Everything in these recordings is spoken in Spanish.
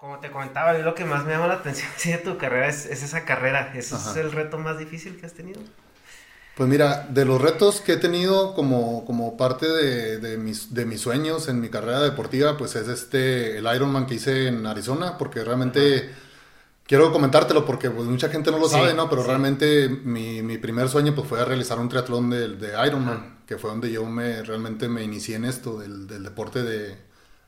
Como te comentaba, lo que más me llama la atención de tu carrera es, es esa carrera. ¿Ese es el reto más difícil que has tenido? Pues mira, de los retos que he tenido como, como parte de, de, mis, de mis sueños en mi carrera deportiva, pues es este, el Ironman que hice en Arizona, porque realmente quiero comentártelo porque pues, mucha gente no lo Sí, sabe, ¿no? Pero sí. realmente mi, mi primer sueño pues fue realizar un triatlón de, de Ironman, que fue donde yo me, realmente me inicié en esto, del, del deporte de,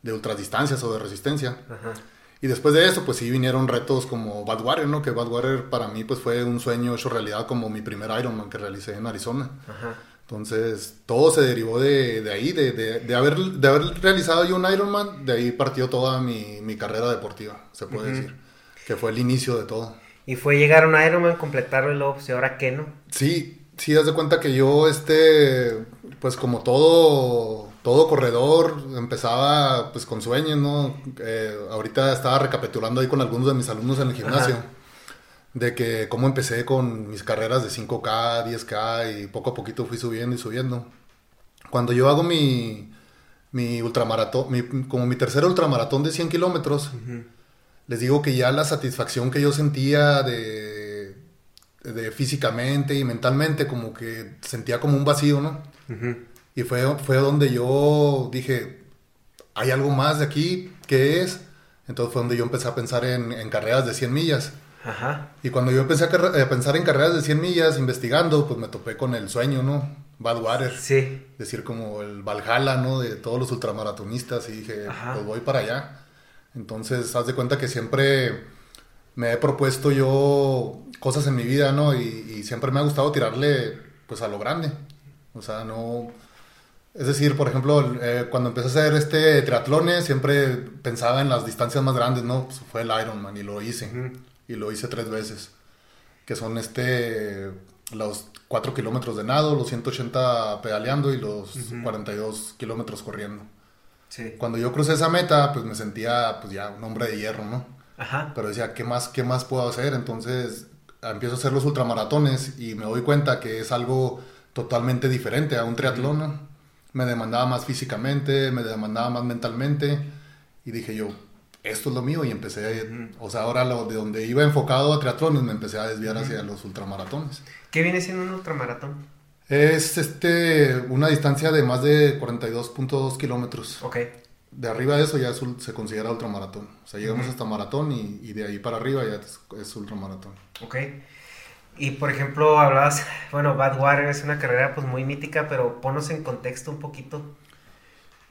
de ultradistancias o de resistencia. Ajá. Y después de eso, pues sí vinieron retos como Badwater, ¿no? Que Badwater para mí pues fue un sueño hecho realidad como mi primer Ironman que realicé en Arizona. Ajá. Entonces, todo se derivó de, de ahí, de, de, de haber, de haber realizado yo un Ironman, de ahí partió toda mi, mi carrera deportiva, se puede decir, que fue el inicio de todo. Y fue llegar a un Ironman, completarlo y luego, pues, ¿y ahora qué, no? Sí, sí, haz de cuenta que yo, este, pues como todo, todo corredor, empezaba pues con sueños, ¿no? Eh, ahorita estaba recapitulando ahí con algunos de mis alumnos en el gimnasio, Ajá. de que cómo empecé con mis carreras de 5K, 10K y poco a poquito fui subiendo y subiendo. Cuando yo hago mi, mi ultramaratón, mi- como mi tercer ultramaratón de 100 kilómetros, les digo que ya la satisfacción que yo sentía de, de físicamente y mentalmente, como que sentía como un vacío, ¿no? Y fue, fue donde yo dije, hay algo más de aquí, ¿qué es? Entonces fue donde yo empecé a pensar en, en carreras de 100 millas. Ajá. Y cuando yo empecé a, a pensar en carreras de 100 millas, investigando, pues me topé con el sueño, ¿no? Badwater. Sí. Decir como el Valhalla, ¿no? De todos los ultramaratonistas. Y dije, Ajá. pues voy para allá. Entonces, haz de cuenta que siempre me he propuesto yo cosas en mi vida, ¿no? Y, y siempre me ha gustado tirarle, pues, a lo grande. O sea, no... Es decir, por ejemplo, eh, cuando empecé a hacer este triatlones, siempre pensaba en las distancias más grandes, ¿no? Pues fue el Ironman y lo hice. Y lo hice tres veces. Que son este los 4 kilómetros de nado, los 180 pedaleando y los 42 kilómetros corriendo. Sí. Cuando yo crucé esa meta, pues me sentía pues ya un hombre de hierro, ¿no? Ajá. Pero decía, ¿qué más, qué más puedo hacer? Entonces empiezo a hacer los ultramaratones y me doy cuenta que es algo totalmente diferente a un triatlón. ¿no? Me demandaba más físicamente, me demandaba más mentalmente y dije yo, esto es lo mío y empecé, o sea, ahora lo, de donde iba enfocado a triatlones me empecé a desviar hacia los ultramaratones. ¿Qué viene siendo un ultramaratón? Es este, una distancia de más de 42.2 kilómetros. Ok. De arriba de eso ya es se considera ultramaratón. O sea, llegamos hasta maratón y, y de ahí para arriba ya es, es ultramaratón. Ok. Y por ejemplo, hablabas, bueno, Badwater es una carrera pues muy mítica, pero ponos en contexto un poquito.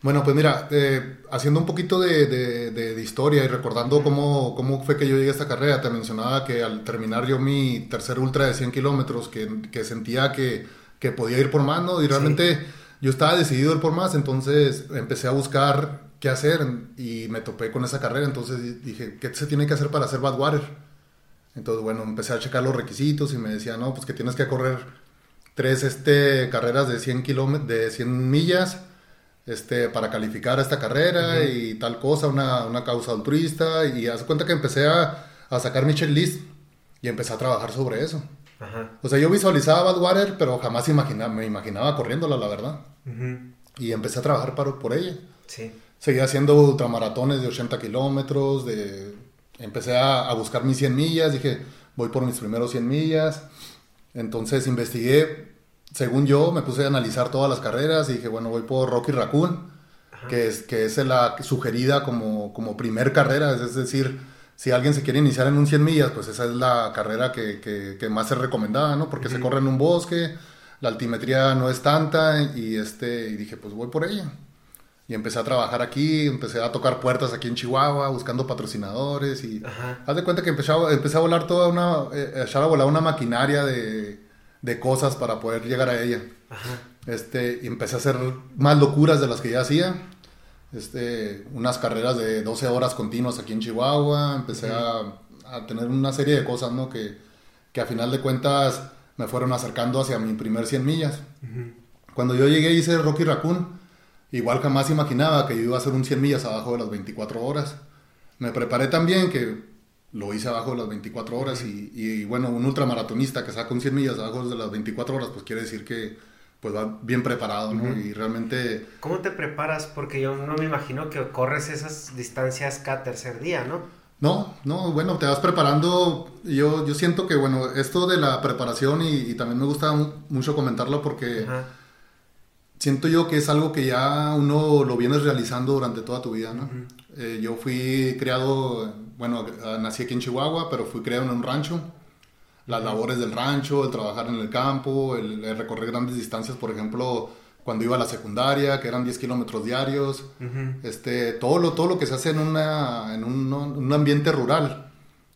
Bueno, pues mira, eh, haciendo un poquito de, de- de- de historia y recordando cómo, cómo fue que yo llegué a esta carrera, te mencionaba que al terminar yo mi tercer ultra de 100 kilómetros, que, que sentía que, que podía ir por más, ¿no? Y realmente yo estaba decidido a ir por más, entonces empecé a buscar qué hacer y me topé con esa carrera, entonces dije, ¿qué se tiene que hacer para hacer Badwater? Entonces, bueno, empecé a checar los requisitos y me decía, no, pues que tienes que correr tres este, carreras de 100, kilómet- de 100 millas, este, para calificar esta carrera y tal cosa, una, una causa altruista. Y hace cuenta que empecé a, a sacar mi checklist y empecé a trabajar sobre eso. O sea, yo visualizaba Badwater, pero jamás imagina- me imaginaba corriéndola, la verdad. Y empecé a trabajar para, por ella. Sí. Seguía haciendo ultramaratones de 80 kilómetros, de... empecé a, a buscar mis 100 millas, dije, voy por mis primeros 100 millas. Entonces investigué, según yo, me puse a analizar todas las carreras y dije, bueno, voy por Rocky Raccoon, que es, que es la sugerida como, como primer carrera, es decir, si alguien se quiere iniciar en un 100 millas, pues esa es la carrera que, que- que más es recomendada, ¿no? Porque se corre en un bosque, la altimetría no es tanta y, este, y dije, pues voy por ella. Y empecé a trabajar aquí, empecé a tocar puertas aquí en Chihuahua, buscando patrocinadores y Ajá. haz de cuenta que empecé a, empecé a volar toda una, eh, a volar una maquinaria de, de cosas para poder llegar a ella. Este, y empecé a hacer más locuras de las que ya hacía. Este, unas carreras de 12 horas continuas aquí en Chihuahua, empecé a, a tener una serie de cosas, ¿no? Que, que a final de cuentas me fueron acercando hacia mi primer 100 millas. Cuando yo llegué hice Rocky Raccoon, igual jamás imaginaba que yo iba a hacer un 100 millas abajo de las 24 horas. Me preparé también que lo hice abajo de las 24 horas y, y, bueno, un ultramaratonista que saca un 100 millas abajo de las 24 horas, pues quiere decir que pues va bien preparado, ¿no? Y realmente... ¿Cómo te preparas? Porque yo no me imagino que corres esas distancias cada tercer día, ¿no? No, no, bueno, te vas preparando. Yo, yo siento que, bueno, esto de la preparación y, y también me gusta mu- mucho comentarlo porque. Siento yo que es algo que ya uno lo vienes realizando durante toda tu vida, ¿no? Eh, yo fui criado, bueno, nací aquí en Chihuahua, pero fui criado en un rancho. Las labores del rancho, el trabajar en el campo, el, el recorrer grandes distancias, por ejemplo, cuando iba a la secundaria, que eran 10 kilómetros diarios, este, todo, lo, todo lo que se hace en, una, en un, un ambiente rural,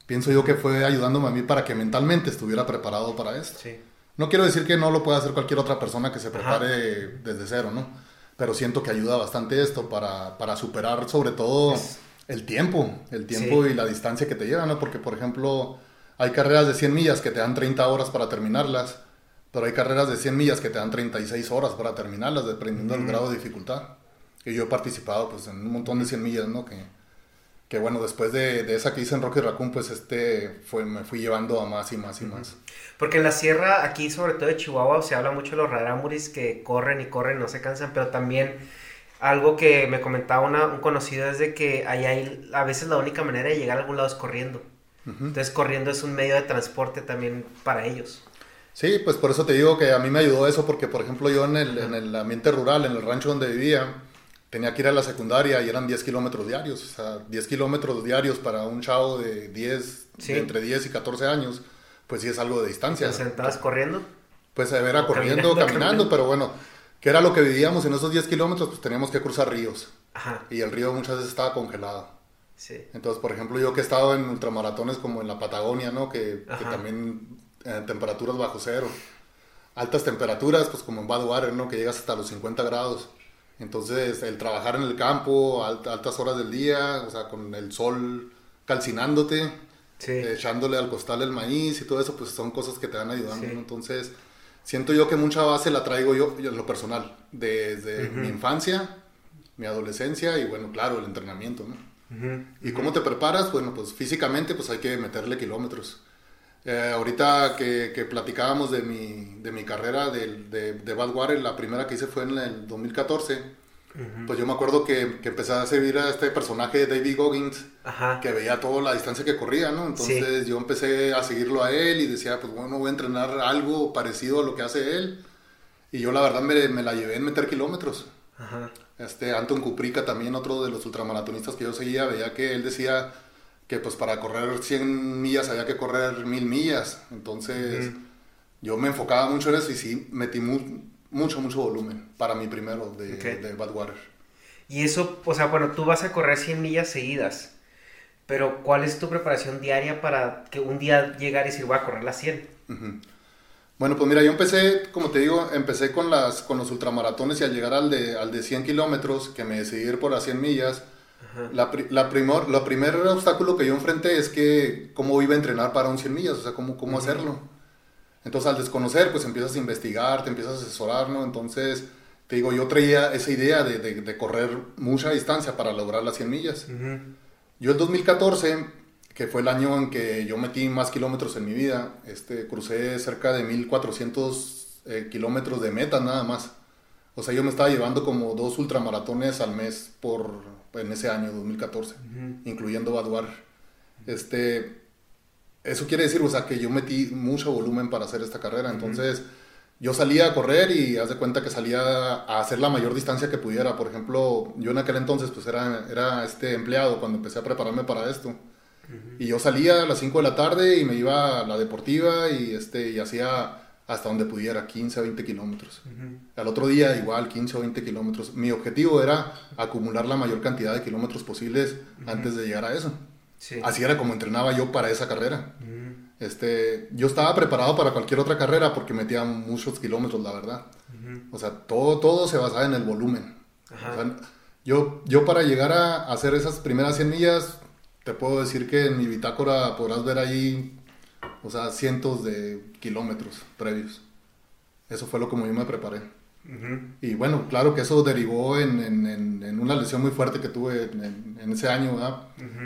pienso yo que fue ayudándome a mí para que mentalmente estuviera preparado para esto. Sí. No quiero decir que no lo pueda hacer cualquier otra persona que se Ajá. prepare desde cero, ¿no? Pero siento que ayuda bastante esto para, para superar sobre todo Es- el tiempo, el tiempo Sí. y la distancia que te lleva, ¿no? Porque, por ejemplo, hay carreras de 100 millas que te dan 30 horas para terminarlas, pero hay carreras de 100 millas que te dan 36 horas para terminarlas, dependiendo del grado de dificultad. Y yo he participado pues en un montón de 100 millas, ¿no? Que, que bueno, después de, de esa que hice en Rocky Raccoon, pues este fue, me fui llevando a más y más y más. Porque en la sierra, aquí sobre todo de Chihuahua, se habla mucho de los rarámuris que corren y corren, no se cansan, pero también algo que me comentaba una- un conocido es de que ahí hay, a veces la única manera de llegar a algún lado es corriendo. Entonces corriendo es un medio de transporte también para ellos. Sí, pues por eso te digo que a mí me ayudó eso, porque por ejemplo yo en el, en el ambiente rural, en el rancho donde vivía, tenía que ir a la secundaria y eran 10 kilómetros diarios. O sea, 10 kilómetros diarios para un chavo de 10, Sí. de entre 10 y 14 años, pues sí es algo de distancia. ¿Te sentabas corriendo? Pues se era corriendo, caminando, caminando, pero bueno, ¿qué era lo que vivíamos en esos 10 kilómetros? Pues teníamos que cruzar ríos. Ajá, Y el río muchas veces estaba congelado. sí. Entonces, por ejemplo, yo que he estado en ultramaratones como en la Patagonia, ¿no? Que, que también eh, temperaturas bajo cero. Altas temperaturas, pues como en Badwater, ¿no? Que llegas hasta los 50 grados. Entonces, el trabajar en el campo, alt- altas horas del día, o sea, con el sol calcinándote, Sí. echándole al costal el maíz y todo eso, pues son cosas que te van ayudando. Entonces, siento yo que mucha base la traigo yo, yo en lo personal, desde mi infancia, mi adolescencia y, bueno, claro, el entrenamiento, ¿no? ¿Y cómo te preparas? Bueno, pues físicamente pues hay que meterle kilómetros. Eh, ahorita que, que platicábamos de mi, de mi carrera de, de, de Badwater, la primera que hice fue en el 2014. Pues yo me acuerdo que, que empecé a seguir a este personaje David Goggins, Ajá. que veía toda la distancia que corría, ¿no? Entonces yo empecé a seguirlo a él y decía, pues bueno, voy a entrenar algo parecido a lo que hace él. Y yo la verdad me, me la llevé en meter kilómetros. Ajá. Este Anton Kuprika también, otro de los ultramaratonistas que yo seguía, veía que él decía que pues para correr 100 millas había que correr 1000 millas. Entonces yo me enfocaba mucho en eso y sí metí mu- mucho, mucho volumen para mi primero de, Ok. de Badwater. Y eso, o sea, bueno, tú vas a correr 100 millas seguidas, pero ¿cuál es tu preparación diaria para que un día llegar y decir voy a correr las 100? Bueno, pues mira, yo empecé, como te digo, empecé con, las, con los ultramaratones y al llegar al de, al de 100 kilómetros, que me decidí ir por las 100 millas, la, la primor, lo primer obstáculo que yo enfrenté es que cómo iba a entrenar para un 100 millas, o sea, cómo, cómo hacerlo. Entonces al desconocer, pues empiezas a investigar, te empiezas a asesorar, ¿no? Entonces te digo, yo traía esa idea de, de- de correr mucha distancia para lograr las 100 millas. Yo el 2014, que fue el año en que yo metí más kilómetros en mi vida, este, crucé cerca de 1400 eh, kilómetros de meta nada más. O sea, yo me estaba llevando como dos ultramaratones al mes por, en ese año, 2014, incluyendo Badwar. Este, eso quiere decir, o sea, que yo metí mucho volumen para hacer esta carrera. Entonces, yo salía a correr y haz de cuenta que salía a hacer la mayor distancia que pudiera. Por ejemplo, yo en aquel entonces, pues era, era este empleado cuando empecé a prepararme para esto. Y yo salía a las 5 de la tarde y me iba a la deportiva y, este, y hacía hasta donde pudiera, 15 a 20 kilómetros. Al otro día igual, 15 o 20 kilómetros. Mi objetivo era acumular la mayor cantidad de kilómetros posibles antes de llegar a eso. Sí. Así era como entrenaba yo para esa carrera. Este, yo estaba preparado para cualquier otra carrera porque metía muchos kilómetros, la verdad. O sea, todo, todo se basaba en el volumen. Ajá. O sea, yo, yo para llegar a hacer esas primeras 100 millas, te puedo decir que en mi bitácora podrás ver ahí, o sea, cientos de kilómetros previos. Eso fue lo como yo me preparé. Y bueno, claro que eso derivó en, en- en- en una lesión muy fuerte que tuve en, ese año, ¿verdad?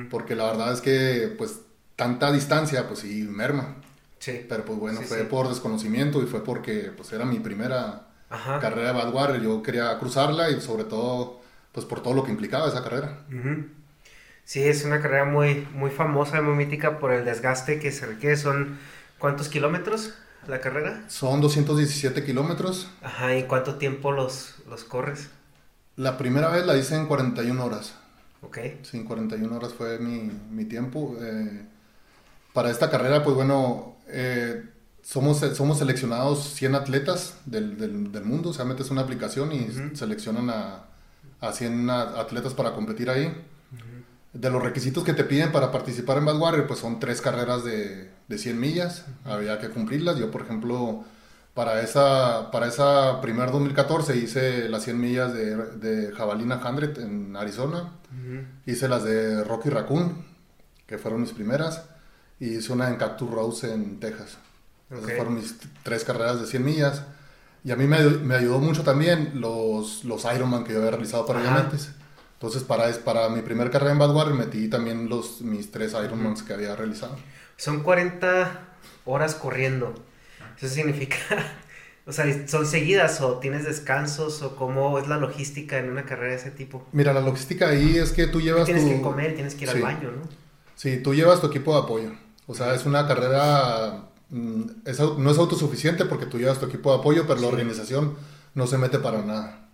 Porque la verdad es que, pues, tanta distancia, pues sí, merma. Sí. Pero pues bueno, Sí, fue sí. por desconocimiento y fue porque, pues, era mi primera Ajá. carrera de Badwater. Yo quería cruzarla y sobre todo, pues, por todo lo que implicaba esa carrera. Sí, es una carrera muy, muy famosa, muy mítica por el desgaste que se requiere. Son, ¿cuántos kilómetros la carrera? Son 217 kilómetros. Ajá, ¿y cuánto tiempo los, los corres? La primera vez la hice en 41 horas. Ok. Sí, en 41 horas fue mi, mi tiempo. Eh, para esta carrera, pues bueno, eh, somos, somos seleccionados 100 atletas del, del, del mundo. O sea, metes una aplicación y seleccionan a, a 100 a- atletas para competir ahí. De los requisitos que te piden para participar en Badwater, pues son tres carreras de, de 100 millas. Había que cumplirlas. Yo, por ejemplo, para esa, para esa primer 2014 hice las 100 millas de, de Jabalina 100 en Arizona. Hice las de Rocky Raccoon, que fueron mis primeras. Y hice una en Cactus Rose en Texas. Esas Ok. fueron mis tres carreras de 100 millas. Y a mí me, me ayudó mucho también los, los Ironman que yo había realizado previamente. Entonces, para, es- para mi primera carrera en Badwater metí también los, mis tres Ironmans que había realizado. Son 40 horas corriendo. Eso significa, o sea, ¿son seguidas o tienes descansos o cómo es la logística en una carrera de ese tipo? Mira, la logística ahí es que tú llevas Tienes tu... que comer, tienes que ir Sí. al baño, ¿no? Sí, tú llevas tu equipo de apoyo. O sea, es una carrera, mm, es no es autosuficiente porque tú llevas tu equipo de apoyo, pero la organización no se mete para nada.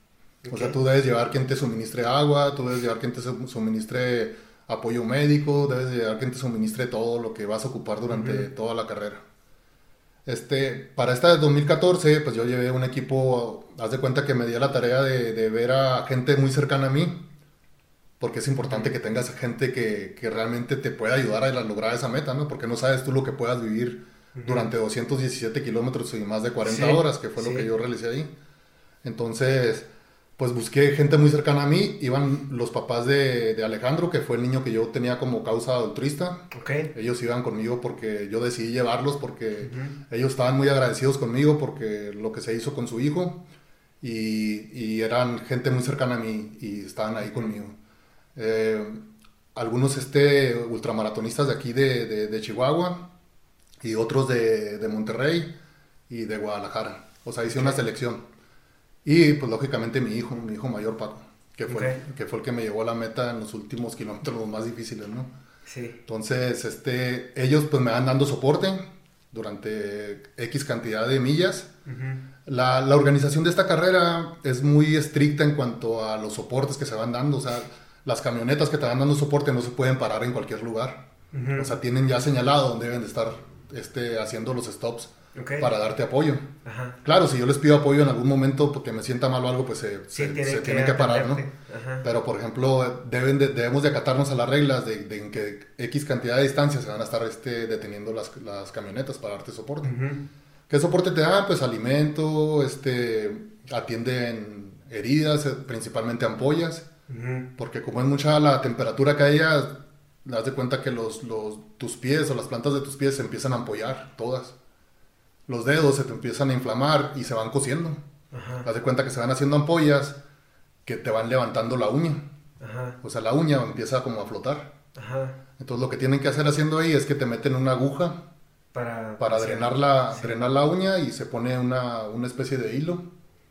O sea, tú debes llevar quien te suministre agua, tú debes llevar quien te su- suministre apoyo médico, debes llevar quien te suministre todo lo que vas a ocupar durante toda la carrera. Este, para esta de 2014, pues yo llevé un equipo, haz de cuenta que me di a la tarea de, de ver a gente muy cercana a mí, porque es importante que tengas gente que, que realmente te pueda ayudar a lograr esa meta, ¿no? Porque no sabes tú lo que puedas vivir durante 217 kilómetros y más de 40 Sí, horas, que fue lo sí. que yo realicé ahí. Entonces, pues busqué gente muy cercana a mí, iban los papás de, de Alejandro, que fue el niño que yo tenía como causa altruista, Ok. ellos iban conmigo porque yo decidí llevarlos porque ellos estaban muy agradecidos conmigo porque lo que se hizo con su hijo y, y eran gente muy cercana a mí y estaban ahí conmigo. Eh, algunos este, ultramaratonistas de aquí de, de- de Chihuahua y otros de, de Monterrey y de Guadalajara. O sea, hice una selección. Y pues lógicamente mi hijo, mi hijo mayor Paco, que fue, Ok. que fue el que me llevó a la meta en los últimos kilómetros los más difíciles, ¿no? Sí. Entonces, este, ellos pues me van dando soporte durante X cantidad de millas. la, la organización de esta carrera es muy estricta en cuanto a los soportes que se van dando. O sea, las camionetas que te van dando soporte no se pueden parar en cualquier lugar. O sea, tienen ya señalado dónde deben de estar este, haciendo los stops Para darte apoyo. Ajá. Claro, si yo les pido apoyo en algún momento porque me sienta mal o algo, pues se, Sí, se- tienen se que tienen que parar, ¿no? Ajá. Pero, por ejemplo, deben de- debemos de acatarnos a las reglas de, de en que X cantidad de distancia se van a estar este, deteniendo las, las camionetas para darte soporte. ¿Qué soporte te dan? Pues alimento, este, atienden heridas, eh, principalmente ampollas, porque como es mucha la temperatura que hay, das de cuenta que los, los, tus pies o las plantas de tus pies se empiezan a ampollar, todas. Los dedos se te empiezan a inflamar y se van cosiendo. Haz de cuenta que se van haciendo ampollas que te van levantando la uña. Ajá. O sea, la uña empieza como a flotar. Ajá. Entonces lo que tienen que hacer haciendo ahí es que te meten una aguja Para, para sí. drenar, la, Sí. drenar la uña y se pone una, una especie de hilo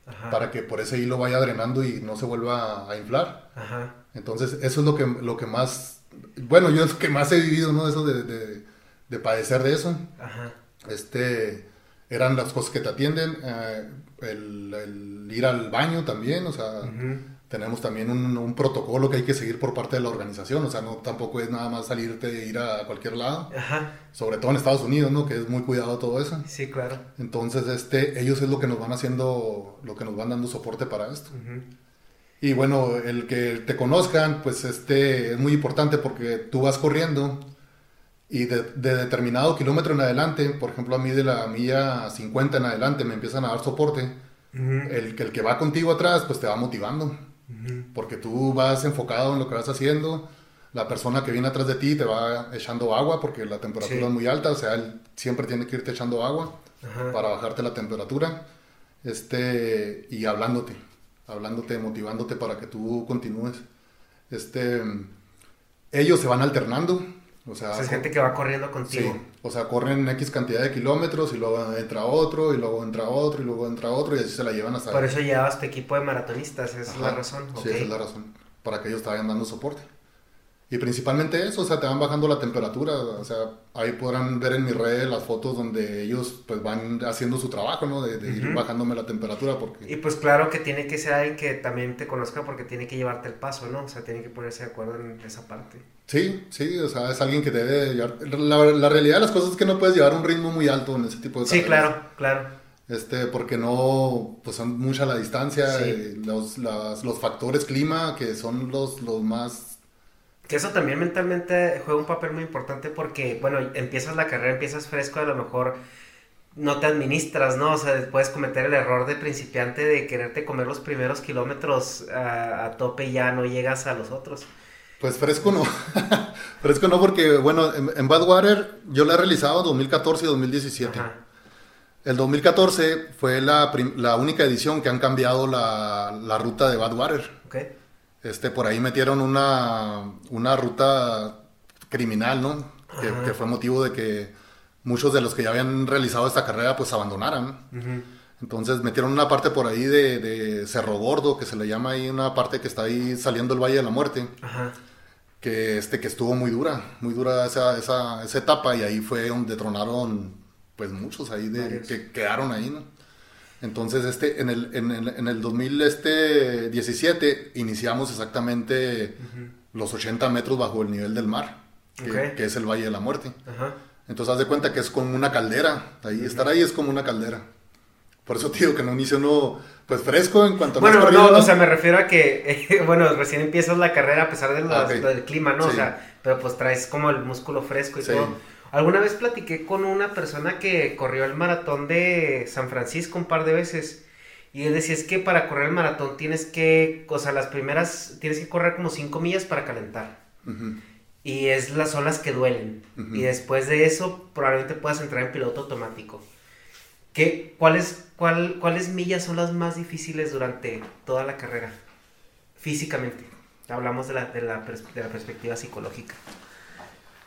Ajá. para que por ese hilo vaya drenando y no se vuelva a inflar. Ajá. Entonces eso es lo que, lo que más, bueno, yo es lo que más he vivido, ¿no? Eso de, de, de padecer de eso. Ajá. Este, eran las cosas que te atienden, eh, el, el ir al baño también, o sea, tenemos también un, un protocolo que hay que seguir por parte de la organización, o sea, no tampoco es nada más salirte e ir a cualquier lado, Ajá. sobre todo en Estados Unidos, ¿no? Que es muy cuidado todo eso. Sí, claro. Entonces, este, ellos es lo que nos van haciendo, lo que nos van dando soporte para esto. Y bueno, el que te conozcan, pues este, es muy importante porque tú vas corriendo y de, de determinado kilómetro en adelante, por ejemplo, a mí de la milla 50 en adelante me empiezan a dar soporte. el, que el que va contigo atrás, pues te va motivando. Porque tú vas enfocado en lo que vas haciendo. La persona que viene atrás de ti te va echando agua porque la temperatura Sí. es muy alta. O sea, él siempre tiene que irte echando agua para bajarte la temperatura. Este, y hablándote, hablándote, motivándote para que tú continúes. Este, ellos se van alternando. O sea, O sea, es gente que va corriendo contigo. Sí, o sea, corren X cantidad de kilómetros y luego entra otro y luego entra otro y luego entra otro y así se la llevan hasta... Por eso llevabas tu equipo de maratonistas, esa es Ajá, la razón. Sí, ok. esa es la razón. Para que ellos te vayan dando soporte. Y principalmente eso, o sea, te van bajando la temperatura. O sea, ahí podrán ver en mis redes las fotos donde ellos pues van haciendo su trabajo, ¿no? De, de ir bajándome la temperatura porque... Y pues claro que tiene que ser alguien que también te conozca porque tiene que llevarte el paso, ¿no? O sea, tiene que ponerse de acuerdo en esa parte. Sí, sí, o sea, es alguien que debe de llevar... La, la realidad de las cosas es que no puedes llevar un ritmo muy alto en ese tipo de Sí, carreras. claro, claro. Este, porque no, pues son mucha la distancia, Sí. eh, los, las- los factores clima que son los, los más... Que eso también mentalmente juega un papel muy importante porque, bueno, empiezas la carrera, empiezas fresco, a lo mejor no te administras, ¿no? O sea, puedes cometer el error de principiante de quererte comer los primeros kilómetros a, a tope y ya no llegas a los otros. Pues fresco no, fresco no porque, bueno, en, en Badwater yo la he realizado 2014 y 2017. Ajá. El 2014 fue la, la única edición que han cambiado la, la ruta de Badwater. ¿Ok? Este, por ahí metieron una, una ruta criminal, ¿no? Que, fue motivo de que muchos de los que ya habían realizado esta carrera pues abandonaran. Entonces metieron una parte por ahí de, de Cerro Gordo, que se le llama ahí una parte que está ahí saliendo el Valle de la Muerte, Ajá. que, este, que estuvo muy dura, muy dura esa, esa, esa etapa y ahí fue donde tronaron pues muchos ahí de, Varios. que quedaron ahí, ¿no? Entonces, este, en el, en el, en el 2017 iniciamos exactamente los 80 metros bajo el nivel del mar, que, es el Valle de la Muerte. Ajá. Entonces, haz de cuenta que es como una caldera. Ahí, Estar ahí es como una caldera. Por eso digo que no inicia uno, pues fresco en cuanto a Bueno, no, o sea, me refiero a que, eh, bueno, recién empiezas la carrera a pesar de las- Ah, del clima, ¿no? O sea, pero pues traes como el músculo fresco y Sí. todo. Alguna vez platiqué con una persona que corrió el maratón de San Francisco un par de veces y él decía, es que para correr el maratón tienes que, o sea, las primeras, tienes que correr como 5 millas para calentar. Ujú. Y es las olas que duelen. Y después de eso, probablemente puedas entrar en piloto automático. ¿Qué, cuáles, cuál, ¿Cuáles millas son las más difíciles durante toda la carrera? Físicamente. Hablamos de la, de la, pers- de la perspectiva psicológica.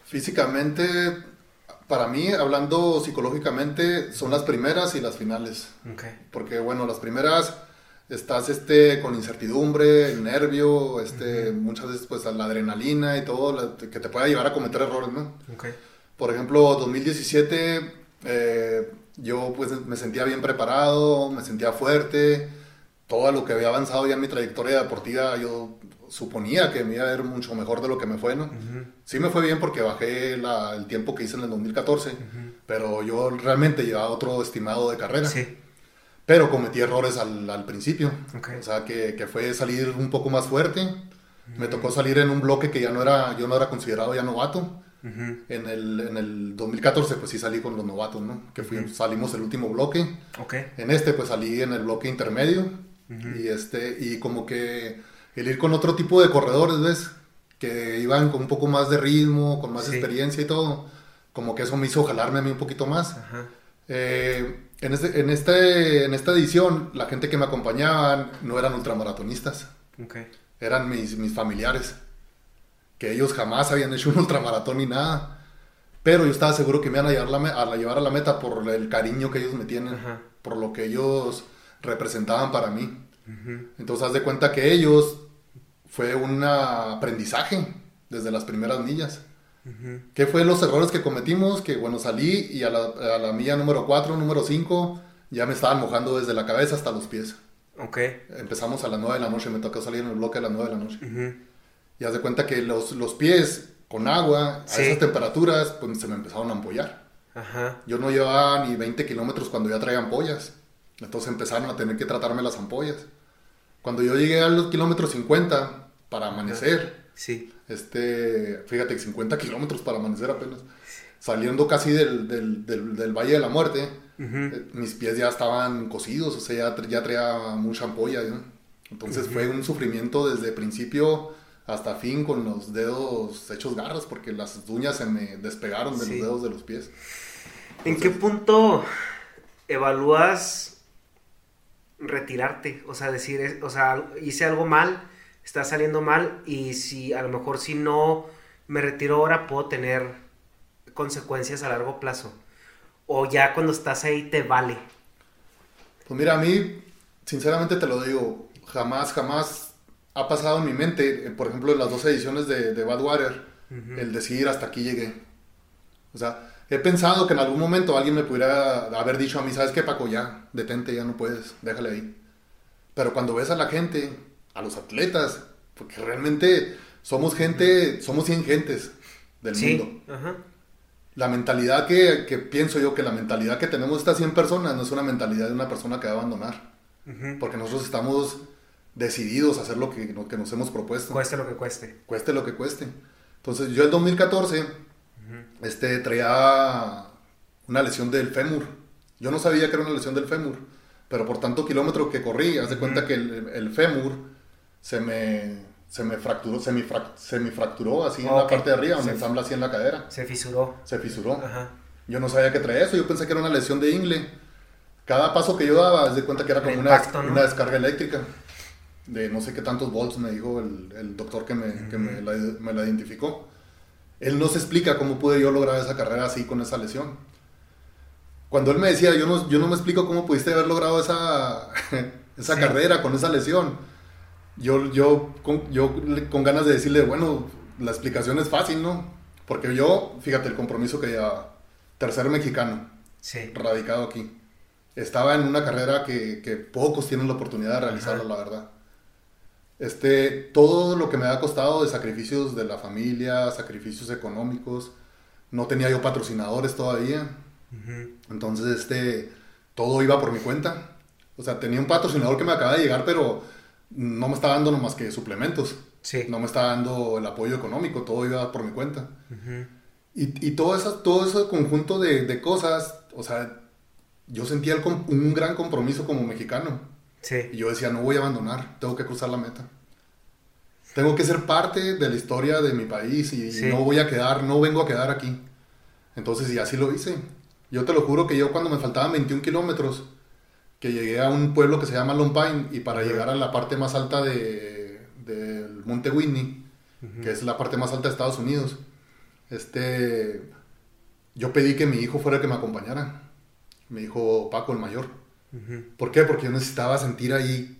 Físicamente, para mí, hablando psicológicamente, son las primeras y las finales. Ok. Porque, bueno, las primeras estás este, con incertidumbre, el nervio, este, muchas veces pues la adrenalina y todo, la- que te pueda llevar a cometer errores, ¿no? Ok. Por ejemplo, 2017, eh, yo pues me sentía bien preparado, me sentía fuerte, todo lo que había avanzado ya en mi trayectoria deportiva, yo suponía que me iba a ir mucho mejor de lo que me fue, ¿no? Sí me fue bien porque bajé la- el tiempo que hice en el 2014, pero yo realmente llevaba otro estimado de carrera. Sí. Pero cometí errores al, al principio. Ok. O sea, que, que fue salir un poco más fuerte. Me tocó salir en un bloque que ya no era, yo no era considerado ya novato. en, el, en el 2014 pues sí salí con los novatos, ¿no? Que fui- salimos el último bloque. Ok. En este pues salí en el bloque intermedio. Y este, y como que el ir con otro tipo de corredores, ¿ves? Que iban con un poco más de ritmo, con más Sí. experiencia y todo. Como que eso me hizo jalarme a mí un poquito más. Ajá. Eh, en, este, en, este, en esta edición, la gente que me acompañaban no eran ultramaratonistas. Okay. Eran mis, mis familiares. Que ellos jamás habían hecho un ultramaratón ni nada. Pero yo estaba seguro que me iban a llevar, la, a llevar a la meta por el cariño que ellos me tienen. Por lo que ellos representaban para mí. Entonces, haz de cuenta que ellos fue un aprendizaje desde las primeras millas. ¿Qué fue los errores que cometimos? Que bueno, salí y a la, a la milla número 4, número 5, ya me estaban mojando desde la cabeza hasta los pies. Ok. Empezamos a las 9 de la noche, me tocó salir en el bloque a las 9 de la noche. Y haz de cuenta que los, los pies con agua, a esas temperaturas, pues se me empezaron a ampollar. Ajá. Yo no llevaba ni 20 kilómetros cuando ya traía ampollas. Entonces empezaron a tener que tratarme las ampollas. Cuando yo llegué a los kilómetros 50 para amanecer, sí. este, fíjate, 50 kilómetros para amanecer apenas, saliendo casi del, del, del, Valle de la Muerte, eh, mis pies ya estaban cocidos, o sea, ya, ya traía mucha ampolla. Entonces fue un sufrimiento desde principio hasta fin con los dedos hechos garras porque las uñas se me despegaron de los dedos de los pies. ¿En qué punto evalúas retirarte, o sea, decir, o sea, hice algo mal, está saliendo mal y si a lo mejor si no me retiro ahora puedo tener consecuencias a largo plazo. O ya cuando estás ahí te vale. Pues mira, a mí, sinceramente te lo digo, jamás, jamás ha pasado en mi mente, eh, por ejemplo, en las dos ediciones de, de Badwater, el decir hasta aquí llegué. O sea, he pensado que en algún momento alguien me pudiera haber dicho a mí, ¿sabes qué, Paco? Ya, detente, ya no puedes, déjale ahí. Pero cuando ves a la gente, a los atletas, porque realmente somos gente, somos 100 gentes del mundo. La mentalidad que, que, pienso yo que la mentalidad que tenemos estas 100 personas no es una mentalidad de una persona que va a abandonar. Porque nosotros estamos decididos a hacer lo que, lo que nos hemos propuesto. Cueste lo que cueste. Cueste lo que cueste. Entonces yo en 2014 este, traía una lesión del fémur. Yo no sabía que era una lesión del fémur, pero por tanto kilómetro que corrí, haz de cuenta que el, fémur se me, se me fracturó, se me, fracturó así en la parte de arriba, me ensambla así en la cadera. Se fisuró. Se fisuró. Yo no sabía que traía eso, yo pensé que era una lesión de ingle. Cada paso que yo daba, haz de cuenta que era como una, una descarga eléctrica de no sé qué tantos volts, me dijo el, el doctor que, me, que me, la, me la identificó. Él no se explica cómo pude yo lograr esa carrera así con esa lesión. Cuando él me decía, yo no, yo no me explico cómo pudiste haber logrado esa, esa carrera con esa lesión, yo, yo, con, yo con ganas de decirle, bueno, la explicación es fácil, ¿no? Porque yo, fíjate el compromiso que ya, tercer mexicano, radicado aquí, estaba en una carrera que, que pocos tienen la oportunidad de realizarla, la verdad este, todo lo que me ha costado de sacrificios de la familia, sacrificios económicos, no tenía yo patrocinadores todavía. Entonces, este, todo iba por mi cuenta. O sea, tenía un patrocinador que me acaba de llegar, pero no me estaba dando más que suplementos. Sí. No me estaba dando el apoyo económico, todo iba por mi cuenta. Y, y, todo, eso, todo ese conjunto de, de, cosas, o sea, yo sentía un gran compromiso como mexicano. Y yo decía, no voy a abandonar, tengo que cruzar la meta. Tengo que ser parte de la historia de mi país y, no voy a quedar, no vengo a quedar aquí. Entonces, y así lo hice. Yo te lo juro que yo cuando me faltaban 21 kilómetros, que llegué a un pueblo que se llama Lompine y para llegar a la parte más alta del de, Monte Whitney, que es la parte más alta de Estados Unidos, este, yo pedí que mi hijo fuera el que me acompañara. Mi hijo Paco, el mayor. ¿Por qué? Porque yo necesitaba sentir ahí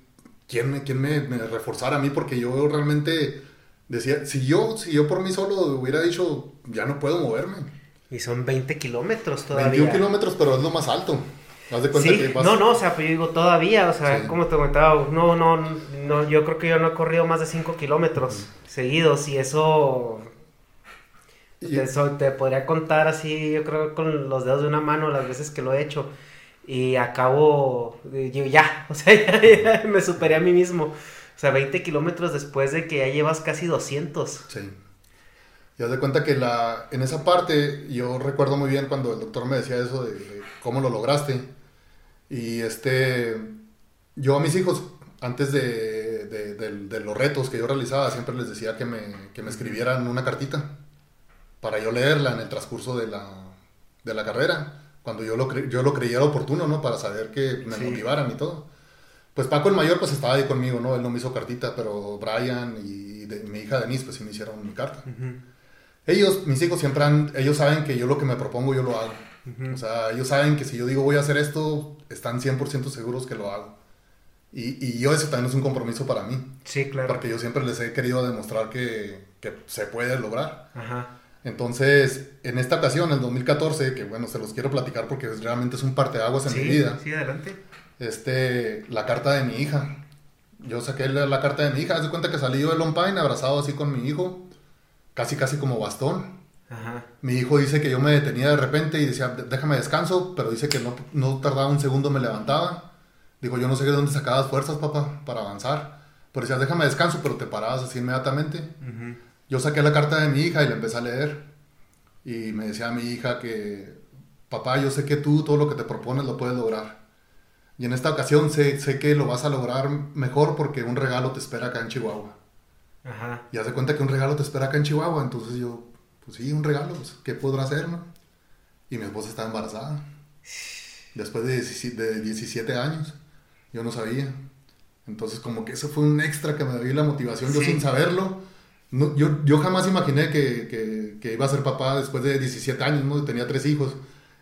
quién me, quién me, reforzara a mí, porque yo realmente decía, si yo, si yo por mí solo hubiera dicho, ya no puedo moverme. Y son 20 kilómetros todavía. 21 kilómetros, pero es lo más alto. sí, no, no, o sea, pues yo digo todavía, o sea, como te comentaba, no, no, no, yo creo que yo no he corrido más de 5 kilómetros seguidos y eso te, podría contar así, yo creo con los dedos de una mano las veces que lo he hecho y acabo, yo ya, o sea, ya, me superé a mí mismo. O sea, 20 kilómetros después de que ya llevas casi 200. Sí. Y haz de cuenta que la, en esa parte, yo recuerdo muy bien cuando el doctor me decía eso de, cómo lo lograste. Y este, yo a mis hijos, antes de, de, los retos que yo realizaba, siempre les decía que me, que me escribieran una cartita para yo leerla en el transcurso de la, de la carrera cuando yo lo, cre- yo lo creyera oportuno, ¿no? Para saber que me motivaran y todo. Pues Paco el mayor pues estaba ahí conmigo, ¿no? Él no me hizo cartita, pero Brian y de- mi hija Denise pues sí me hicieron mi carta. Ellos, mis hijos siempre han, ellos saben que yo lo que me propongo yo lo hago. O sea, ellos saben que si yo digo voy a hacer esto, están 100% seguros que lo hago. Y, y yo eso también es un compromiso para mí. Sí, claro. Porque yo siempre les he querido demostrar que, que se puede lograr. Ajá. Entonces, en esta ocasión, en 2014, que bueno, se los quiero platicar porque es- realmente es un parteaguas en Sí, mi vida, sí, adelante. este, la carta de mi hija. Yo saqué la, la carta de mi hija, haz de cuenta que salí yo del Pine abrazado así con mi hijo, casi casi como bastón. Ajá. Mi hijo dice que yo me detenía de repente y decía, déjame descanso, pero dice que no, no tardaba un segundo, me levantaba. Dijo, yo no sé de dónde sacabas fuerzas, papá, para avanzar. Pero decía, déjame descanso, pero te parabas así inmediatamente. Yo saqué la carta de mi hija y la empecé a leer. Y me decía mi hija que, papá, yo sé que tú todo lo que te propones lo puedes lograr. Y en esta ocasión sé, sé que lo vas a lograr mejor porque un regalo te espera acá en Chihuahua. Ajá. Y haz de cuenta que un regalo te espera acá en Chihuahua. Entonces yo, pues sí, un regalo, pues, ¿qué podrá hacer, no? Y mi esposa estaba embarazada. Después de 17, de 17 años. Yo no sabía. Entonces como que eso fue un extra que me dio la motivación. Yo sin saberlo. No- yo, yo jamás imaginé que, que- que iba a ser papá después de 17 años, ¿no? Tenía tres hijos.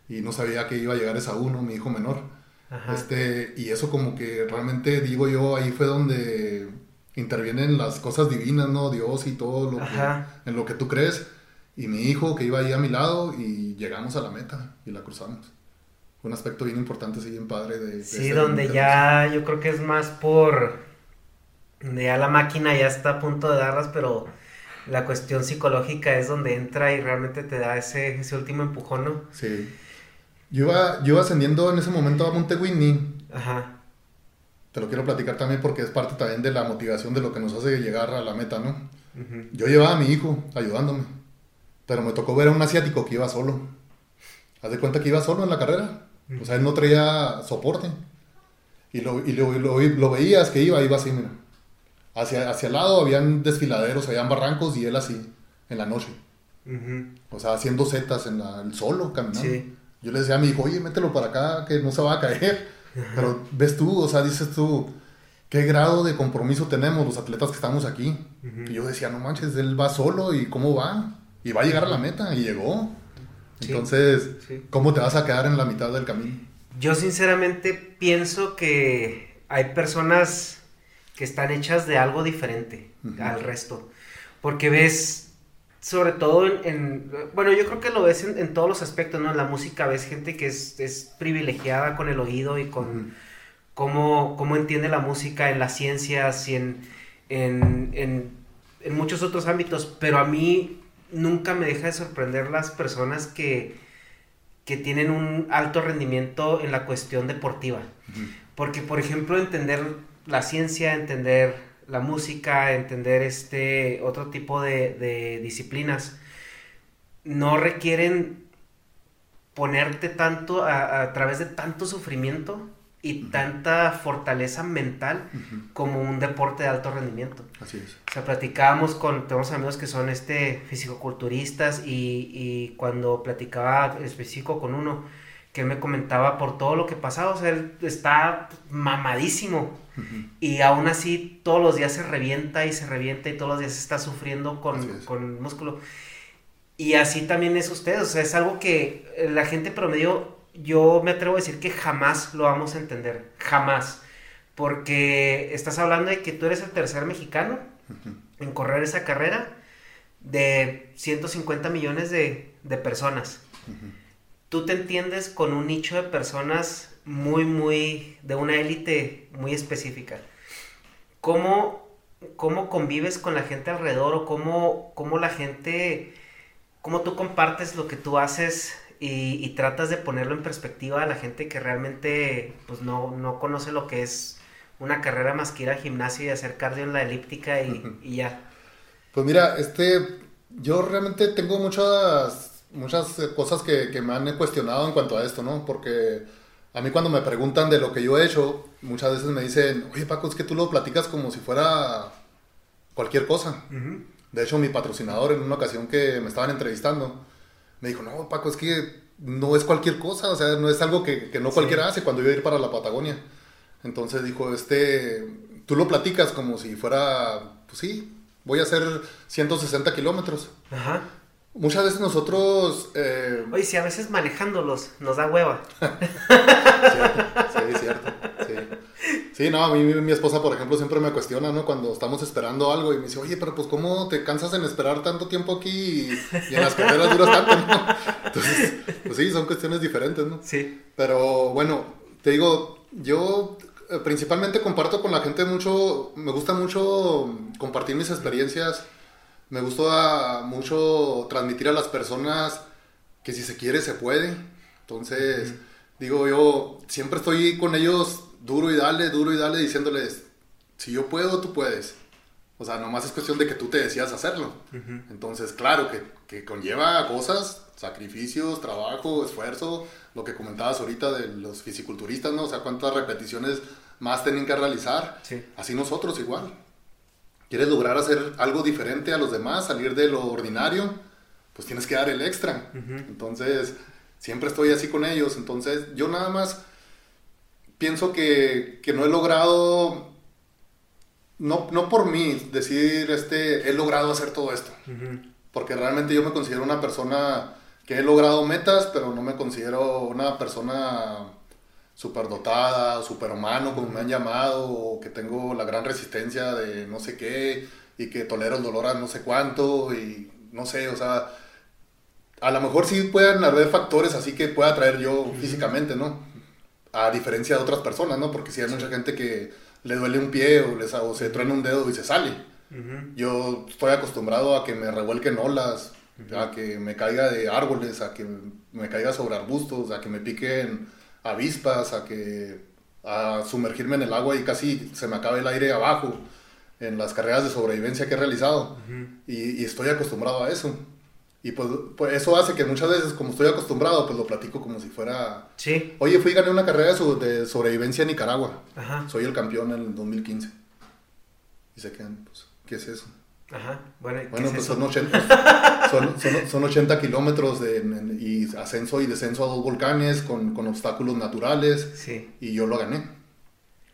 Y no sabía que iba a llegar esa uno, mi hijo menor. Ajá. Este, y eso como que realmente digo yo, ahí fue donde intervienen las cosas divinas, ¿no? Dios y todo lo que, en lo que tú crees. Y mi hijo que iba ahí a mi lado y llegamos a la meta y la cruzamos. Fue un aspecto bien importante, sí, bien padre de... de Sí, donde de- ya yo creo que es más por... Ya la máquina ya está a punto de darlas, pero la cuestión psicológica es donde entra y realmente te da ese, ese último empujón, ¿no? Sí. Yo iba, yo iba ascendiendo en ese momento a Monte Whitney. Ajá. Te lo quiero platicar también porque es parte también de la motivación de lo que nos hace llegar a la meta, ¿no? Yo llevaba a mi hijo ayudándome, pero me tocó ver a un asiático que iba solo. Haz de cuenta que iba solo en la carrera. O sea, él no traía soporte. Y lo, y lo, lo- lo veías que iba, iba así, mira. Hacia, hacia el lado habían desfiladeros, habían barrancos y él así, en la noche. O sea, haciendo setas en la, el solo, caminando. Sí. Yo le decía a mi hijo, oye, mételo para acá, que no se va a caer. Pero ves tú, o sea, dices tú, ¿qué grado de compromiso tenemos los atletas que estamos aquí? Y yo decía, no manches, él va solo y cómo va. Y va a llegar a la meta, y llegó. Sí. Entonces, Sí. ¿cómo te vas a quedar en la mitad del camino? Yo sinceramente pienso que hay personas que están hechas de algo diferente al resto. Porque ves, sobre todo en, en- bueno, yo creo que lo ves en, en todos los aspectos, ¿no? En la música ves gente que es, es privilegiada con el oído y con cómo, cómo entiende la música en las ciencias y en, en, en, en muchos otros ámbitos. Pero a mí nunca me deja de sorprender las personas que que tienen un alto rendimiento en la cuestión deportiva. Porque, por ejemplo, entender la ciencia, entender la música, entender este otro tipo de, de disciplinas, no requieren ponerte tanto a, a través de tanto sufrimiento y tanta fortaleza mental como un deporte de alto rendimiento. Así es. O sea, platicábamos con, tenemos amigos que son este fisicoculturistas y, y cuando platicaba específico con uno, que me comentaba por todo lo que pasaba, o sea, él está mamadísimo y aún así todos los días se revienta y se revienta y todos los días está sufriendo con, con músculo. Y así también es usted, o sea, es algo que eh, la gente promedio, yo me atrevo a decir que jamás lo vamos a entender, jamás. Porque estás hablando de que tú eres el tercer mexicano en correr esa carrera de 150 millones de, de personas. Tú te entiendes con un nicho de personas muy, muy, de una élite muy específica. ¿Cómo, cómo convives con la gente alrededor o cómo, cómo la gente, cómo tú compartes lo que tú haces y, y tratas de ponerlo en perspectiva a la gente que realmente pues no, no conoce lo que es una carrera más que ir al gimnasio y hacer cardio en la elíptica y, y ya. Pues mira, este, yo realmente tengo muchas, muchas eh, cosas que, que me han cuestionado en cuanto a esto, ¿no? Porque a mí cuando me preguntan de lo que yo he hecho, muchas veces me dicen, oye Paco, es que tú lo platicas como si fuera cualquier cosa. De hecho, mi patrocinador en una ocasión que me estaban entrevistando, me dijo, no, Paco, es que no es cualquier cosa, o sea, no es algo que, que no cualquiera hace cuando iba a ir para la Patagonia. Entonces dijo, este, tú lo platicas como si fuera, pues sí, voy a hacer 160 kilómetros. Ajá. Muchas veces nosotros... Eh, Oye, si a veces manejándolos nos da hueva. sí, cierto. Sí. Sí, no, a mí mi esposa, por ejemplo, siempre me cuestiona, ¿no? Cuando estamos esperando algo y me dice, oye, pero pues ¿cómo te cansas en esperar tanto tiempo aquí y, y en las carreras duras tanto, ¿no? Entonces, pues sí, son cuestiones diferentes, ¿no? Sí. Pero bueno, te digo, yo eh, principalmente comparto con la gente mucho, me gusta mucho compartir mis experiencias, me gusta mucho transmitir a las personas que si se quiere se puede. Entonces, digo yo, siempre estoy con ellos duro y dale, duro y dale, diciéndoles, si yo puedo, tú puedes. O sea, nomás es cuestión de que tú te decías hacerlo. Entonces, claro, que, que, conlleva cosas, sacrificios, trabajo, esfuerzo, lo que comentabas ahorita de los fisiculturistas, ¿no? O sea, cuántas repeticiones más tienen que realizar. Sí. Así nosotros igual. ¿Quieres lograr hacer algo diferente a los demás, salir de lo ordinario? Pues tienes que dar el extra. Entonces, siempre estoy así con ellos. Entonces, yo nada más pienso que, que no he logrado, no, no por mí, decir, este, he logrado hacer todo esto. Porque realmente yo me considero una persona que he logrado metas, pero no me considero una persona superdotada, superhumano, como me han llamado, o que tengo la gran resistencia de no sé qué, y que tolero el dolor a no sé cuánto, y no sé, o sea, a lo mejor sí pueden haber factores así que pueda traer yo físicamente, ¿no? A diferencia de otras personas, ¿no? Porque si hay mucha gente que le duele un pie o, les, o se truena un dedo y se sale. Yo estoy acostumbrado a que me revuelquen olas, a que me caiga de árboles, a que me caiga sobre arbustos, a que me piquen avispas, a que a sumergirme en el agua y casi se me acabe el aire abajo en las carreras de sobrevivencia que he realizado. y, y, estoy acostumbrado a eso. Y pues, pues, eso hace que muchas veces, como estoy acostumbrado, pues lo platico como si fuera... Sí. Oye, fui y gané una carrera de, sobrevivencia en Nicaragua. Ajá. Soy el campeón en el 2015. Y se quedan, pues, ¿qué es eso? Ajá. Bueno, ¿qué bueno es pues eso? son 80, son, son, son 80 kilómetros de, en- y ascenso y descenso a dos volcanes con, con obstáculos naturales. Sí. Y yo lo gané.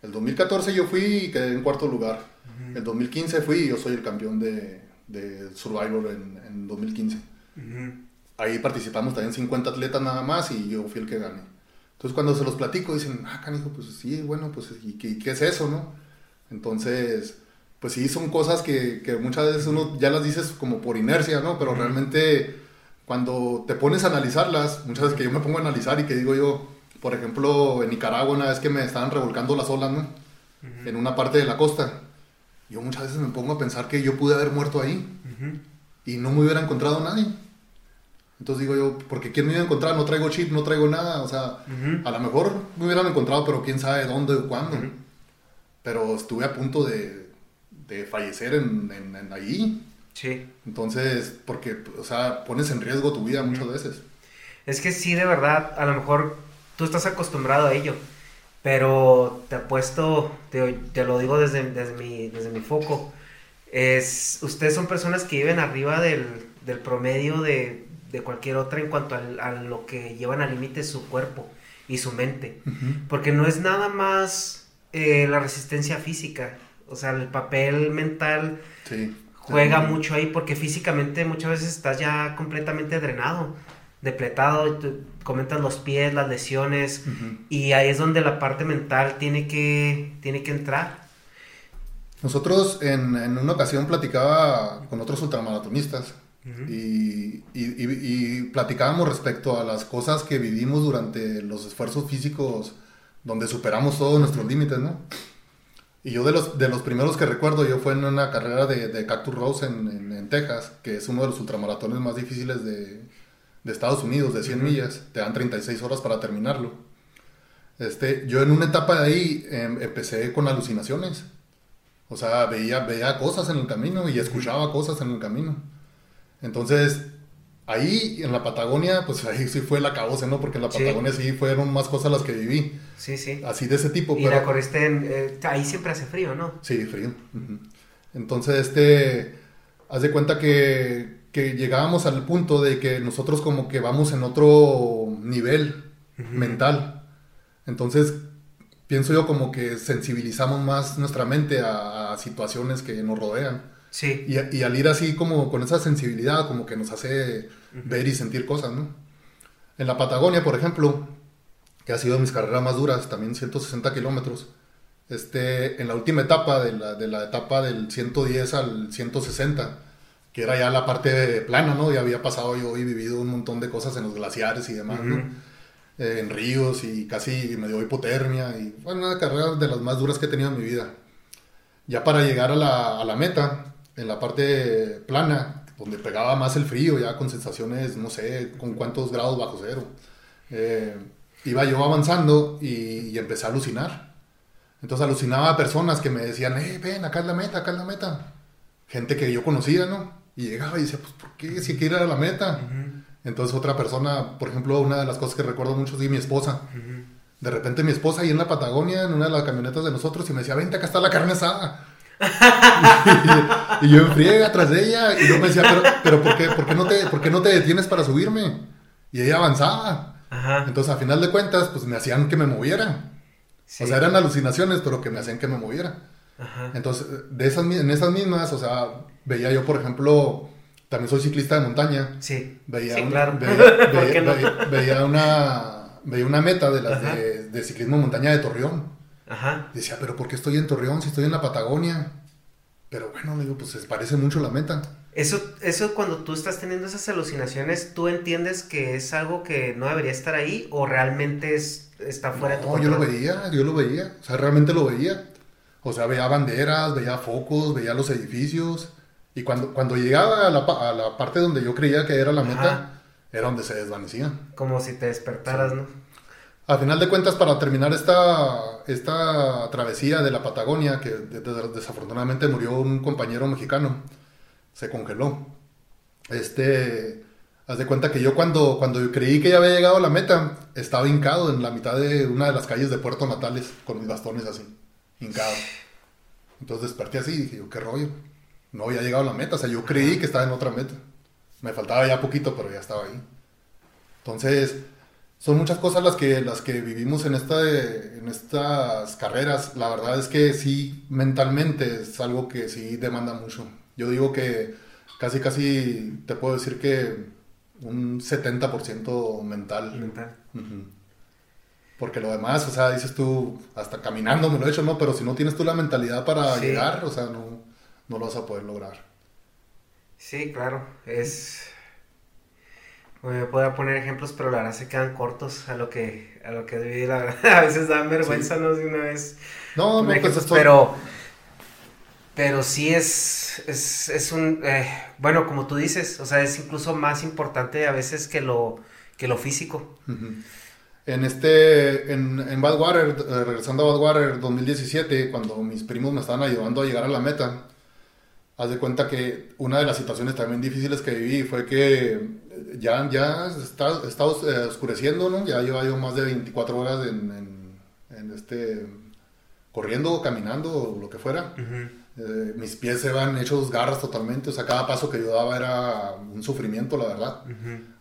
El 2014 yo fui y quedé en cuarto lugar. El 2015 fui y yo soy el campeón de, de Survivor en, en 2015. Ahí participamos también 50 atletas nada más y yo fui el que gané. Entonces cuando se los platico dicen, ah, canijo, pues sí, bueno, pues ¿y qué, qué es eso, no? Entonces, pues sí, son cosas que, que muchas veces uno ya las dices como por inercia, ¿no? Pero realmente cuando te pones a analizarlas, muchas veces que yo me pongo a analizar y que digo yo, por ejemplo, en Nicaragua una vez que me estaban revolcando las olas, ¿no? En una parte de la costa. Yo muchas veces me pongo a pensar que yo pude haber muerto ahí y no me hubiera encontrado nadie. Entonces digo yo, porque ¿quién me iba a encontrar? No traigo chip, no traigo nada. O sea, a lo mejor me hubieran encontrado, pero quién sabe dónde o cuándo. Pero estuve a punto de, de fallecer en, en, en ahí. Sí. Entonces, porque, o sea, pones en riesgo tu vida muchas veces. Es que sí, de verdad, a lo mejor tú estás acostumbrado a ello, pero te apuesto, te, te lo digo desde, desde, mi, desde mi foco, es, ustedes son personas que viven arriba del, del promedio de, de cualquier otra en cuanto al- a, lo que llevan al límite su cuerpo y su mente, porque no es nada más eh, la resistencia física, o sea, el papel mental Sí. juega mucho ahí porque físicamente muchas veces estás ya completamente drenado, depletado, comentas los pies, las lesiones y ahí es donde la parte mental tiene que tiene que entrar. Nosotros en, en una ocasión platicaba con otros ultramaratonistas y, y- y- y platicábamos respecto a las cosas que vivimos durante los esfuerzos físicos donde superamos todos nuestros límites, ¿no? Y yo de los, de los primeros que recuerdo, yo fue en una carrera de, de Cactus Rose en, en- en Texas, que es uno de los ultramaratones más difíciles de, de Estados Unidos, de 100 millas. Te dan 36 horas para terminarlo. Este, yo en una etapa de ahí em, empecé con alucinaciones. O sea, veía, veía cosas en el camino y escuchaba cosas en el camino. Entonces, ahí en la Patagonia, pues ahí sí fue la cabose, ¿no? Porque en la. Patagonia sí fueron más cosas las que viví. Sí, sí. Así de ese tipo. Y pero- la corriste en, eh, ahí siempre hace frío, ¿no? Sí, frío. Entonces, este, haz de cuenta que que llegábamos al punto de que nosotros como que vamos en otro nivel mental. Entonces, pienso yo como que sensibilizamos más nuestra mente a, situaciones que nos rodean. Sí. Y, al ir así como con esa sensibilidad, como que nos hace ver y sentir cosas, ¿no? En la Patagonia, por ejemplo, que ha sido mis carreras más duras, también 160 kilómetros, este, en la última etapa, de la, de la etapa del 110 al 160, que era ya la parte plana, ¿no? Ya había pasado yo y vivido un montón de cosas en los glaciares y demás, ¿no? Eh, en ríos y casi me dio hipotermia y fue una carrera de las más duras que he tenido en mi vida. Ya para llegar a la, a la meta, en la parte plana, donde pegaba más el frío, ya con sensaciones, no sé, con cuántos grados bajo cero, eh, iba yo avanzando y, y, empecé a alucinar. Entonces alucinaba a personas que me decían, eh, ven, acá es la meta, acá es la meta. Gente que yo conocía, ¿no? Y llegaba y decía, pues, ¿por qué? Si quiero ir a la meta. Entonces otra persona, por ejemplo, una de las cosas que recuerdo mucho es mi esposa. De repente mi esposa ahí en la Patagonia, en una de las camionetas de nosotros, y me decía, vente, acá está la carne asada. y, yo enfrié atrás de ella, y yo me decía, pero, pero ¿por, qué, por, qué no te, ¿por qué no te detienes para subirme? Y ella avanzaba. Entonces, a final de cuentas, pues me hacían que me moviera. O sea, eran alucinaciones, pero que me hacían que me moviera. Entonces, de esas, en esas mismas, o sea, veía yo, por ejemplo, también soy ciclista de montaña. Sí. Veía sí, claro. Veía, una, veía una meta de las de, ciclismo montaña de Torreón. Ajá. Decía, pero ¿por qué estoy en Torreón si estoy en la Patagonia? Pero bueno, digo, pues se parece mucho la meta. Eso, eso cuando tú estás teniendo esas alucinaciones, ¿tú entiendes que es algo que no debería estar ahí o realmente es, está fuera de tu control? yo lo veía, yo lo veía, o sea, realmente lo veía. O sea, veía banderas, veía focos, veía los edificios. Y cuando, cuando llegaba a la, a la parte donde yo creía que era la meta, era donde se desvanecía. Como si te despertaras, ¿no? A final de cuentas, para terminar esta, esta travesía de la Patagonia, que desafortunadamente murió un compañero mexicano, se congeló. Este, haz de cuenta que yo cuando, cuando creí que ya había llegado a la meta, estaba hincado en la mitad de una de las calles de Puerto Natales, con mis bastones así hincado. Entonces desperté así y dije, ¿qué rollo? No había llegado a la meta, o sea, yo creí que estaba en otra meta. Me faltaba ya poquito, pero ya estaba ahí. Entonces, son muchas cosas las que, las que vivimos en, esta, en estas carreras. La verdad es que sí, mentalmente es algo que sí demanda mucho. Yo digo que casi, casi te puedo decir que un 70% mental. Mental. Porque lo demás, o sea, dices tú, hasta caminando me lo he hecho, ¿no? Pero si no tienes tú la mentalidad para llegar, o sea, no, no lo vas a poder lograr. Sí, claro, es... Bueno, puedo poner ejemplos, pero la verdad se quedan cortos a lo que, a lo que viví, la verdad. A veces dan vergüenza, ¿no? De una vez. No, no, pues pero... Pero sí es, es, es un... Eh, bueno, como tú dices, o sea, es incluso más importante a veces que lo, que lo físico. En este, en, en Badwater, eh, regresando a Badwater 2017, cuando mis primos me estaban ayudando a llegar a la meta, haz de cuenta que una de las situaciones también difíciles que viví fue que ya, ya está, está eh, oscureciendo, ¿no? Ya lleva yo más de 24 horas en, en, este, corriendo caminando o lo que fuera. Eh, mis pies se van hechos garras totalmente, o sea, cada paso que yo daba era un sufrimiento, la verdad.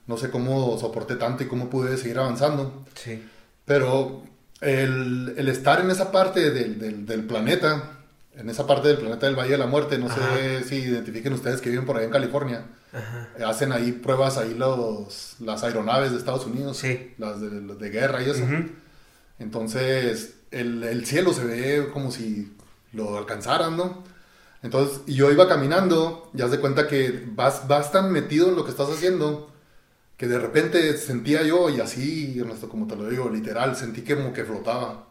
No sé cómo soporté tanto y cómo pude seguir avanzando. Sí. Pero el, el estar en esa parte del, del, del, planeta, en esa parte del planeta del Valle de la Muerte, no sé si identifiquen ustedes que viven por ahí en California, hacen ahí pruebas ahí los, las aeronaves de Estados Unidos, sí. las de, de, guerra y eso. Entonces, el, el, cielo se ve como si lo alcanzaran, ¿no? Entonces, yo iba caminando, ya se cuenta que vas, vas tan metido en lo que estás haciendo que de repente sentía yo, y así, como te lo digo, literal, sentí que como que flotaba.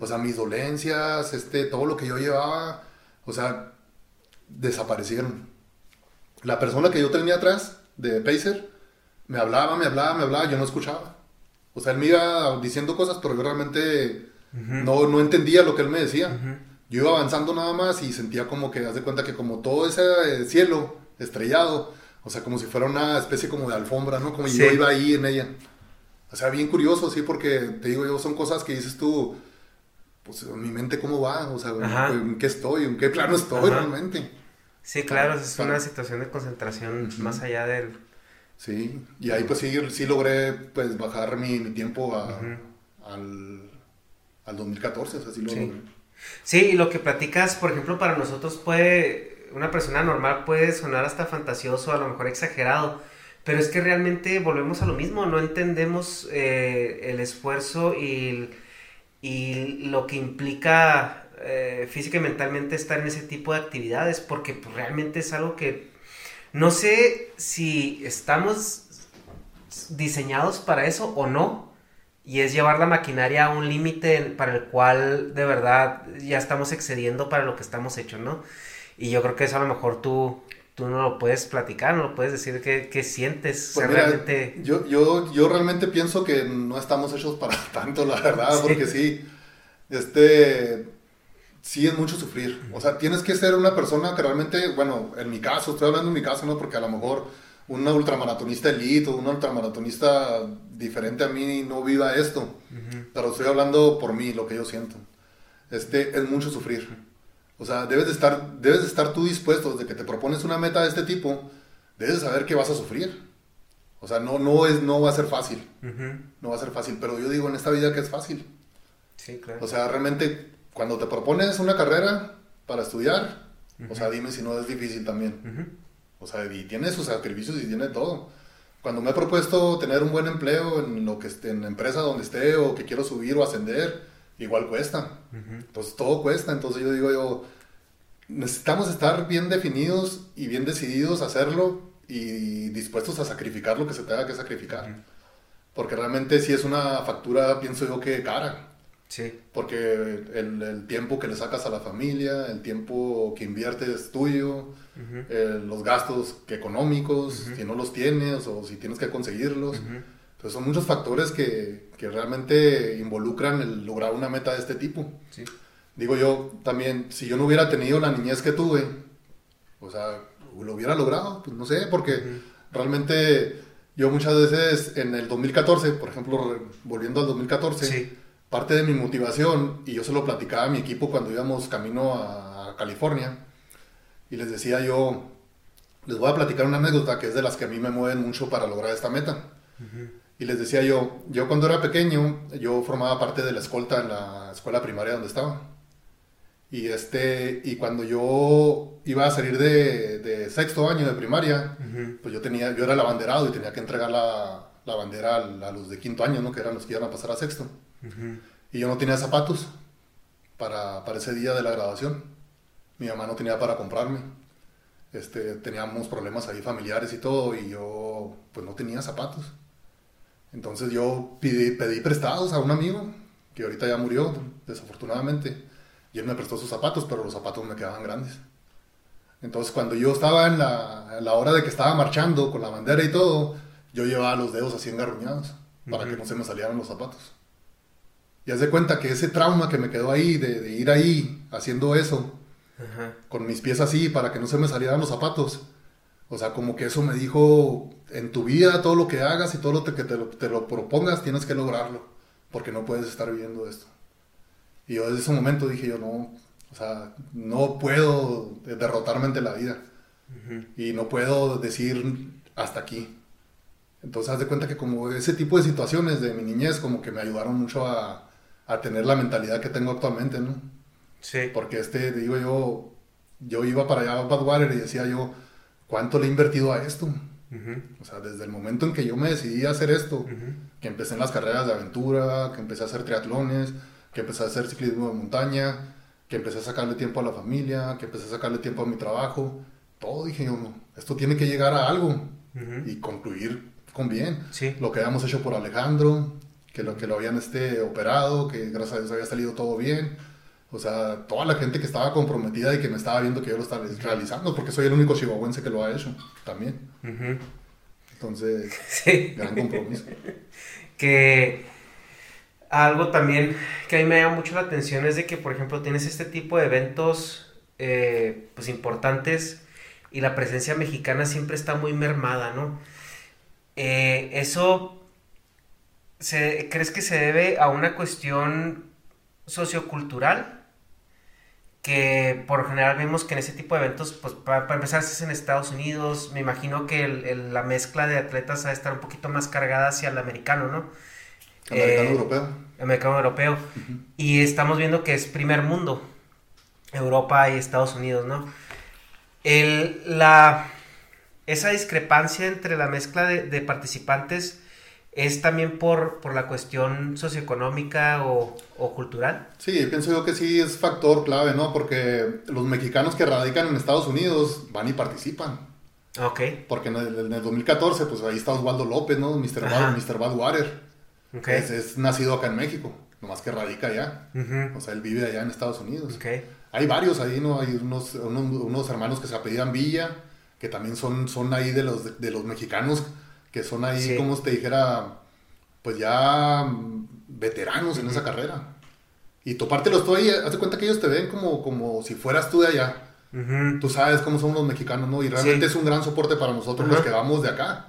O sea, mis dolencias, este, todo lo que yo llevaba, o sea, desaparecieron. La persona que yo tenía atrás, de Pacer, me hablaba, me hablaba, me hablaba, yo no escuchaba. O sea, él me iba diciendo cosas, pero yo realmente no, no entendía lo que él me decía. Yo iba avanzando nada más y sentía como que, haz de cuenta que como todo ese cielo estrellado, o sea, como si fuera una especie como de alfombra, ¿no? Como yo iba ahí en ella. O sea, bien curioso, sí, porque te digo yo, son cosas que dices tú, pues en mi mente cómo va, o sea, en qué estoy, en qué plano estoy realmente. Sí, claro, es una situación de concentración más allá del... Sí, y ahí pues sí, sí logré pues bajar mi, tiempo al, al 2014, o sea, sí lo sí. Sí, y lo que platicas, por ejemplo, para nosotros puede, una persona normal puede sonar hasta fantasioso, a lo mejor exagerado, pero es que realmente volvemos a lo mismo, no entendemos eh, el esfuerzo y, y, lo que implica eh, física y mentalmente estar en ese tipo de actividades, porque pues, realmente es algo que no sé si estamos diseñados para eso o no, y es llevar la maquinaria a un límite para el cual de verdad ya estamos excediendo para lo que estamos hechos, ¿no? Y yo creo que eso a lo mejor tú, tú no lo puedes platicar, no lo puedes decir qué, sientes. Pues realmente... yo, yo, yo realmente pienso que no estamos hechos para tanto, la verdad, porque sí, este, sí es mucho sufrir. O sea, tienes que ser una persona que realmente, bueno, en mi caso, estoy hablando en mi caso, ¿no? Porque a lo mejor una ultramaratonista elite o un ultramaratonista diferente a mí no viva esto. Pero estoy hablando por mí, lo que yo siento. Este, es mucho sufrir. O sea, debes de estar, debes de estar tú dispuesto, desde que te propones una meta de este tipo, debes de saber que vas a sufrir. O sea, no, no, es, no va a ser fácil. No va a ser fácil. Pero yo digo en esta vida que es fácil. Sí, claro. O sea, realmente cuando te propones una carrera para estudiar, o sea, dime si no es difícil también. O sea, y tiene sus sacrificios y tiene todo. Cuando me he propuesto tener un buen empleo en lo que esté, en la empresa donde esté o que quiero subir o ascender, igual cuesta. Entonces todo cuesta. Entonces yo digo yo, necesitamos estar bien definidos y bien decididos a hacerlo y dispuestos a sacrificar lo que se tenga que sacrificar. Porque realmente si es una factura, pienso yo que cara. Sí. Porque el, tiempo que le sacas a la familia, el tiempo que inviertes tuyo, eh, los gastos económicos, si no los tienes o si tienes que conseguirlos. Entonces son muchos factores que, que, realmente involucran el lograr una meta de este tipo. Sí. Digo yo también, si yo no hubiera tenido la niñez que tuve, o sea, lo hubiera logrado, pues no sé, porque realmente yo muchas veces en el 2014, por ejemplo, volviendo al 2014, sí parte de mi motivación, y yo se lo platicaba a mi equipo cuando íbamos camino a California, y les decía yo, les voy a platicar una anécdota que es de las que a mí me mueven mucho para lograr esta meta. Y les decía yo, yo cuando era pequeño, yo formaba parte de la escolta en la escuela primaria donde estaba. Y, este, y cuando yo iba a salir de, sexto año de primaria, pues yo, tenía, yo era el abanderado y tenía que entregar la, la bandera a, a, los de quinto año, ¿no? que eran los que iban a pasar a sexto. Y yo no tenía zapatos para, para, ese día de la graduación. Mi mamá no tenía para comprarme. Este, teníamos problemas ahí familiares y todo, y yo pues no tenía zapatos. Entonces yo pedí, pedí prestados a un amigo, que ahorita ya murió, desafortunadamente, y él me prestó sus zapatos, pero los zapatos me quedaban grandes. Entonces cuando yo estaba en la, en la hora de que estaba marchando con la bandera y todo, yo llevaba los dedos así engarruñados para que no se me salieran los zapatos. Y haz de cuenta que ese trauma que me quedó ahí, de, ir ahí haciendo eso, con mis pies así para que no se me salieran los zapatos, o sea, como que eso me dijo, en tu vida todo lo que hagas y todo lo que te lo, te lo propongas tienes que lograrlo, porque no puedes estar viviendo esto. Y yo desde ese momento dije yo, no, o sea, no puedo derrotarme ante la vida. Y no puedo decir hasta aquí. Entonces, haz de cuenta que como ese tipo de situaciones de mi niñez como que me ayudaron mucho a, a tener la mentalidad que tengo actualmente, ¿no? Sí. Porque este, digo yo, yo iba para allá a Badwater y decía yo, ¿cuánto le he invertido a esto? O sea, desde el momento en que yo me decidí a hacer esto, que empecé en las carreras de aventura, que empecé a hacer triatlones, que empecé a hacer ciclismo de montaña, que empecé a sacarle tiempo a la familia, que empecé a sacarle tiempo a mi trabajo, todo dije yo, esto tiene que llegar a algo y concluir con bien. Sí. Lo que habíamos hecho por Alejandro, que lo, que lo habían este, operado, que gracias a Dios había salido todo bien. O sea, toda la gente que estaba comprometida y que me estaba viendo que yo lo estaba realizando, porque soy el único chihuahuense que lo ha hecho también. Entonces, sí. gran compromiso. que algo también que a mí me llama mucho la atención es de que, por ejemplo, tienes este tipo de eventos eh, pues importantes y la presencia mexicana siempre está muy mermada, ¿no? Eh, eso ¿crees que se debe a una cuestión sociocultural? Que por lo general vemos que en ese tipo de eventos, pues para, empezar es en Estados Unidos, me imagino que la mezcla de atletas va a estar un poquito más cargada hacia el americano, ¿no? Americano eh, europeo. Americano europeo. Y estamos viendo que es primer mundo, Europa y Estados Unidos, ¿no? El, la, esa discrepancia entre la mezcla de, participantes es también por, por la cuestión socioeconómica o, cultural. Sí, pienso yo que sí es factor clave, ¿no? Porque los mexicanos que radican en Estados Unidos van y participan. Ok. Porque en el, 2014, pues ahí está Osvaldo López, ¿no? Mr. Bad, Mr. Badwater. Okay. Es, nacido acá en México, nomás que radica allá. O sea, él vive allá en Estados Unidos. Okay. Hay varios ahí, ¿no? Hay unos, unos, hermanos que se apellidan Villa, que también son, son ahí de los, de, los mexicanos, que son ahí, como te dijera, pues ya veteranos en esa carrera. Y topártelos tú ahí, haz de cuenta que ellos te ven como, como si fueras tú de allá. Tú sabes cómo son los mexicanos, ¿no? Y realmente es un gran soporte para nosotros los que vamos de acá.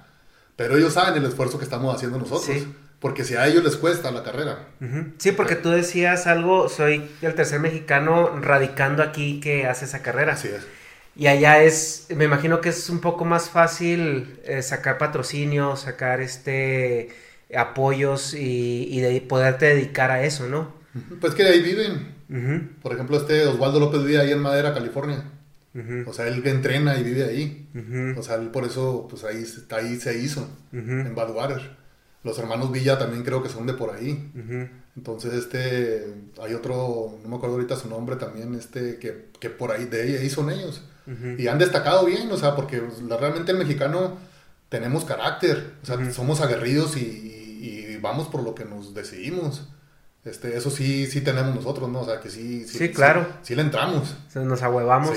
Pero ellos saben el esfuerzo que estamos haciendo nosotros. Porque si a ellos les cuesta la carrera. Sí, porque tú decías algo, soy el tercer mexicano radicando aquí que hace esa carrera. Así es. Y allá es, me imagino que es un poco más fácil eh, sacar patrocinio, sacar este apoyos y, de poderte dedicar a eso, ¿no? Pues que de ahí viven. Por ejemplo, este Osvaldo López vive ahí en Madera, California. O sea, él entrena y vive ahí. O sea, él por eso, pues ahí, ahí se hizo, en Badwater. Los hermanos Villa también creo que son de por ahí. Entonces, este, hay otro, no me acuerdo ahorita su nombre también, este, que, que por ahí, de ahí son ellos. Y han destacado bien, o sea, porque realmente el mexicano tenemos carácter, o sea, somos aguerridos y, vamos por lo que nos decidimos. Este, eso sí, sí tenemos nosotros, ¿no? O sea, que sí, sí, claro. Sí, le entramos. nos ahuevamos.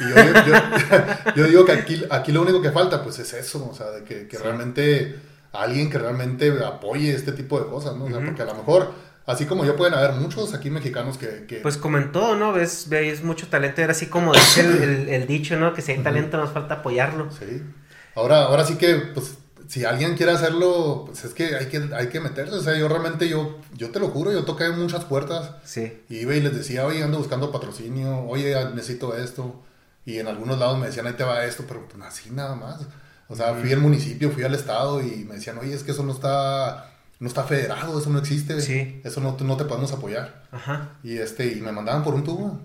Y yo, digo que aquí, aquí lo único que falta, pues, es eso, o sea, de que, que realmente alguien que realmente apoye este tipo de cosas, ¿no? O sea, porque a lo mejor, así como yo, pueden haber muchos aquí mexicanos que... Pues como en todo, ¿no? Ves, ves mucho talento, era así como dice el, dicho, ¿no? Que si hay talento nos falta apoyarlo. Sí. Ahora, ahora sí que, pues, si alguien quiere hacerlo, pues es que hay que, hay que meterse. O sea, yo realmente, yo, yo te lo juro, yo toqué muchas puertas. Sí. Y iba y les decía, oye, ando buscando patrocinio, oye, necesito esto. Y en algunos lados me decían, ahí te va esto, pero pues así nada más. O sea, fui al municipio, fui al estado y me decían, oye, es que eso no está, no está federado, eso no existe. Sí. Eso no, no te podemos apoyar. Ajá. Y, este, y me mandaban por un tubo.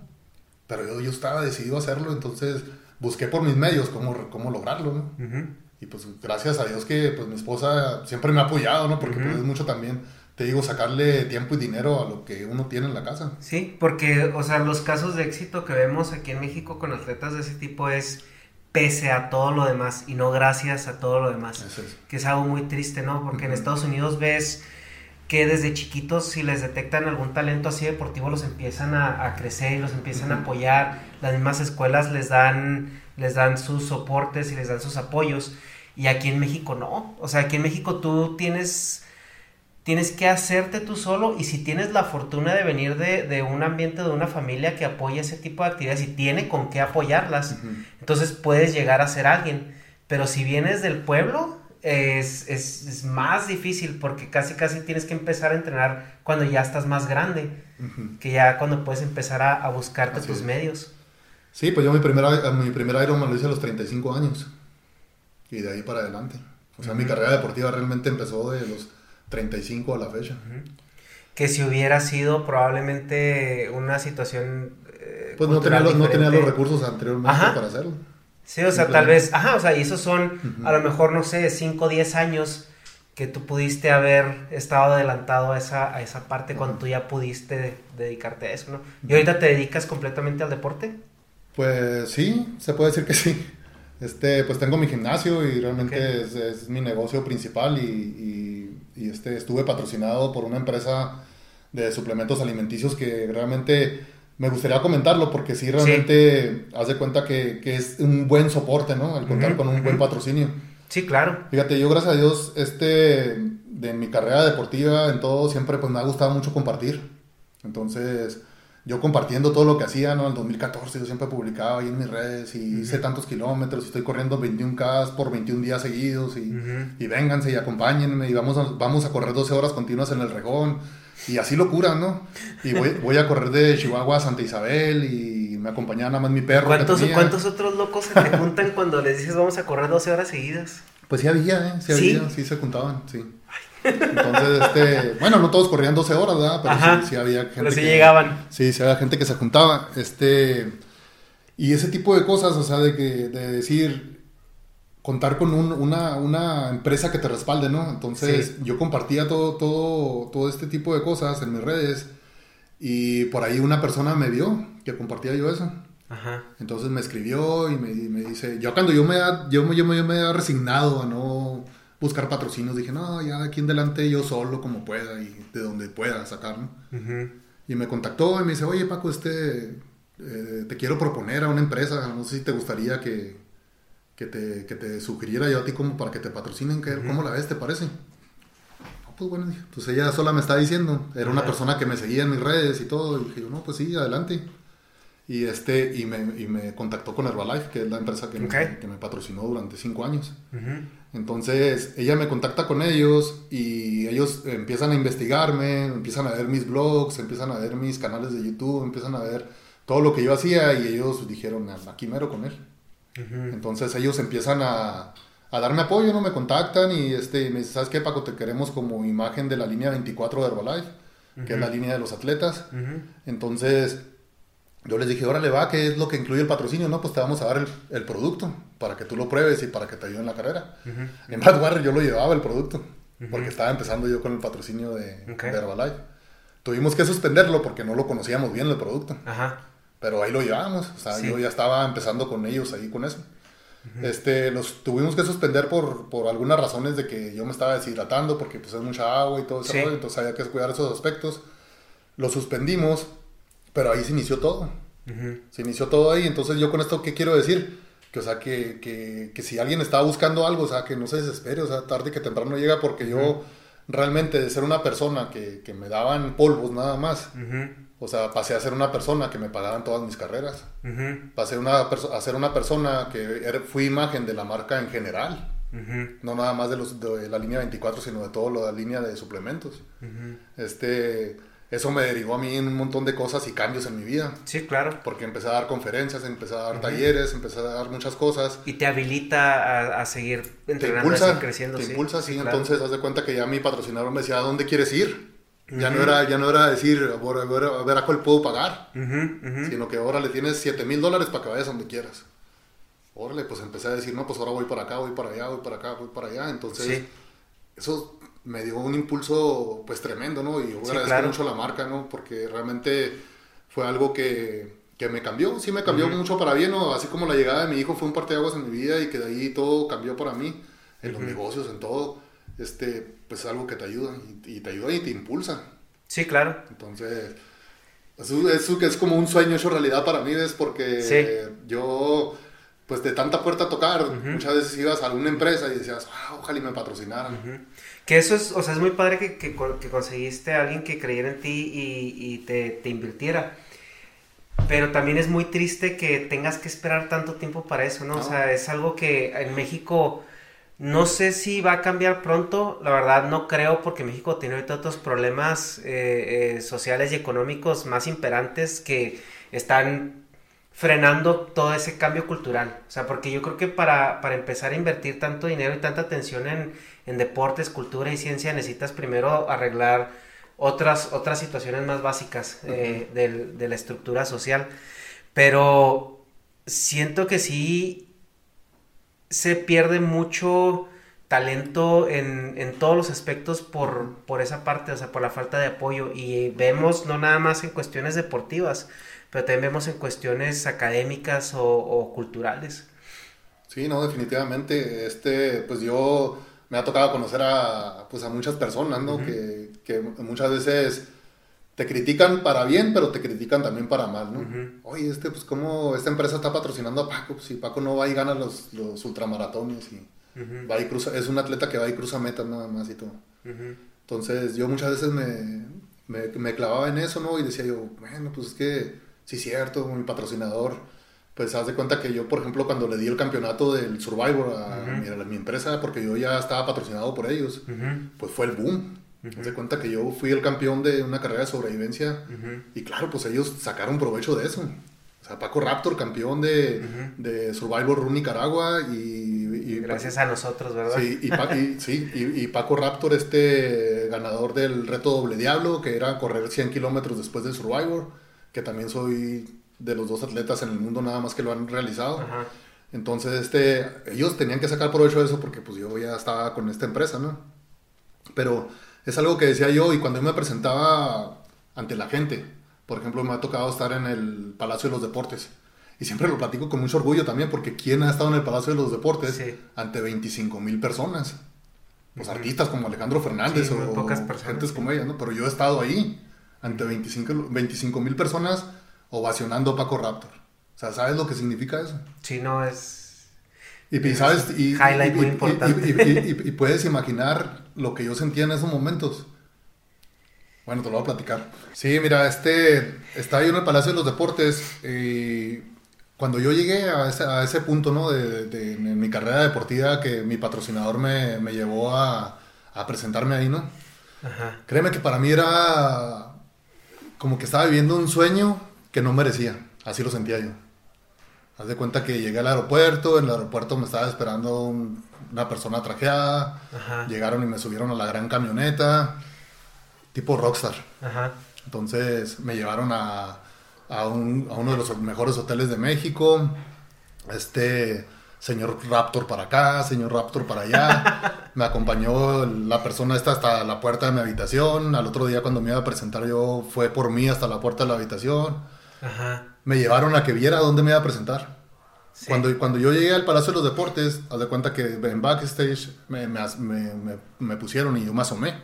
Pero yo, yo estaba decidido a hacerlo, entonces busqué por mis medios cómo, cómo lograrlo, ¿no? Y pues gracias a Dios que pues mi esposa siempre me ha apoyado, ¿no? Porque pues, es mucho también, te digo, sacarle tiempo y dinero a lo que uno tiene en la casa. Sí, porque, o sea, los casos de éxito que vemos aquí en México con atletas de ese tipo es pese a todo lo demás y no gracias a todo lo demás. Que es algo muy triste, ¿no? Porque en Estados Unidos ves que desde chiquitos si les detectan algún talento así deportivo los empiezan a, crecer y los empiezan a apoyar. Las mismas escuelas les dan, les dan sus soportes y les dan sus apoyos. Y aquí en México no. O sea, aquí en México tú tienes tienes que hacerte tú solo y si tienes la fortuna de venir de, un ambiente, de una familia que apoya ese tipo de actividades y tiene con qué apoyarlas, entonces puedes llegar a ser alguien. Pero si vienes del pueblo, es, más difícil porque casi casi tienes que empezar a entrenar cuando ya estás más grande, que ya cuando puedes empezar a, buscarte tus medios. Sí, pues yo mi primera, mi primer Ironman lo hice a los 35 años y de ahí para adelante. O sea, mi carrera deportiva realmente empezó de los 35 a la fecha. Que si hubiera sido probablemente una situación... Eh, pues no tenía, los, no tenía, los, recursos anteriormente para hacerlo. Sí, o sea, tal vez, ajá, o sea, y esos son a lo mejor, no sé, 5 o 10 años que tú pudiste haber estado adelantado a esa, a esa parte cuando tú ya pudiste dedicarte a eso, ¿no? ¿Y ahorita te dedicas completamente al deporte? Pues sí, se puede decir que sí. Este, pues tengo mi gimnasio y realmente es, mi negocio principal y y este, estuve patrocinado por una empresa de suplementos alimenticios que realmente me gustaría comentarlo porque sí realmente haz de cuenta que, que, es un buen soporte, ¿no? El contar con un buen patrocinio. Sí, claro. Fíjate, yo gracias a Dios, este, de mi carrera deportiva en todo, siempre pues me ha gustado mucho compartir. Entonces, yo compartiendo todo lo que hacía, ¿no? En el 2014 yo siempre publicaba ahí en mis redes y hice tantos kilómetros y estoy corriendo 21K por 21 días seguidos y, y vénganse y acompáñenme y vamos a, vamos a correr 12 horas continuas en el regón y así locura, ¿no? Y voy, voy a correr de Chihuahua a Santa Isabel y me acompañaba nada más mi perro. ¿Cuántos. ¿Cuántos otros locos se te juntan cuando les dices vamos a correr 12 horas seguidas? Pues sí había, ¿eh? Sí ¿Sí? había, sí, se juntaban, sí. Entonces, este, bueno, no todos corrían 12 horas, ¿verdad? Pero Ajá. sí, sí había gente Pero sí que- llegaban. Sí, sí había gente que se juntaba, este, y ese tipo de cosas, o sea, de que, de decir, contar con un- una, una empresa que te respalde, ¿no? Entonces, Sí. yo compartía todo, todo, todo este tipo de cosas en mis redes, y por ahí una persona me vio que compartía yo eso. Ajá. Entonces me escribió y me, dice, yo cuando yo me, yo, yo, yo me había resignado a no buscar patrocinios, dije, no, ya aquí en delante yo solo como pueda y de donde pueda sacar, ¿no? Ujú. Y me contactó y me dice, oye Paco, este, eh, te quiero proponer a una empresa, no sé si te gustaría que, que, te, que te sugiriera yo a ti como para que te patrocinen, ¿qué- ¿cómo la ves, te parece? No, pues bueno, dije, pues ella sola me está diciendo, era una persona que me seguía en mis redes y todo, y dije yo, no, pues sí, adelante. Y, este, y, me, y me contactó con Herbalife, que es la empresa que, Ok. me, que me patrocinó durante cinco años. Entonces ella me contacta con ellos y ellos empiezan a investigarme, empiezan a ver mis blogs, empiezan a ver mis canales de YouTube, empiezan a ver todo lo que yo hacía y ellos dijeron, aquí mero con él. Entonces ellos empiezan a, a darme apoyo, ¿no? Me contactan y este, me dicen, ¿sabes qué, Paco? Te queremos como imagen de la línea 24 de Herbalife, que es la línea de los atletas. Entonces, yo les dije, órale, va, ¿qué es lo que incluye el patrocinio? No, pues te vamos a dar el, el producto para que tú lo pruebes y para que te ayude en la carrera. En Bad Warrior yo lo llevaba el producto, porque estaba empezando yo con el patrocinio de, Ok. de Herbalife. Tuvimos que suspenderlo porque no lo conocíamos bien el producto, Ajá. pero ahí lo llevábamos. O sea, Sí. yo ya estaba empezando con ellos ahí con eso. Este, los tuvimos que suspender por, por algunas razones de que yo me estaba deshidratando porque pues es mucha agua y todo ese Sí. entonces había que cuidar esos aspectos. Lo suspendimos, pero ahí se inició todo. Se inició todo ahí, entonces yo con esto, ¿qué quiero decir? Que, o sea, que, que, que si alguien está buscando algo, o sea, que no se desespere, o sea, tarde que temprano llega, porque yo realmente de ser una persona que, que me daban polvos nada más, o sea, pasé a ser una persona que me pagaban todas mis carreras. Pasé una perso- a ser una persona que era- fui imagen de la marca en general, no nada más de, los, de la línea 24, sino de toda la línea de suplementos. este, eso me derivó a mí en un montón de cosas y cambios en mi vida. Sí, claro. Porque empecé a dar conferencias, empecé a dar talleres, empecé a dar muchas cosas. Y te habilita a, a seguir Te entrenando, a impulsa, creciendo. te sí. impulsa, sí. claro. Entonces, haz de cuenta que ya mi patrocinador me decía, ¿a dónde quieres ir? Ya, no era, ya no era decir, a ver, a ver, a cuál puedo pagar, Ujú, ujú. sino que ahora le tienes 7 mil dólares para que vayas donde quieras. Órale, pues empecé a decir, no, pues ahora voy para acá, voy para allá, voy para acá, voy para allá. Entonces, Sí. eso me dio un impulso pues tremendo, ¿no? Y yo Sí, agradezco claro. mucho a la marca, ¿no? Porque realmente fue algo que, que me cambió, sí me cambió mucho para bien, ¿no? Así como la llegada de mi hijo fue un parteaguas en mi vida y que de ahí todo cambió para mí, en los negocios, en todo, este, pues es algo que te ayuda y, y te ayuda y te impulsa. Sí, claro. Entonces, eso, eso que es como un sueño hecho realidad para mí, es porque Sí. yo, pues de tanta puerta a tocar, muchas veces ibas a alguna empresa y decías, ah, ojalá y me patrocinaran. Que eso es, o sea, es muy padre que, que, que conseguiste a alguien que creyera en ti y, y te, te invirtiera. Pero también es muy triste que tengas que esperar tanto tiempo para eso, ¿no? O No. sea, es algo que en México no sé si va a cambiar pronto. La verdad no creo porque México tiene ahorita otros problemas eh, eh, sociales y económicos más imperantes que están frenando todo ese cambio cultural. O sea, porque yo creo que para, para empezar a invertir tanto dinero y tanta atención en, en deportes, cultura y ciencia, necesitas primero arreglar otras, otras situaciones más básicas eh, del- de la estructura social. Pero siento que sí se pierde mucho talento en, en todos los aspectos por, por esa parte, o sea, por la falta de apoyo. Y vemos no nada más en cuestiones deportivas, pero también vemos en cuestiones académicas o, o culturales. Sí, no, definitivamente. Este, pues yo me ha tocado conocer a, pues a muchas personas, ¿no? que, que muchas veces te critican para bien, pero te critican también para mal, ¿no? Oye, este, pues cómo esta empresa está patrocinando a Paco, pues si Paco no va y gana los, los ultramaratones y va y cruza, es un atleta que va y cruza metas nada más y todo. Entonces yo muchas veces me, me, me clavaba en eso, ¿no? Y decía yo, bueno, pues es que sí es cierto, mi patrocinador, pues haz de cuenta que yo, por ejemplo, cuando le di el campeonato del Survivor a, mi, a mi empresa, porque yo ya estaba patrocinado por ellos, pues fue el boom. Haz de cuenta que yo fui el campeón de una carrera de sobrevivencia y claro, pues ellos sacaron provecho de eso. O sea, Paco Raptor, campeón de, de Survivor Run Nicaragua y, y- Gracias a nosotros, ¿verdad? Sí, y, Pa- y- sí, y- Paco Raptor, este ganador del reto Doble Diablo, que era correr 100 kilómetros después de Survivor, que también soy de los dos atletas en el mundo nada más que lo han realizado. Ajá. Entonces, este, ellos tenían que sacar provecho de eso porque pues yo ya estaba con esta empresa, ¿no? Pero es algo que decía yo y cuando yo me presentaba ante la gente, por ejemplo, me ha tocado estar en el Palacio de los Deportes. Y siempre lo platico con mucho orgullo también porque ¿quién ha estado en el Palacio de los Deportes Sí. ante 25 mil personas? Pues artistas como Alejandro Fernández Sí, o pocas personas, gentes sí. como ella, ¿no? Pero yo he estado ahí ante 25 mil personas ovacionando a Paco Raptor. O sea, ¿sabes lo que significa eso? Sí, no, es... Y, sabes, y, Highlight y- muy importante. y- y- puedes imaginar lo que yo sentía en esos momentos. Bueno, te lo voy a platicar. Sí, mira, este, estaba yo en el Palacio de los Deportes y cuando yo llegué a ese, a ese punto, ¿no? De, de- en mi carrera deportiva que mi patrocinador me, me llevó a, a presentarme ahí, ¿no? Ajá. Créeme que para mí era como que estaba viviendo un sueño que no merecía. Así lo sentía yo. Haz de cuenta que llegué al aeropuerto, en el aeropuerto me estaba esperando un- una persona trajeada, Ajá. llegaron y me subieron a la gran camioneta, tipo rockstar. Ajá. Entonces me llevaron a, a, un- a uno de los mejores hoteles de México. Este señor Raptor para acá, señor Raptor para allá. me acompañó la persona esta hasta la puerta de mi habitación. Al otro día cuando me iba a presentar yo fue por mí hasta la puerta de la habitación. Ajá. Me llevaron a que viera dónde me iba a presentar. Sí. Cuando, cuando yo llegué al Palacio de los Deportes, haz de cuenta que en backstage me, me, me- me- me pusieron y yo me asomé.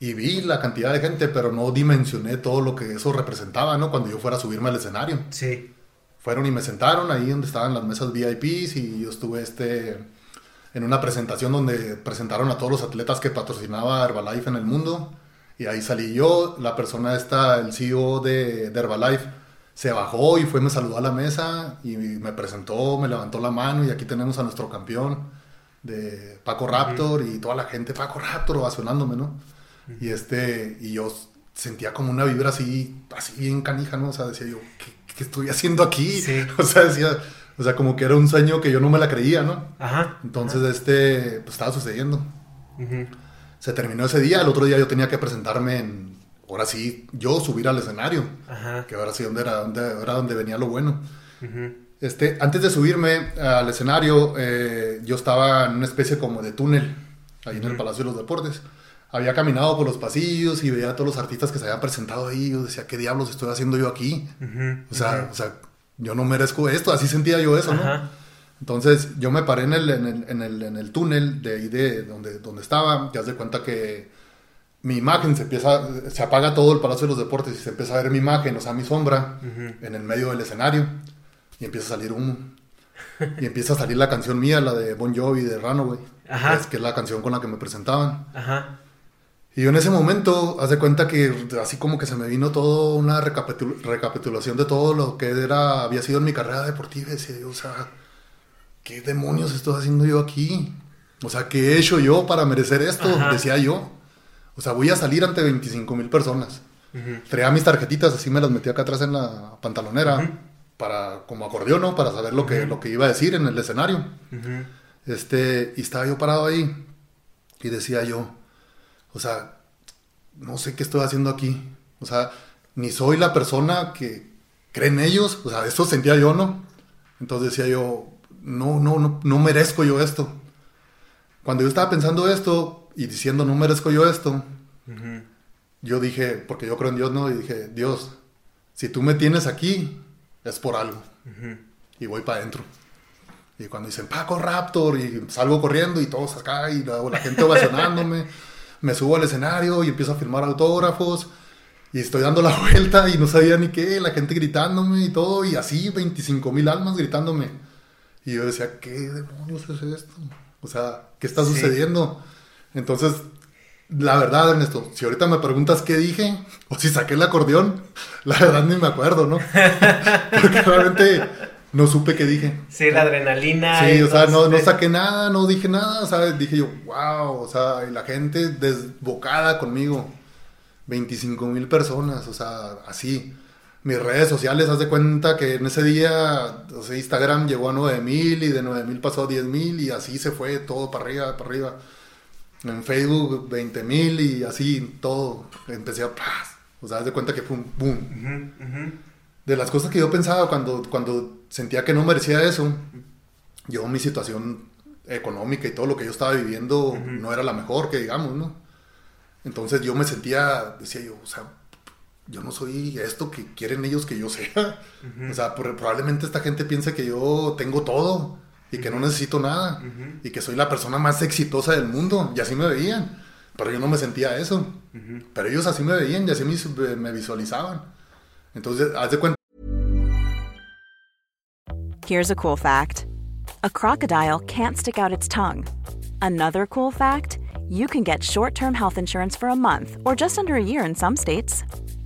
Y vi la cantidad de gente, pero no dimensioné todo lo que eso representaba, ¿no? Cuando yo fuera a subirme al escenario. Sí. Fueron y me sentaron ahí donde estaban las mesas VIPs y yo estuve este, en una presentación donde presentaron a todos los atletas que patrocinaba Herbalife en el mundo. Y ahí salí yo, la persona esta, el CEO de, de Herbalife, se bajó y fue, me saludó a la mesa y me presentó, me levantó la mano y aquí tenemos a nuestro campeón de Paco Raptor y toda la gente, Paco Raptor, ovacionándome, ¿no? Y este, y yo sentía como una vibra así, así bien canija, ¿no? O sea, decía yo, ¿qué, qué estoy haciendo aquí? Sí. O sea, decía, o sea, como que era un sueño que yo no me la creía, ¿no? Ajá. Entonces, este, pues estaba sucediendo. Ujú. Se terminó ese día, el otro día yo tenía que presentarme en, ahora sí, yo subir al escenario, Ajá. que ahora sí donde era, donde, era donde venía lo bueno. Ujú. Este, antes de subirme al escenario, eh, yo estaba en una especie como de túnel, ahí en el Palacio de los Deportes. Había caminado por los pasillos y veía a todos los artistas que se habían presentado ahí. Yo decía, ¿qué diablos estoy haciendo yo aquí? Ujú. O sea, o sea, yo no merezco esto, así sentía yo eso, ¿no? Entonces yo me paré en el, en el, en el, en el túnel de ahí de donde, donde estaba, te das de cuenta que mi imagen se empieza, se apaga todo el Palacio de los Deportes y se empieza a ver mi imagen, o sea, mi sombra en el medio del escenario y empieza a salir humo. Y empieza a salir la canción mía, la de Bon Jovi, de Runaway, Ajá. es que es la canción con la que me presentaban. Ajá. Y yo en ese momento, haz de cuenta que así como que se me vino todo una recapitul- recapitulación de todo lo que era, había sido en mi carrera deportiva. Y o sea, ¿qué demonios estoy haciendo yo aquí? O sea, ¿qué he hecho yo para merecer esto? Ajá. Decía yo. O sea, voy a salir ante 25 mil personas. Traía mis tarjetitas, así me las metí acá atrás en la pantalonera, para, como acordeón, ¿no? Para saber lo que, lo que iba a decir en el escenario. Este, y estaba yo parado ahí y decía yo, o sea, no sé qué estoy haciendo aquí. O sea, ni soy la persona que cree en ellos. O sea, esto sentía yo, ¿no? Entonces decía yo, no, no, no, no merezco yo esto. Cuando yo estaba pensando esto y diciendo, no merezco yo esto, yo dije, porque yo creo en Dios, ¿no? Y dije, Dios, si tú me tienes aquí, es por algo. Y voy para adentro. Y cuando dicen Paco Raptor, y salgo corriendo y todos acá, y la, la gente ovacionándome, me subo al escenario y empiezo a firmar autógrafos. Y estoy dando la vuelta y no sabía ni qué, la gente gritándome y todo, y así 25 mil almas gritándome. Y yo decía, ¿qué demonios es esto? O sea, ¿qué está Sí. sucediendo? Entonces, la verdad, Ernesto, si ahorita me preguntas qué dije, o si saqué el acordeón, la verdad ni me acuerdo, ¿no? Porque realmente no supe qué dije. Sí, la adrenalina. Sí, o sea, no, no saqué nada, no dije nada, o sea, dije yo, wow, o sea, y la gente desbocada conmigo, 25 mil personas, o sea, así. Mis redes sociales, haz de cuenta que en ese día, o sea, Instagram llegó a 9000 y de 9000 pasó a 10000 y así se fue todo para arriba, para arriba. En Facebook 20000 y así todo. Empecé a, o sea, haz de cuenta que fue un boom. De las cosas que yo pensaba cuando, cuando sentía que no merecía eso, yo mi situación económica y todo lo que yo estaba viviendo no era la mejor que digamos, ¿no? Entonces yo me sentía, decía yo, o sea, yo no soy esto que quieren ellos que yo sea. O sea, probablemente esta gente piense que yo tengo todo y que no necesito nada y que soy la persona más exitosa del mundo. Y así me veían. Pero yo no me sentía eso. Pero ellos así me veían y así me, me visualizaban. Entonces, haz de cuenta. Here's a cool fact: a crocodile can't stick out its tongue. Another cool fact: you can get short-term health insurance for a month or just under a year in some states.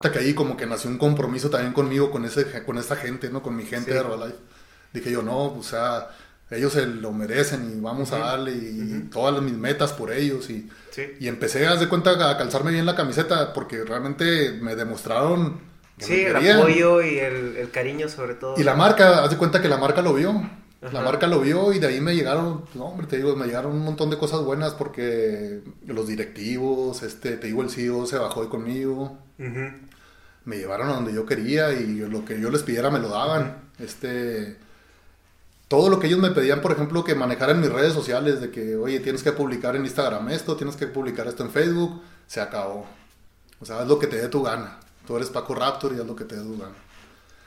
que ahí como que nació un compromiso también conmigo, con, ese, con esa gente, ¿no? Con mi gente de Herbalife. Dije yo, no, o sea, ellos se lo merecen y vamos a darle y todas mis metas por ellos. Y, y empecé, a de cuenta, a calzarme bien la camiseta porque realmente me demostraron... sí, el apoyo y el, cariño sobre todo. Y la marca, haz de cuenta que la marca lo vio. La marca lo vio y de ahí me llegaron, no, hombre, te digo, me llegaron un montón de cosas buenas porque los directivos, este, te digo, el CEO se bajó de conmigo me llevaron a donde yo quería y lo que yo les pidiera me lo daban. Este, todo lo que ellos me pedían, por ejemplo, que manejara en mis redes sociales, de que, oye, tienes que publicar en Instagram esto, tienes que publicar esto en Facebook, se acabó. O sea, es lo que te dé tu gana. Tú eres Paco Raptor y es lo que te dé tu gana.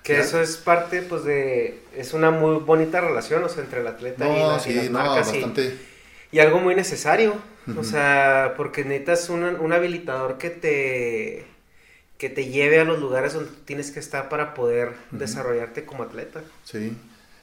Que eso es parte, pues, de... Es una muy bonita relación, o sea, entre el atleta y, la, sí, no, bastante... y, algo muy necesario. O sea, porque necesitas un, un habilitador que te que te lleve a los lugares donde tienes que estar para poder desarrollarte como atleta. Sí.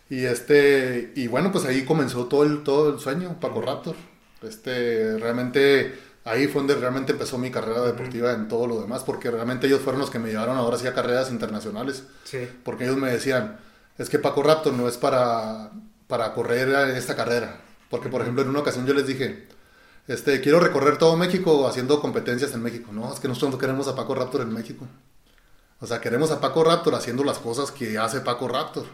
Y este y bueno, pues ahí comenzó todo el todo el sueño Paco Raptor. Este realmente ahí fue donde realmente empezó mi carrera deportiva en todo lo demás, porque realmente ellos fueron los que me llevaron ahora sí a carreras internacionales. Sí. Porque ellos me decían, es que Paco Raptor no es para, para correr esta carrera. Porque, por ejemplo, en una ocasión yo les dije, este, quiero recorrer todo México haciendo competencias en México. No, es que nosotros no queremos a Paco Raptor en México. O sea, queremos a Paco Raptor haciendo las cosas que hace Paco Raptor.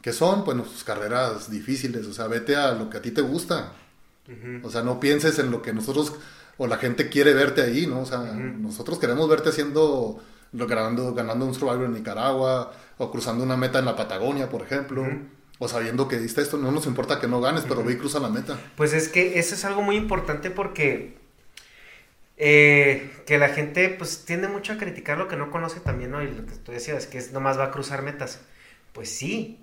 Que son, pues, sus carreras difíciles. O sea, vete a lo que a ti te gusta. O sea, no pienses en lo que nosotros o la gente quiere verte ahí, ¿no? O sea, nosotros queremos verte haciendo, ganando, ganando un Survivor en Nicaragua o cruzando una meta en la Patagonia, por ejemplo. O sabiendo que diste esto, no nos importa que no ganes, pero ve y cruza la meta. Pues es que eso es algo muy importante porque eh, que la gente pues tiende mucho a criticar lo que no conoce también, ¿no? Y lo que tú decías, que es nomás va a cruzar metas. Pues sí,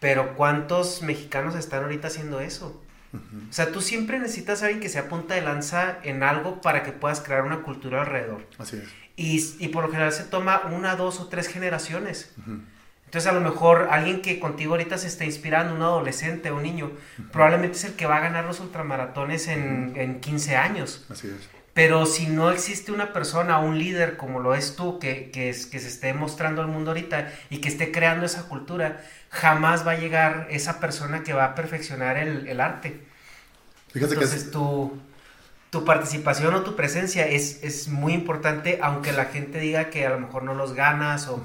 pero ¿cuántos mexicanos están ahorita haciendo eso? O sea, tú siempre necesitas a alguien que sea punta de lanza en algo para que puedas crear una cultura alrededor. Así es. Y, y por lo general se toma una, dos o tres generaciones. Entonces a lo mejor alguien que contigo ahorita se está inspirando, un adolescente o un niño, probablemente es el que va a ganar los ultramaratones en, en 15 años. Así es. Pero si no existe una persona, un líder como lo es tú, que, que, es, que se esté mostrando al mundo ahorita y que esté creando esa cultura, jamás va a llegar esa persona que va a perfeccionar el, el arte. Fíjate Entonces que es... tú tu participación o tu presencia es, es, muy importante, aunque la gente diga que a lo mejor no los ganas o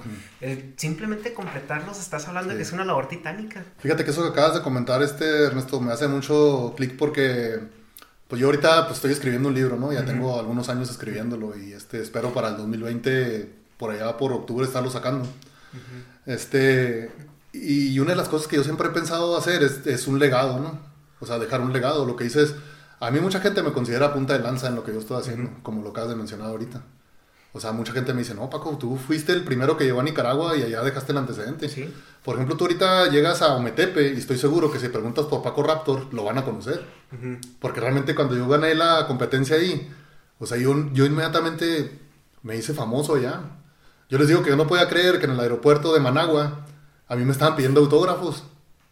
simplemente completarlos, estás hablando de que es una labor titánica. Fíjate que eso que acabas de comentar, este Ernesto, me hace mucho clic porque pues yo ahorita pues estoy escribiendo un libro, ¿no? Ya tengo algunos años escribiéndolo y este espero para el 2020 por allá por octubre estarlo sacando. Este, y una de las cosas que yo siempre he pensado hacer es, es, un legado, ¿no? O sea, dejar un legado. Lo que dices, a mí mucha gente me considera punta de lanza en lo que yo estoy haciendo, como lo acabas de mencionar ahorita. O sea, mucha gente me dice, no, Paco, tú fuiste el primero que llegó a Nicaragua y allá dejaste el antecedente. Sí. Por ejemplo, tú ahorita llegas a Ometepe y estoy seguro que si preguntas por Paco Raptor, lo van a conocer. Porque realmente cuando yo gané la competencia ahí, o sea, yo, yo inmediatamente me hice famoso allá. Yo les digo que yo no podía creer que en el aeropuerto de Managua a mí me estaban pidiendo autógrafos.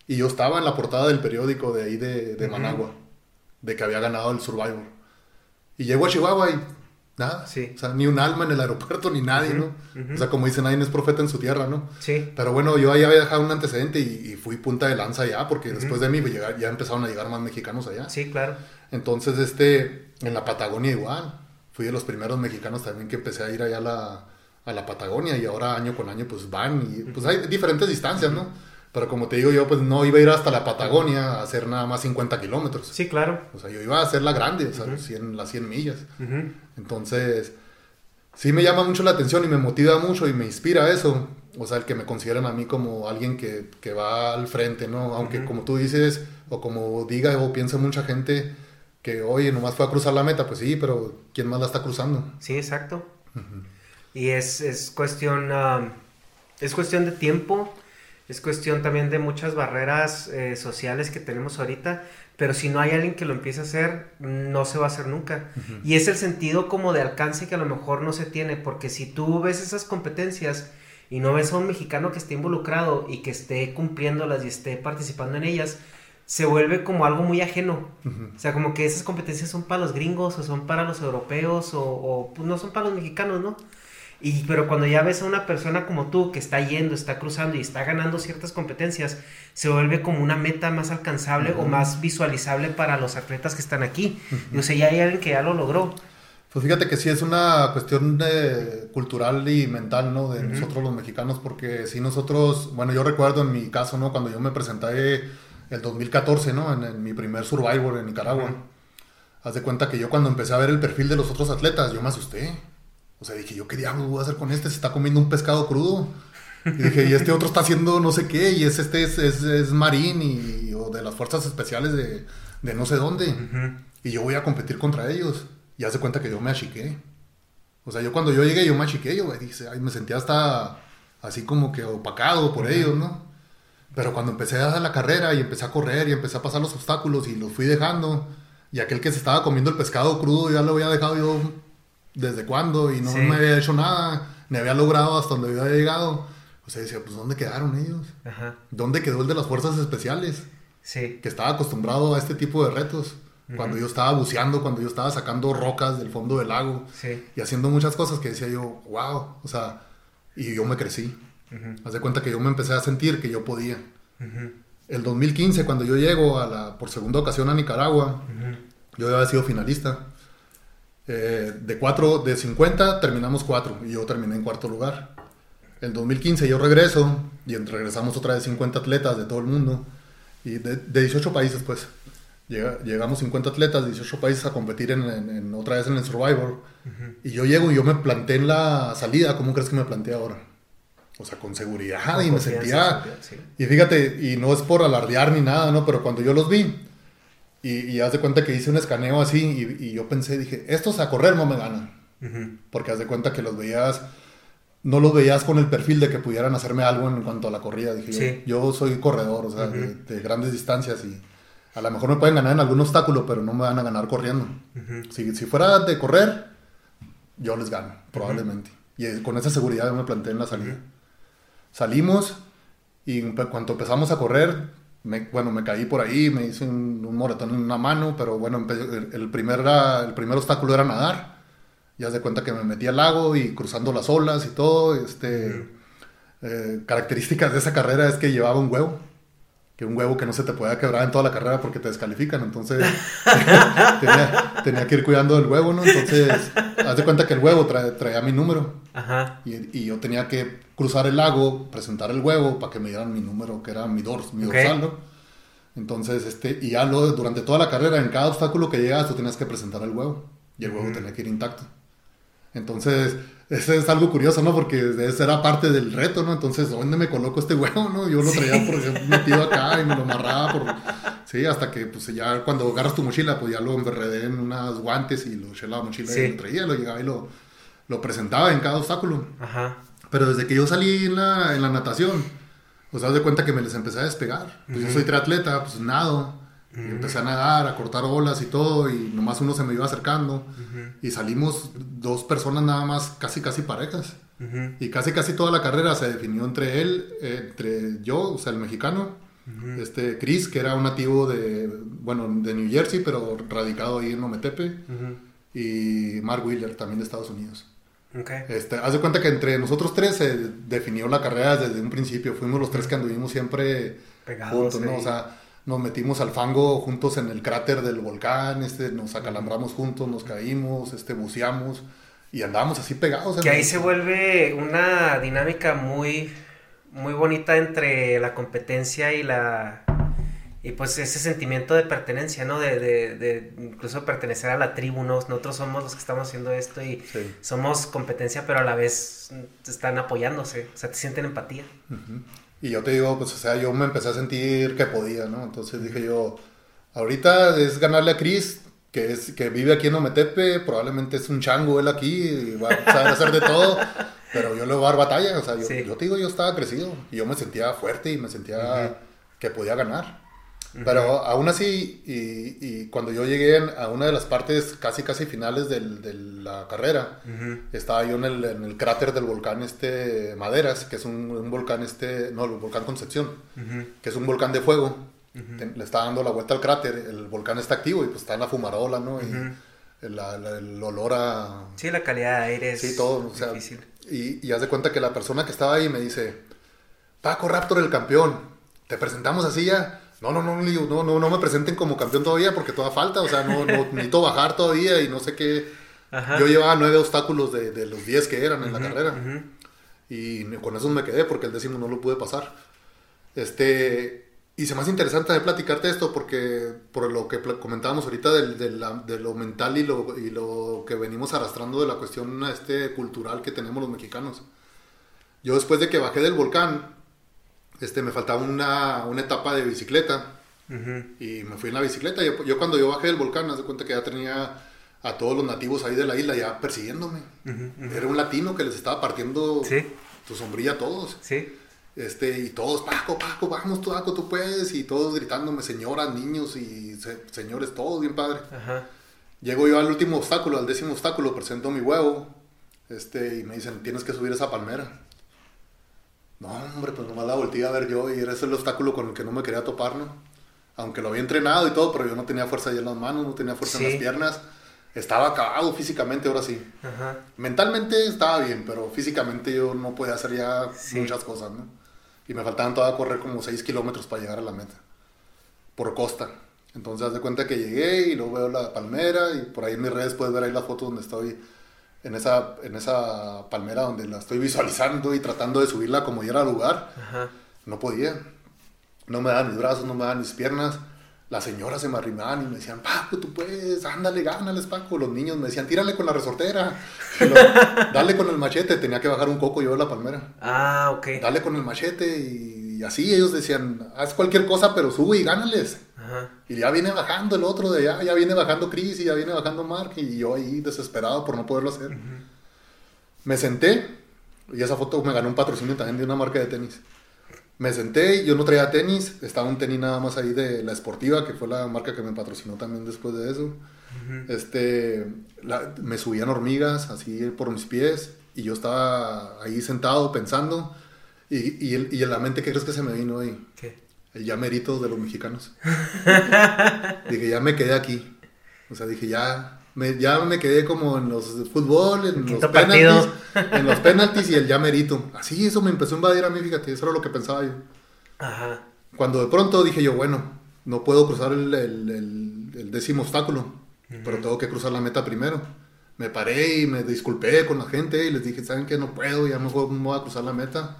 Y yo estaba en la portada del periódico de ahí de, de Managua, de que había ganado el Survivor. Y llego a Chihuahua y Nada. Sí. O sea, ni un alma en el aeropuerto, ni nadie, ¿no? O sea, como dicen, nadie es profeta en su tierra, ¿no? Sí. Pero bueno, yo ahí había dejado un antecedente y, y fui punta de lanza allá, porque después de mí pues, ya, ya empezaron a llegar más mexicanos allá. Sí, claro. Entonces, este, en la Patagonia igual. Fui de los primeros mexicanos también que empecé a ir allá a la, a la Patagonia y ahora año con año pues van y pues hay diferentes distancias, ¿no? Pero como te digo yo, pues no iba a ir hasta la Patagonia a hacer nada más 50 kilómetros. Sí, claro. O sea, yo iba a hacer la grande, o sea, 100, las 100 millas. Entonces, sí me llama mucho la atención y me motiva mucho y me inspira eso. O sea, el que me consideren a mí como alguien que, que va al frente, ¿no? Aunque como tú dices, o como diga o piensa mucha gente que, oye, nomás fue a cruzar la meta, pues sí, pero ¿quién más la está cruzando? Sí, exacto. Y es, es cuestión, um, es cuestión de tiempo, es cuestión también de muchas barreras eh, sociales que tenemos ahorita, pero si no hay alguien que lo empiece a hacer, no se va a hacer nunca. Y es el sentido como de alcance que a lo mejor no se tiene, porque si tú ves esas competencias y no ves a un mexicano que esté involucrado y que esté cumpliéndolas y esté participando en ellas, se vuelve como algo muy ajeno. O sea, como que esas competencias son para los gringos o son para los europeos o, o, pues no son para los mexicanos, ¿no? Y, pero cuando ya ves a una persona como tú que está yendo, está cruzando y está ganando ciertas competencias, se vuelve como una meta más alcanzable o más visualizable para los atletas que están aquí. Y, o sea, ya hay alguien que ya lo logró. Pues fíjate que sí es una cuestión de, cultural y mental, ¿no? De nosotros los mexicanos, porque si nosotros, bueno, yo recuerdo en mi caso, ¿no? Cuando yo me presenté el 2014, ¿no? En, en mi primer Survivor en Nicaragua. Haz de cuenta que yo cuando empecé a ver el perfil de los otros atletas, yo me asusté. O sea, dije, ¿yo qué diablos voy a hacer con este? Se está comiendo un pescado crudo. Y dije, y este otro está haciendo no sé qué, y es este es, es, es marín y, o de las fuerzas especiales de, de no sé dónde. Y yo voy a competir contra ellos. Y hace cuenta que yo me achiqué. O sea, yo cuando yo llegué, yo me achiqué, yo dije, ay, me sentía hasta así como que opacado por ellos, ¿no? Pero cuando empecé a dar la carrera y empecé a correr y empecé a pasar los obstáculos y los fui dejando, y aquel que se estaba comiendo el pescado crudo ya lo había dejado yo desde cuándo y no Sí. me había hecho nada, ni había logrado hasta donde había llegado. O sea, decía, pues ¿dónde quedaron ellos? Ajá. ¿Dónde quedó el de las fuerzas especiales? Sí. Que estaba acostumbrado a este tipo de retos. Cuando yo estaba buceando, cuando yo estaba sacando rocas del fondo del lago Sí. y haciendo muchas cosas que decía yo, wow, o sea, y yo me crecí. Haz de cuenta que yo me empecé a sentir que yo podía. El 2015, cuando yo llego a la, por segunda ocasión a Nicaragua, yo había sido finalista. Eh, de, cuatro, de 50 terminamos cuatro y yo terminé en cuarto lugar. El 2015 yo regreso y en- regresamos otra vez 50 atletas de todo el mundo y de, de 18 países pues. Llega- llegamos 50 atletas de 18 países a competir en, en- en- otra vez en el Survivor. Y yo llego y yo me planté en la salida, ¿cómo crees que me planteé ahora? O sea, con seguridad Con y me sentía... sí. Y fíjate, y no es por alardear ni nada, ¿no? Pero cuando yo los vi, y, y haz de cuenta que hice un escaneo así, y, y yo pensé, dije, estos a correr no me ganan. Porque haz de cuenta que los veías, no los veías con el perfil de que pudieran hacerme algo en cuanto a la corrida. Dije, yo- Sí. yo, soy corredor, o sea, de, de grandes distancias, y a lo mejor me pueden ganar en algún obstáculo, pero no me van a ganar corriendo. si, si fuera de correr, yo les gano, probablemente. Y con esa seguridad yo me planteé en la salida. Salimos y en cuanto empezamos a correr, me, bueno, me caí por ahí, me hice un, un moretón en una mano, pero bueno, el, el primer, era- el primer obstáculo era nadar. Ya se cuenta que me metí al lago y cruzando las olas y todo. Este, eh, características de esa carrera es que llevaba un huevo. Que un huevo que no se te podía quebrar en toda la carrera porque te descalifican. Entonces tenía, tenía que ir cuidando del huevo, ¿no? Entonces, haz de cuenta que el huevo trae- traía mi número. Ajá. Y, y yo tenía que cruzar el lago, presentar el huevo para que me dieran mi número, que era mi, dors, mi dorsal, ¿no? Entonces, este, y ya lo, durante toda la carrera, en cada obstáculo que llegabas, tú tenías que presentar el huevo. Y el huevo tenía que ir intacto. Entonces, Eso es algo curioso, ¿no? Porque esa era parte del reto, ¿no? Entonces, ¿dónde me coloco este huevo, no? Yo lo traía, por ejemplo, metido acá y me lo amarraba por... Sí, hasta que, pues, ya cuando agarras tu mochila, pues ya lo enredé en unos guantes y lo eché la mochila y lo traía, lo llegaba y lo, lo presentaba en cada obstáculo. Ajá. Pero desde que yo salí en la, en la natación, pues, haz de cuenta que me les empecé a despegar. Pues yo soy triatleta, pues nado empecé a nadar, a cortar olas y todo, y nomás uno se me iba acercando. Y salimos dos personas nada más, casi casi parejas. Y casi casi toda la carrera se definió entre él, entre yo, o sea, el mexicano, este Chris, que era un nativo de, bueno, de New Jersey, pero radicado ahí en Ometepe, y Mark Wheeler, también de Estados Unidos. Okay. Este, haz de cuenta que entre nosotros tres se definió la carrera desde un principio. Fuimos los tres que anduvimos siempre Pegados, juntos, ¿no? O sea, nos metimos al fango juntos en el cráter del volcán, este, nos acalambramos juntos, nos caímos, este, buceamos y andábamos así pegados. Que ahí se vuelve una dinámica muy, muy bonita entre la competencia y la... Y pues ese sentimiento de pertenencia, ¿no? De, de, incluso pertenecer a la tribu, ¿no? Nosotros somos los que estamos haciendo esto y somos competencia, pero a la vez están apoyándose, o sea, te sienten empatía. Y yo te digo, pues, o sea, yo me empecé a sentir que podía, ¿no? Entonces dije yo, ahorita es ganarle a Chris, que, es, que vive aquí en Ometepe, probablemente es un chango él aquí, y va a saber hacer de todo, pero yo le voy a dar batalla, o sea, yo, yo te digo, yo estaba crecido, y yo me sentía fuerte y me sentía que podía ganar. Pero aún así, y, cuando yo llegué a una de las partes casi casi finales de la carrera, estaba yo en el, cráter del volcán este Maderas, que es un, volcán este, no, el volcán Concepción, que es un volcán de fuego. Le está dando la vuelta al cráter, el volcán está activo y pues está en la fumarola, ¿no? Y el, olor a... Sí, la calidad de aire es sí, todo, o sea, difícil. Y, y haz de cuenta que la persona que estaba ahí me dice, Paco Raptor el campeón, te presentamos así ya no, no, no, no, no, no me presenten como campeón todavía porque toda falta, o sea, no, no necesito bajar todavía y no sé qué. Yo llevaba nueve obstáculos de, de los diez que eran en la carrera. Y con eso me quedé porque el décimo no lo pude pasar. Este, y se me hace interesante de platicarte esto porque por lo que comentábamos ahorita de lo mental y lo, y lo que venimos arrastrando de la cuestión este, cultural que tenemos los mexicanos. Yo después de que bajé del volcán, este, me faltaba una, una etapa de bicicleta. Y me fui en la bicicleta. Yo, yo, cuando yo bajé del volcán, haz de cuenta que ya tenía a todos los nativos ahí de la isla ya persiguiéndome. Era un latino que les estaba partiendo tu sombrilla a todos. Sí. Este, y todos, Paco, Paco, vamos, tú, Paco, tú puedes. Y todos gritándome, señoras, niños y señores, todos bien padre. Llego yo al último obstáculo, al décimo obstáculo, presento mi huevo. Este, y me dicen, tienes que subir esa palmera. No, hombre, pues nomás la volteé a ver yo y era ese el obstáculo con el que no me quería topar, ¿no? Aunque lo había entrenado y todo, pero yo no tenía fuerza ahí en las manos, no tenía fuerza en las piernas. Estaba acabado físicamente, ahora sí. Mentalmente estaba bien, pero físicamente yo no podía hacer ya muchas cosas, ¿no? Y me faltaban todavía correr como 6 kilómetros para llegar a la meta. Por costa. Entonces, haz de cuenta que llegué y luego veo la palmera y por ahí en mis redes puedes ver ahí la foto donde estoy en esa, en esa palmera donde la estoy visualizando y tratando de subirla como diera lugar. No podía. No me daban mis brazos, no me daban mis piernas. Las señoras se me arrimaban y me decían, Paco, tú puedes, ándale, gánales, Paco. Los niños me decían, tírale con la resortera. dale con el machete. Tenía que bajar un coco yo de la palmera. Ah, ok. Dale con el machete y, así ellos decían, haz cualquier cosa, pero sube y gánales. Y ya viene bajando el otro de allá, ya viene bajando Chris y ya viene bajando Mark y yo ahí desesperado por no poderlo hacer. Me senté y esa foto me ganó un patrocinio también de una marca de tenis. Me senté, yo no traía tenis, estaba un tenis nada más ahí de la Esportiva, que fue la marca que me patrocinó también después de eso. Este, me subían hormigas así por mis pies y yo estaba ahí sentado pensando y, y, y en la mente, ¿qué crees que se me vino ahí? ¿Qué? El ya merito de los mexicanos. dije, ya me quedé aquí. O sea, dije, ya me, ya me quedé como en los fútbol, en los penaltis, en los penaltis y el ya merito. Así eso me empezó a invadir a mí, fíjate, eso era lo que pensaba yo. Ajá. Cuando de pronto dije yo, bueno, no puedo cruzar el, el, décimo obstáculo, pero tengo que cruzar la meta primero. Me paré y me disculpé con la gente y les dije, ¿saben qué? No puedo, ya no voy a cruzar la meta.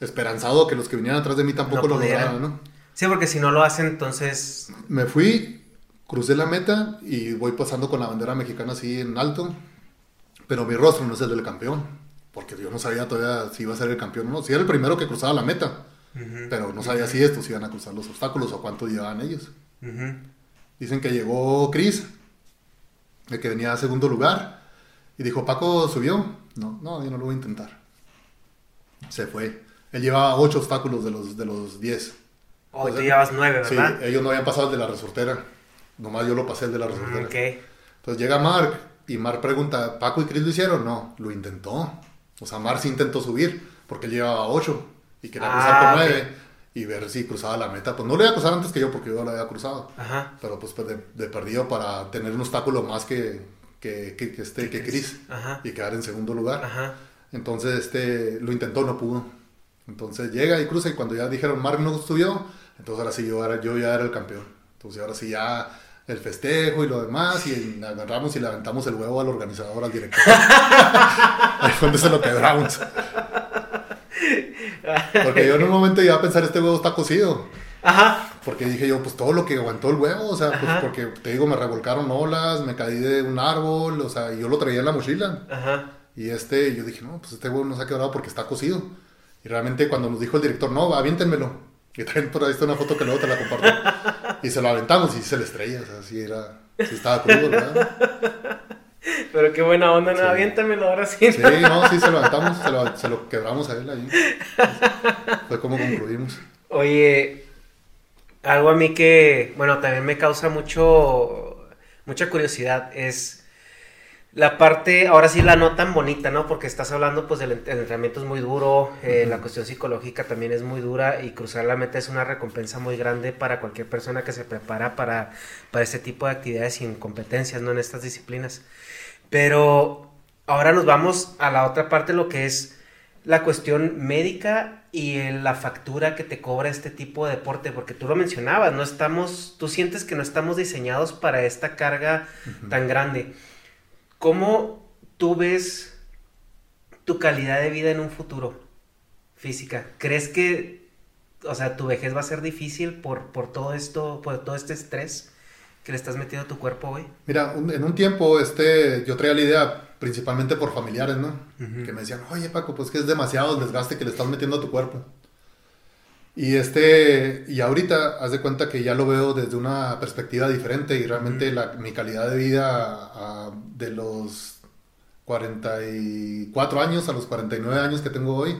Esperanzado que los que vinieran atrás de mí tampoco lo lograran, ¿no? Sí, porque si no lo hacen, entonces... Me fui, crucé la meta y voy pasando con la bandera mexicana así en alto, pero mi rostro no es el del campeón. porque yo no sabía todavía si iba a ser el campeón o no. Si era el primero que cruzaba la meta, pero no sabía si estos iban a cruzar los obstáculos o cuánto llevaban ellos. Dicen que llegó Chris, el que venía a segundo lugar, y dijo, Paco subió. No, no, yo no lo voy a intentar. Se fue. Él llevaba ocho obstáculos de los, de los diez. Oh, tú llevabas nueve, ¿verdad? Sí, ellos no habían pasado el de la resortera. Nomás yo lo pasé el de la resortera. Mm, ok. Entonces llega Mark y Mark pregunta, ¿Paco y Chris lo hicieron? No, lo intentó. O sea, Mark sí intentó subir porque él llevaba 8 y quería Ah, cruzar con ok. 9 y ver si cruzaba la meta. Pues no lo iba a cruzar antes que yo porque yo lo había cruzado. Ajá. Pero pues, pues, de, de perdido para tener un obstáculo más que, que, que, que este, que Chris Ajá. y quedar en segundo lugar. Ajá. Entonces este lo intentó, no pudo. Entonces llega y cruza y cuando ya dijeron Mark no subió, entonces ahora sí yo, era, yo ya era el campeón. Entonces ahora sí ya el festejo y lo demás y agarramos y le aventamos el huevo al organizador, al director. Ahí fue donde se lo quebramos. Porque yo en un momento iba a pensar este huevo está cocido. Ajá. Porque dije yo, pues todo lo que aguantó el huevo, o sea, pues Ajá. porque te digo, me revolcaron olas, me caí de un árbol, o sea, y yo lo traía en la mochila. Ajá. Y este, yo dije, no, pues este huevo no se ha quebrado porque está cocido. Y realmente cuando nos dijo el director, no, aviéntenmelo. Y traen por ahí está una foto que luego te la comparto. y se lo aventamos y se le estrella, o sea, sí era, sí estaba crudo, ¿verdad? Pero qué buena onda, no, Sí. aviéntamelo ahora sí. Sí, no, sí se lo aventamos, se lo, se lo quebramos a él ahí. Fue como concluimos. Oye, algo a mí que, bueno, también me causa mucho, mucha curiosidad es la parte, ahora sí la no tan bonita, ¿no? Porque estás hablando, pues, del ent- el entrenamiento es muy duro, eh, la cuestión psicológica también es muy dura y cruzar la meta es una recompensa muy grande para cualquier persona que se prepara para, para este tipo de actividades y en competencias, ¿no? En estas disciplinas. Pero ahora nos vamos a la otra parte, lo que es la cuestión médica y el- la factura que te cobra este tipo de deporte, porque tú lo mencionabas, no estamos, tú sientes que no estamos diseñados para esta carga tan grande. ¿Cómo tú ves tu calidad de vida en un futuro física? ¿Crees que, o sea, tu vejez va a ser difícil por, por todo esto, por todo este estrés que le estás metiendo a tu cuerpo, güey? Mira, un- en un tiempo este, yo traía la idea principalmente por familiares, ¿no? Que me decían, oye Paco, pues que es demasiado el desgaste que le estás metiendo a tu cuerpo. Y este, y ahorita, haz de cuenta que ya lo veo desde una perspectiva diferente y realmente la- mi calidad de vida de los 44 años a los 49 años que tengo hoy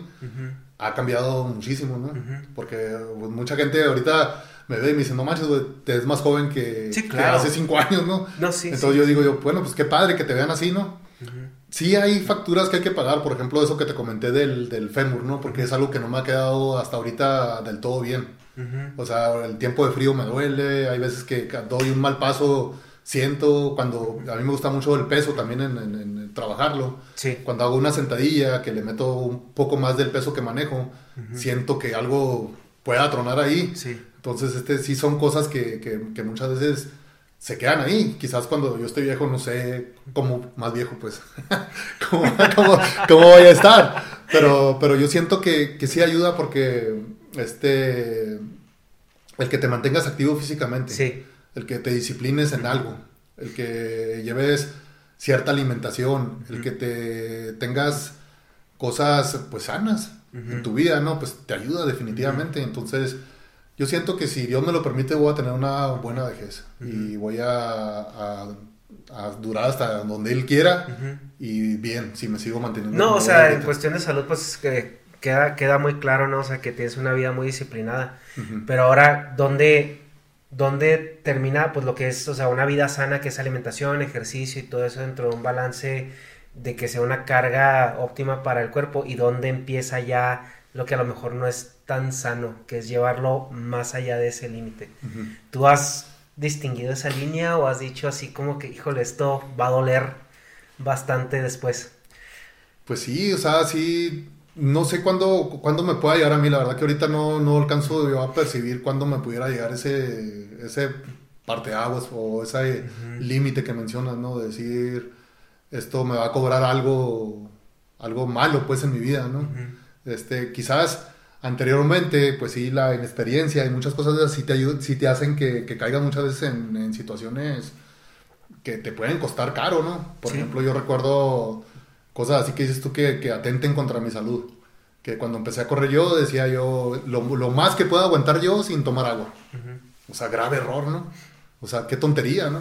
ha cambiado muchísimo, ¿no? Porque pues, mucha gente ahorita me ve y me dice, no manches, güey, te ves más joven que, Sí, que claro. hace 5 años, ¿no? No, sí, Entonces sí. yo digo yo, bueno, pues qué padre que te vean así, ¿no? Sí hay facturas que hay que pagar, por ejemplo, eso que te comenté del, del fémur, ¿no? Porque es algo que no me ha quedado hasta ahorita del todo bien. O sea, el tiempo de frío me duele, hay veces que doy un mal paso, siento, cuando a mí me gusta mucho el peso también en, en- en trabajarlo. Sí. Cuando hago una sentadilla que le meto un poco más del peso que manejo, siento que algo pueda tronar ahí. Sí. Entonces, este sí son cosas que, que- que muchas veces se quedan ahí. Quizás cuando yo esté viejo, no sé cómo, más viejo, pues, cómo, cómo- cómo voy a estar. Pero, pero yo siento que, que sí ayuda porque este, el que te mantengas activo físicamente, Sí. el que te disciplines en algo, el que lleves cierta alimentación, el que te tengas cosas pues sanas en tu vida, ¿no? Pues te ayuda definitivamente. Entonces, yo siento que si Dios me lo permite voy a tener una buena vejez y voy a, a- a durar hasta donde Él quiera y bien, si me sigo manteniendo. No, o sea, en cuestión de salud, pues que queda, queda muy claro, ¿no? O sea, que tienes una vida muy disciplinada. Pero ahora, ¿dónde, ¿dónde termina, pues, lo que es, o sea, una vida sana, que es alimentación, ejercicio y todo eso dentro de un balance de que sea una carga óptima para el cuerpo? ¿Y dónde empieza ya lo que a lo mejor no es tan sano, que es llevarlo más allá de ese límite? ¿Tú has distinguido esa línea o has dicho así como que, híjole, esto va a doler bastante después? Pues sí, o sea, sí, no sé cuándo, cuándo me pueda llegar a mí, la verdad que ahorita no, no alcanzo yo a percibir cuándo me pudiera llegar ese, ese parteaguas o ese límite que mencionas, ¿no? De decir, esto me va a cobrar algo, algo malo, pues, en mi vida, ¿no? Este, quizás anteriormente, pues sí, la inexperiencia y muchas cosas de esas sí te, ayud- sí te hacen que, que caigas muchas veces en, en situaciones que te pueden costar caro, ¿no? Por Sí. ejemplo, yo recuerdo cosas así que dices tú que, que atenten contra mi salud. Que cuando empecé a correr yo, decía yo, lo, lo más que puedo aguantar yo sin tomar agua. O sea, grave error, ¿no? O sea, qué tontería, ¿no?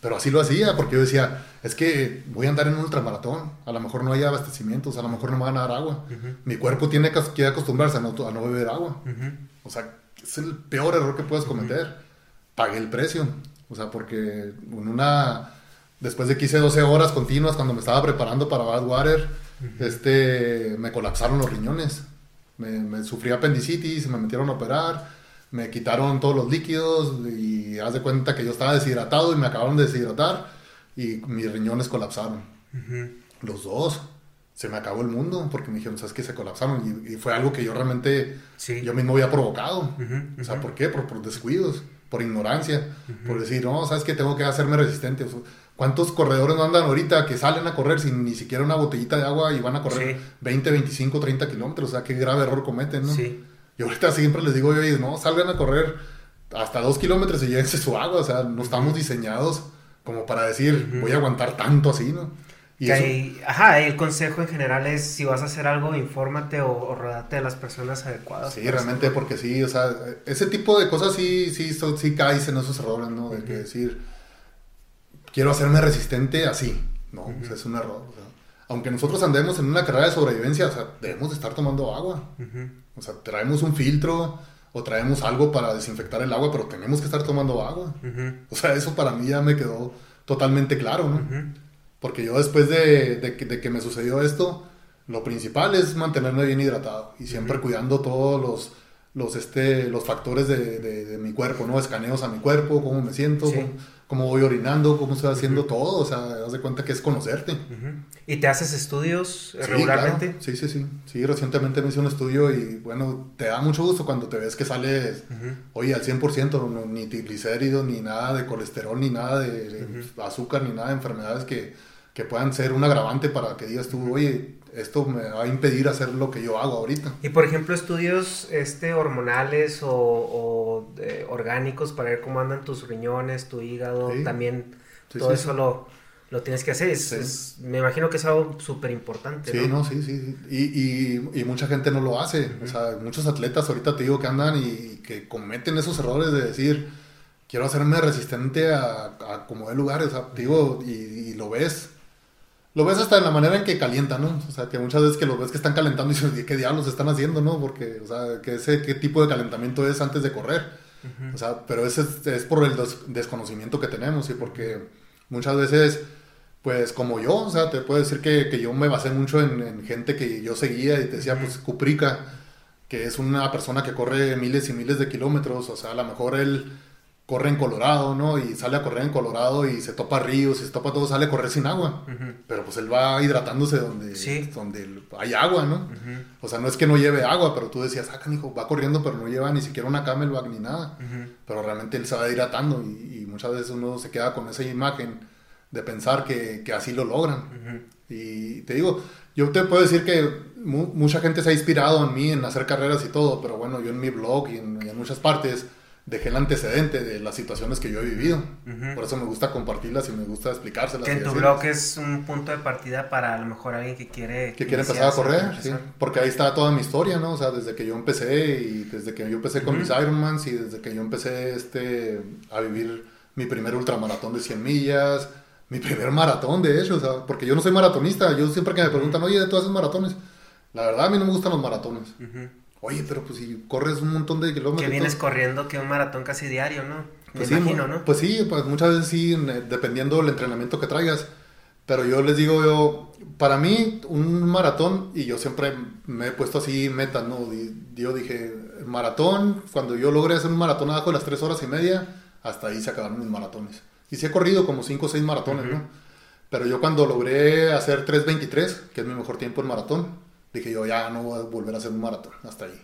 Pero así lo hacía, porque yo decía, es que voy a andar en un ultramaratón, a lo mejor no hay abastecimientos, a lo mejor no me van a dar agua. Mi cuerpo tiene que, acostumbrarse a no, a no beber agua. O sea, es el peor error que puedes cometer. Pagué el precio. O sea, porque en una... Después de que hice 12 horas continuas cuando me estaba preparando para Badwater, este, me colapsaron los riñones. Me, me sufrí apendicitis, me metieron a operar, me quitaron todos los líquidos y haz de cuenta que yo estaba deshidratado y me acabaron de deshidratar y mis riñones colapsaron. Los dos. Se me acabó el mundo porque me dijeron, ¿sabes qué? Se colapsaron y, y fue algo que yo realmente, Sí. yo mismo había provocado. Ujú, O sea. ¿por qué? Por, por descuidos, por ignorancia, por decir, no, ¿sabes qué? Tengo que hacerme resistente. O sea, ¿Cuántos corredores no andan ahorita que salen a correr sin ni siquiera una botellita de agua y van a correr Sí. 20, 25, 30 kilómetros? O sea, qué grave error cometen, ¿no? Sí. Y ahorita siempre les digo, oye, no, salgan a correr hasta dos kilómetros y llévense su agua. O sea, no estamos diseñados como para decir, voy a aguantar tanto así, ¿no? Y eso- hay- ajá, el consejo en general es si vas a hacer algo, infórmate o, o rodate de las personas adecuadas. Sí, realmente, porque sí, o sea, ese tipo de cosas sí, sí, so- sí caes en esos errores, ¿no? De que decir, quiero hacerme resistente así, ¿no? O sea, es un error. o sea, aunque nosotros andemos en una carrera de sobrevivencia, o sea, debemos de estar tomando agua. O sea, traemos un filtro o traemos algo para desinfectar el agua, pero tenemos que estar tomando agua. O sea, eso para mí ya me quedó totalmente claro, ¿no? Porque yo después de, de que, de que me sucedió esto, lo principal es mantenerme bien hidratado y siempre cuidando todos los, los, este, los factores de, de- de mi cuerpo, ¿no? Escaneos a mi cuerpo, cómo me siento, Sí. cómo, cómo voy orinando, cómo estoy haciendo todo. O sea, haz de cuenta que es conocerte. ¿Y te haces estudios Sí, regularmente? claro. Sí, sí, sí. Sí, recientemente me hice un estudio y bueno, te da mucho gusto cuando te ves que sales, oye, al 100%, no- ni triglicéridos, ni nada de colesterol, ni nada de, de azúcar, ni nada de enfermedades que, que puedan ser un agravante para que digas tú, oye, esto me va a impedir hacer lo que yo hago ahorita. Y por ejemplo, estudios este, hormonales o, o, eh, orgánicos para ver cómo andan tus riñones, tu hígado, Sí. también Sí, todo sí, eso. Lo, lo tienes que hacer. Es- es- me imagino que es algo súper importante. Sí, no, sí, sí. sí. Y, y, y mucha gente no lo hace. O sea, muchos atletas ahorita te digo que andan y que cometen esos errores de decir, quiero hacerme resistente a, a como de lugares. O sea, digo, y, y lo ves. Lo ves hasta en la manera en que calientan, ¿no? O sea, que muchas veces que los ves que están calentando y dices, ¿qué diablos están haciendo, no? Porque, o sea, que ese, ¿qué tipo de calentamiento es antes de correr? O sea, pero ese es, es por el des- desconocimiento que tenemos y porque muchas veces, pues como yo, o sea, te puedo decir que, que yo me basé mucho en, en gente que yo seguía y te decía, pues Cuprica, que es una persona que corre miles y miles de kilómetros, o sea, a lo mejor él corre en Colorado, ¿no? Y sale a correr en Colorado y se topa ríos y se topa todo, sale a correr sin agua. Pero pues él va hidratándose donde, Sí. donde hay agua, ¿no? O sea, no es que no lleve agua, pero tú decías, ah, hijo, va corriendo, pero no lleva ni siquiera una camelback ni nada. Pero realmente él se va hidratando y, y muchas veces uno se queda con esa imagen de pensar que, que así lo logran. Y te digo, yo te puedo decir que mu- mucha gente se ha inspirado en mí en hacer carreras y todo, pero bueno, yo en mi blog y en, y en muchas partes dejé el antecedente de las situaciones que yo he vivido. Por eso me gusta compartirlas y me gusta explicárselas. Que en tu blog es un punto de partida para a lo mejor alguien que quiere... que quiere empezar a correr, sí, porque ahí está toda mi historia, ¿no? O sea, desde que yo empecé y desde que yo empecé con mis Ironmans y desde que yo empecé este, a vivir mi primer ultramaratón de 100 millas, mi primer maratón, de hecho, o sea, porque yo no soy maratonista, yo siempre que me preguntan, oye, ¿tú haces maratones? La verdad, a mí no me gustan los maratones. Oye, pero pues si corres un montón de kilómetros... Que vienes corriendo que un maratón casi diario, ¿no? Me pues sí, imagino, mu- ¿no? Pues sí, pues muchas veces sí, ne- dependiendo del entrenamiento que traigas. Pero yo les digo, yo, para mí, un maratón, y yo siempre me he puesto así metas, ¿no? Yo dije, maratón, cuando yo logré hacer un maratón abajo de las tres horas y media, hasta ahí se acabaron mis maratones. Y sí he corrido como cinco o seis maratones, ¿no? Pero yo cuando logré hacer 3.23, que es mi mejor tiempo en maratón, dije yo, ya no voy a volver a hacer un maratón, hasta ahí.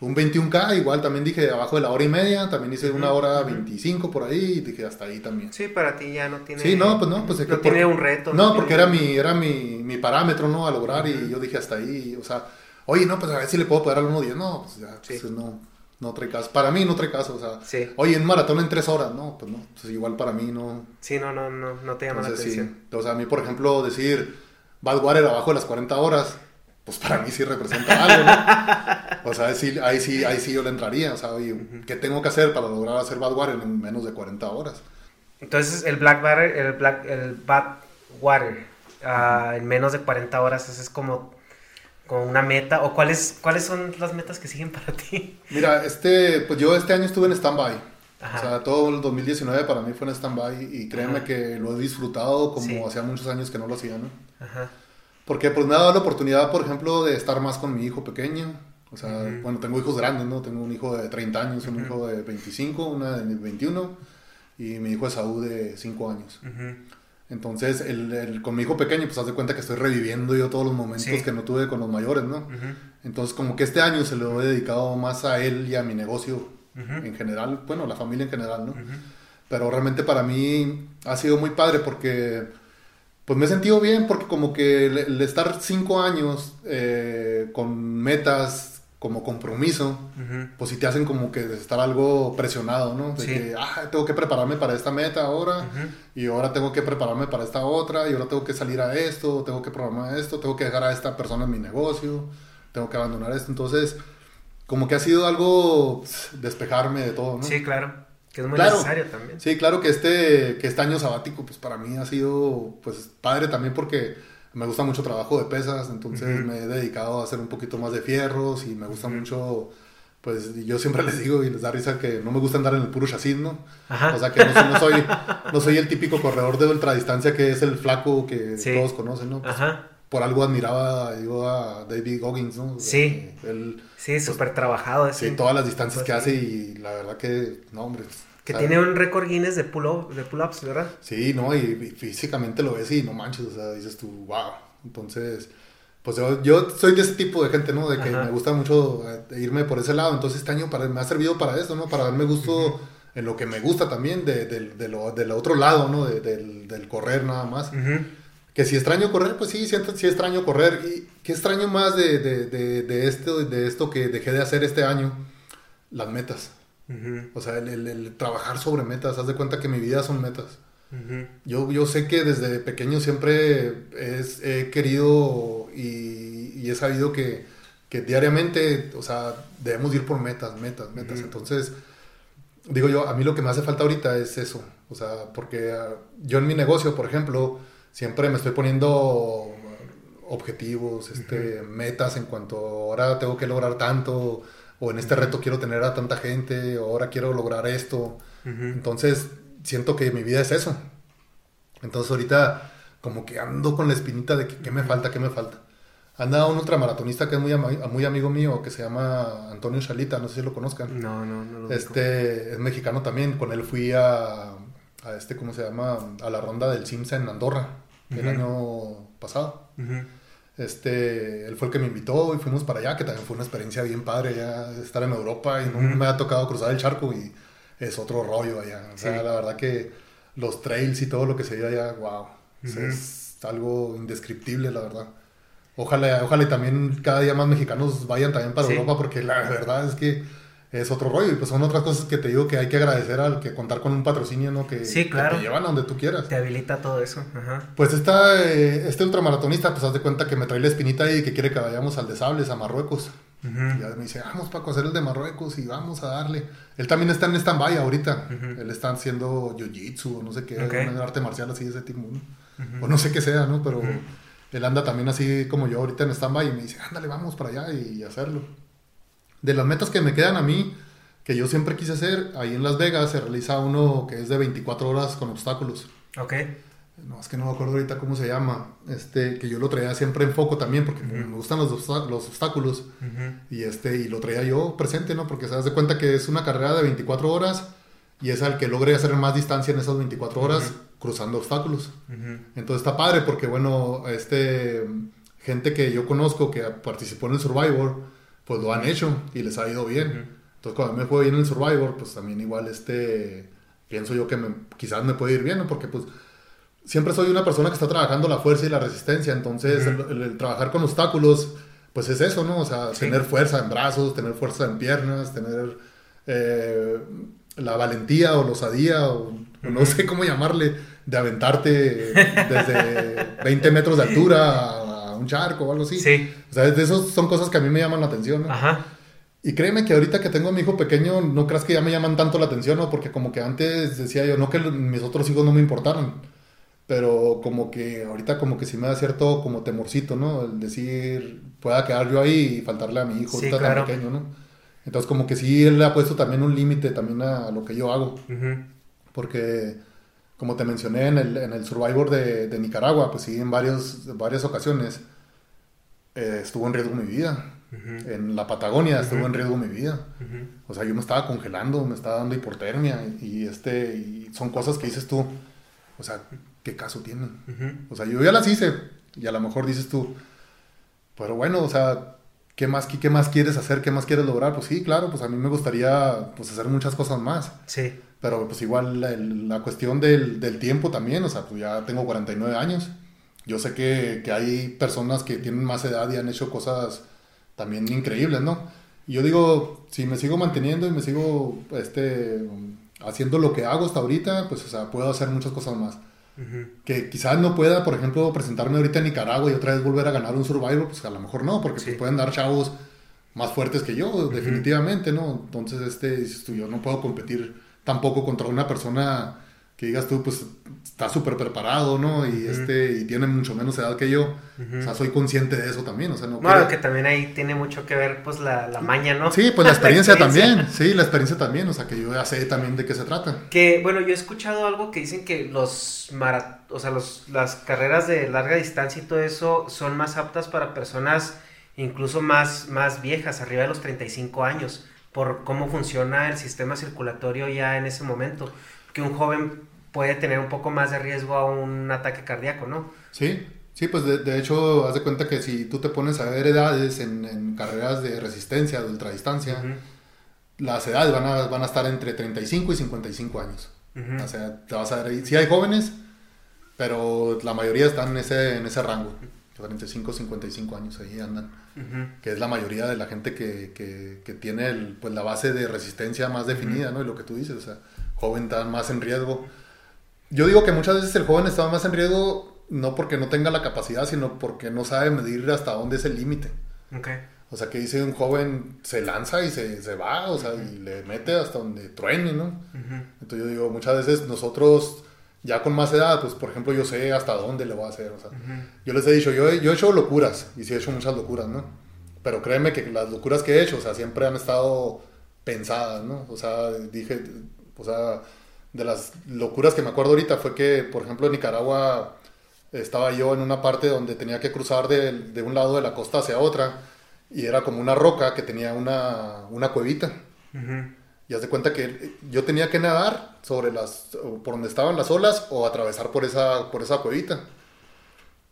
Un 21K, igual también dije abajo de la hora y media, también hice una hora 25 por ahí y dije hasta ahí también. Sí, para ti ya no tiene... Sí, no, pues no, pues es que no tiene por- un reto. No, tiene- porque era mi, era mi, mi parámetro, ¿no? A lograr y yo dije hasta ahí, o sea, oye, no, pues a ver si le puedo poder al 1.10, no, pues ya, Sí. pues, no, no trae caso. Para mí no trae caso, o sea, Sí. oye, un maratón en tres horas, no, pues no, pues igual para mí no, Sí, no, no, no, no te llama la entonces, sí. atención. O sea, a mí, por ejemplo, decir, Badwater abajo de las 40 horas, pues para mí sí representa algo, ¿no? O sea, ahí sí, ahí sí, ahí sí yo le entraría, o sea, oye, ¿qué tengo que hacer para lograr hacer Badwater en menos de 40 horas? Entonces, el Black Water, el Black, el Bad Water, ah, en menos de 40 horas, ese es como, como una meta. ¿O cuáles, cuáles son las metas que siguen para ti? Mira, este, pues yo este año estuve en stand-by. Ajá. O sea, todo el 2019 para mí fue en stand-by y créeme Ajá. que lo he disfrutado como Sí. hacía muchos años que no lo hacía, ¿no? Ajá. Porque pues me ha dado la oportunidad, por ejemplo, de estar más con mi hijo pequeño. O sea, bueno, tengo hijos grandes, ¿no? Tengo un hijo de 30 años, un hijo de 25, una de 21 y mi hijo de Saúl de 5 años. Entonces, el, el- con mi hijo pequeño, pues haz de cuenta que estoy reviviendo yo todos los momentos Sí. que no tuve con los mayores, ¿no? Entonces, como que este año se lo he dedicado más a él y a mi negocio en general, bueno, la familia en general, ¿no? Pero realmente para mí ha sido muy padre porque, pues me he sentido bien porque como que el, el estar cinco años eh, con metas como compromiso, pues si te hacen como que estar algo presionado, ¿no? De Sí. que, ah, tengo que prepararme para esta meta ahora, y ahora tengo que prepararme para esta otra, y ahora tengo que salir a esto, tengo que programar esto, tengo que dejar a esta persona en mi negocio, tengo que abandonar esto. Entonces, como que ha sido algo pss, despejarme de todo, ¿no? Sí, claro. Que es muy Claro. necesario también. Sí, claro que este, que este año sabático, pues para mí ha sido pues padre también porque me gusta mucho trabajo de pesas, entonces me he dedicado a hacer un poquito más de fierros y me gusta mucho, pues yo siempre les digo y les da risa que no me gusta andar en el puro chasis, ¿no? Ajá. O sea que no, soy- no soy, no soy el típico corredor de ultradistancia que es el flaco que Sí. todos conocen, ¿no? Pues, Ajá. Por algo admiraba yo a David Goggins, ¿no? Sí. Él, Sí, súper trabajado ese. sí, todas las distancias Pues que sí. hace y la verdad que, no, hombre. Que o sea, tiene un récord Guinness de pull-up- de pull-ups, ¿verdad? Sí, no, y, y físicamente lo ves y no manches, o sea, dices tú, wow. Entonces, pues yo, yo soy de ese tipo de gente, ¿no? De que Ajá. me gusta mucho eh, irme por ese lado. Entonces, este año para, me ha servido para eso, ¿no? Para darme gusto en lo que me gusta también, de, de, de lo, del otro lado, ¿no? De- del, del correr nada más. Que si extraño correr, pues sí, siento, sí extraño correr. Y qué extraño más de, de, de, de esto, de esto que dejé de hacer este año, las metas. O sea, el, el- el trabajar sobre metas. Haz de cuenta que mi vida son metas. Yo, yo sé que desde pequeño siempre es- he querido y, y he sabido que, que diariamente, o sea, debemos ir por metas, metas, metas. Entonces, digo yo, a mí lo que me hace falta ahorita es eso. O sea, porque ah, yo en mi negocio, por ejemplo, siempre me estoy poniendo objetivos, este, metas en cuanto ahora tengo que lograr tanto, o en este reto quiero tener a tanta gente, o ahora quiero lograr esto. Entonces, siento que mi vida es eso. Entonces, ahorita, como que ando con la espinita de que, qué me falta, qué me falta. Anda un ultramaratonista que es muy, muy amigo mío, que se llama Antonio Chalita, no sé si lo conozcan. No, no, no lo. Este es mexicano también. Con él fui a, a este, ¿cómo se llama? A la ronda del Simsa en Andorra el año pasado. Este, él fue el que me invitó y fuimos para allá, que también fue una experiencia bien padre ya estar en Europa y no me ha tocado cruzar el charco y es otro rollo allá. O sea, Sí. la verdad que los trails y todo lo que se ve allá, wow, o sea, es algo indescriptible, la verdad. Ojalá, ojalá y también cada día más mexicanos vayan también para Sí. Europa porque la verdad es que es otro rollo y pues son otras cosas que te digo que hay que agradecer al que contar con un patrocinio, ¿no? Que, Sí, que claro. te llevan a donde tú quieras. Te habilita todo eso. Ajá. Pues esta, eh, este ultramaratonista, pues haz de cuenta que me trae la espinita ahí y que quiere que vayamos al de Sables, a Marruecos. Y ya me dice, vamos Paco, a hacer el de Marruecos y vamos a darle. Él también está en stand-by ahorita. Él está haciendo jiu-jitsu o no sé qué, Ok. un arte marcial así de ese tipo, ¿no? O no sé qué sea, ¿no? Pero él anda también así como yo ahorita en stand-by y me dice, ándale, vamos para allá y hacerlo. De las metas que me quedan a mí, que yo siempre quise hacer, ahí en Las Vegas se realiza uno que es de 24 horas con obstáculos. Ok. No, es que no me acuerdo ahorita cómo se llama. Este, que yo lo traía siempre en foco también, porque me gustan los, los obstáculos. Y este, y lo traía yo presente, ¿no? Porque se das de cuenta que es una carrera de 24 horas y es al que logre hacer más distancia en esas 24 horas cruzando obstáculos. Entonces está padre porque, bueno, este, gente que yo conozco que participó en el Survivor, pues lo han hecho y les ha ido bien. Entonces cuando me fue bien en el Survivor, pues también igual este, pienso yo que me- quizás me puede ir bien, ¿no? Porque pues siempre soy una persona que está trabajando la fuerza y la resistencia, entonces el, el- el trabajar con obstáculos, pues es eso, ¿no? O sea, tener fuerza en brazos, tener fuerza en piernas, tener eh, la valentía o la osadía, o, o no sé cómo llamarle, de aventarte desde 20 metros de altura a un charco o algo así. Sí. O sea, de esos son cosas que a mí me llaman la atención, ¿no? Ajá. Y créeme que ahorita que tengo a mi hijo pequeño, no creas que ya me llaman tanto la atención, ¿no? Porque como que antes decía yo, no que mis otros hijos no me importaran, pero como que ahorita como que sí me da cierto como temorcito, ¿no? El decir, pueda quedar yo ahí y faltarle a mi hijo Sí, ahorita claro. tan pequeño, ¿no? Entonces como que sí él le ha puesto también un límite también a lo que yo hago, Ujú. porque como te mencioné en el, en el Survivor de, de Nicaragua, pues sí, en varios, varias ocasiones eh, estuvo en riesgo mi vida. En la Patagonia estuvo en riesgo mi vida. O sea, yo me estaba congelando, me estaba dando hipotermia y, este, y son cosas que dices tú, o sea, ¿qué caso tienen? O sea, yo ya las hice y a lo mejor dices tú, pero bueno, o sea, ¿qué más, qué, qué más quieres hacer? ¿Qué más quieres lograr? Pues sí, claro, pues a mí me gustaría pues, hacer muchas cosas más. Sí. Pero pues igual la, la cuestión del, del tiempo también, o sea, pues ya tengo 49 años. Yo sé que, que hay personas que tienen más edad y han hecho cosas también increíbles, ¿no? Y yo digo, si me sigo manteniendo y me sigo este, haciendo lo que hago hasta ahorita, pues o sea, puedo hacer muchas cosas más. Que quizás no pueda, por ejemplo, presentarme ahorita en Nicaragua y otra vez volver a ganar un Survivor, pues a lo mejor no, porque pues, pueden dar chavos más fuertes que yo, definitivamente, ¿no? Entonces, este, yo no puedo competir tampoco contra una persona que digas tú, pues está súper preparado, ¿no? Y, este, y tiene mucho menos edad que yo. O sea, soy consciente de eso también, o sea, no Bueno, quiero- que también ahí tiene mucho que ver, pues, la, la maña, ¿no? Sí, pues la experiencia, experiencia. también, sí, la experiencia también, o sea, que yo ya sé también de qué se trata. Que, bueno, yo he escuchado algo que dicen que los o sea, los, las carreras de larga distancia y todo eso son más aptas para personas incluso más, más viejas, arriba de los 35 años, por cómo funciona el sistema circulatorio ya en ese momento. Que un joven puede tener un poco más de riesgo a un ataque cardíaco, ¿no? Sí, sí, pues de, de hecho, haz de cuenta que si tú te pones a ver edades en, en carreras de resistencia, de ultradistancia, las edades van a, van a estar entre 35 y 55 años. O sea, te vas a ver. Sí hay jóvenes, pero la mayoría están en ese, en ese rango. 45, 55 años ahí andan. Que es la mayoría de la gente que, que, que tiene el, pues, la base de resistencia más definida, ¿no? Y lo que tú dices, o sea, joven está más en riesgo. Yo digo que muchas veces el joven está más en riesgo no porque no tenga la capacidad, sino porque no sabe medir hasta dónde es el límite. Ok. O sea, que dice un joven se lanza y se, se va, o sea, y le mete hasta donde truene, ¿no? Entonces yo digo, muchas veces nosotros, ya con más edad, pues por ejemplo, yo sé hasta dónde le voy a hacer, o sea, yo les he dicho, yo, he- yo he hecho locuras, y sí he hecho muchas locuras, ¿no? Pero créeme que las locuras que he hecho, o sea, siempre han estado pensadas, ¿no? O sea, dije, o sea, de las locuras que me acuerdo ahorita fue que, por ejemplo, en Nicaragua estaba yo en una parte donde tenía que cruzar de, de un lado de la costa hacia otra y era como una roca que tenía una, una cuevita. Y haz de cuenta que yo tenía que nadar sobre las, por donde estaban las olas o atravesar por esa, por esa cuevita.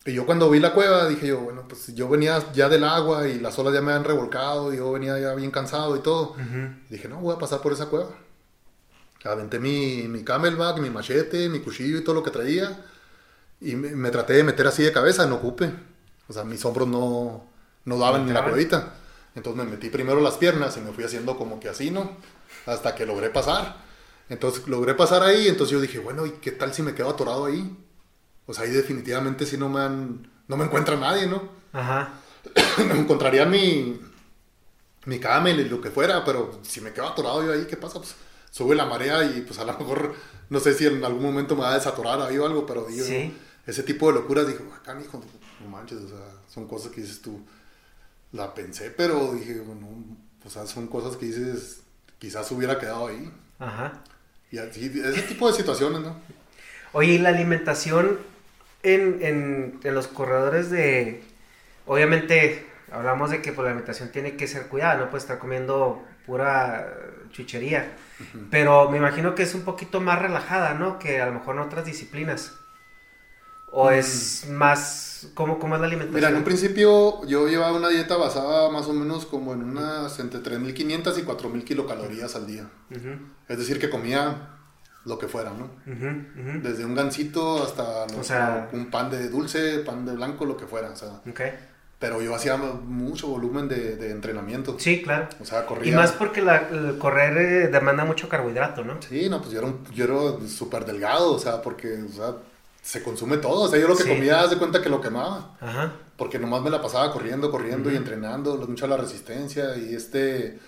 Y yo cuando vi la cueva dije yo, bueno, pues yo venía ya del agua y las olas ya me habían revolcado y yo venía ya bien cansado y todo. Y dije, no, voy a pasar por esa cueva. Aventé mi, mi camelback, mi machete, mi cuchillo y todo lo que traía. Y me, me traté de meter así de cabeza, no ocupe. O sea, mis hombros no, no daban en la cuevita. Entonces me metí primero las piernas y me fui haciendo como que así, ¿no? Hasta que logré pasar. Entonces logré pasar ahí, entonces yo dije, bueno, ¿y qué tal si me quedo atorado ahí? O sea, ahí definitivamente si no me han, no me encuentra nadie, ¿no? Ajá. me encontraría mi, mi camel y lo que fuera, pero si me quedo atorado yo ahí, ¿qué pasa? Pues sube la marea y pues a lo mejor, no sé si en algún momento me va a desatorar ahí o algo, pero digo, Sí. ese tipo de locuras, dije, acá, hijo, no manches, o sea, son cosas que dices tú, la pensé, pero dije, bueno, o sea, son cosas que dices, quizás hubiera quedado ahí. Ajá. Y así, ese tipo de situaciones, ¿no? Oye, ¿y la alimentación en, en, en los corredores de... Obviamente, hablamos de que pues, la alimentación tiene que ser cuidada, no puede estar comiendo pura chuchería. Pero me imagino que es un poquito más relajada, ¿no? Que a lo mejor en otras disciplinas. O es más... ¿Cómo, cómo es la alimentación? Mira, en un principio yo llevaba una dieta basada más o menos como en unas entre 3.500 y 4.000 kilocalorías al día. Es decir, que comía lo que fuera, ¿no? Desde un gansito hasta no O sea- un pan de dulce, pan de blanco, lo que fuera. O sea, Ok. Pero yo hacía mucho volumen de, de entrenamiento. Sí, claro. O sea, corría. Y más porque la, el correr eh, demanda mucho carbohidrato, ¿no? Sí, no, pues yo era, un- yo era súper delgado, o sea, porque, o sea, se consume todo. O sea, yo lo que Sí. comía, haz de cuenta que lo quemaba. Ajá. Porque nomás me la pasaba corriendo, corriendo y entrenando, mucho la resistencia y este,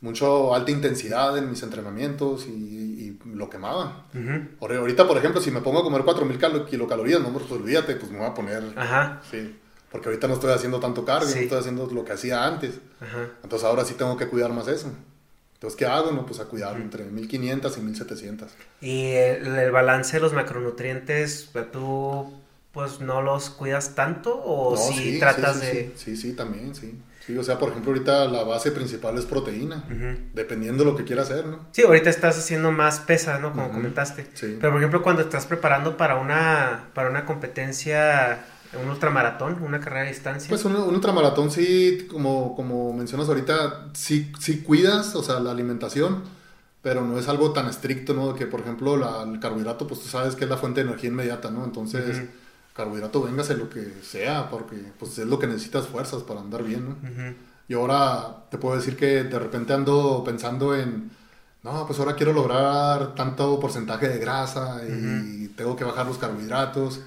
mucho alta intensidad en mis entrenamientos y, y lo quemaba. Ahora- Ahorita, por ejemplo, si me pongo a comer 4000 calo- kilocalorías, no, pues olvídate, pues me voy a poner. Ajá. Sí. Porque ahorita no estoy haciendo tanto cardio, Sí. no estoy haciendo lo que hacía antes. Ajá. Entonces ahora sí tengo que cuidar más eso. Entonces, ¿qué hago? No, pues a cuidar entre 1500 y 1700. Y el, el balance de los macronutrientes, ¿tú pues no los cuidas tanto o No, si sí, sí, tratas sí, de... Sí, sí, sí, también, sí. Sí, o sea, por ejemplo, ahorita la base principal es proteína, dependiendo de lo que quiera hacer, ¿no? Sí, ahorita estás haciendo más pesa, ¿no? Como comentaste. Sí. Pero por ejemplo, cuando estás preparando para una para una competencia, un ultramaratón, una carrera de distancia. Pues un, un ultramaratón sí, como, como mencionas ahorita, sí, sí cuidas, o sea, la alimentación, pero no es algo tan estricto, ¿no? Que, por ejemplo, la- el carbohidrato, pues tú sabes que es la fuente de energía inmediata, ¿no? Entonces, carbohidrato, véngase lo que sea, porque pues es lo que necesitas fuerzas para andar bien, ¿no? Y ahora te puedo decir que de repente ando pensando en, no, pues ahora quiero lograr tanto porcentaje de grasa y tengo que bajar los carbohidratos.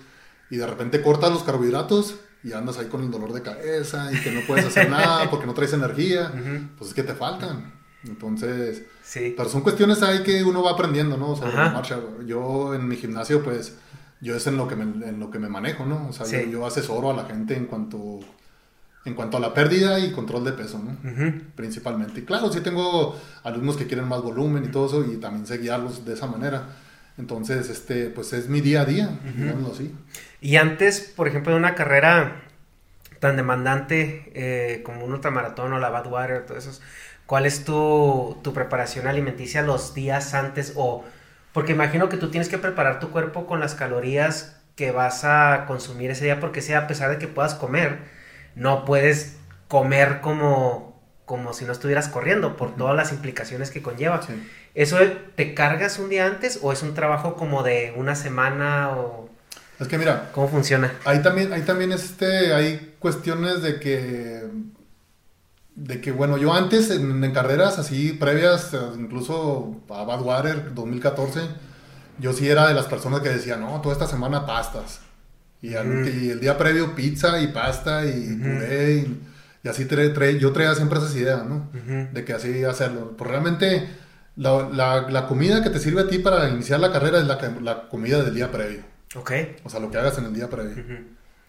Y de repente cortas los carbohidratos y andas ahí con el dolor de cabeza y que no puedes hacer nada porque no traes energía. Pues es que te faltan. Entonces, sí. pero son cuestiones ahí que uno va aprendiendo, ¿no? Sobre Ajá. la marcha. Yo en mi gimnasio, pues, yo es en lo que me, en lo que me manejo, ¿no? O sea, Sí. yo, yo asesoro a la gente en cuanto, en cuanto a la pérdida y control de peso, ¿no? Principalmente. Y claro, sí tengo alumnos que quieren más volumen y todo eso y también sé guiarlos de esa manera. Entonces, este, pues es mi día a día, así. Y antes, por ejemplo, de una carrera tan demandante eh, como un ultramaratón o la Badwater, todo eso, ¿cuál es tu, tu preparación alimenticia los días antes? O, porque imagino que tú tienes que preparar tu cuerpo con las calorías que vas a consumir ese día, porque si a pesar de que puedas comer, no puedes comer como, como si no estuvieras corriendo, por todas las implicaciones que conlleva. Sí. ¿Eso te cargas un día antes o es un trabajo como de una semana o Es que mira, cómo funciona? Ahí también, ahí también este, hay cuestiones de que, de que, bueno, yo antes en, en carreras así previas, eh, incluso a Badwater 2014, yo sí era de las personas que decía, no, toda esta semana pastas. Y, al- y el día previo pizza y pasta y puré y, y así yo traía siempre esas ideas, ¿no? De que así hacerlo. Pues realmente la, la- la comida que te sirve a ti para iniciar la carrera es la, comida del día previo. Ok. O sea, lo que hagas en el día previo.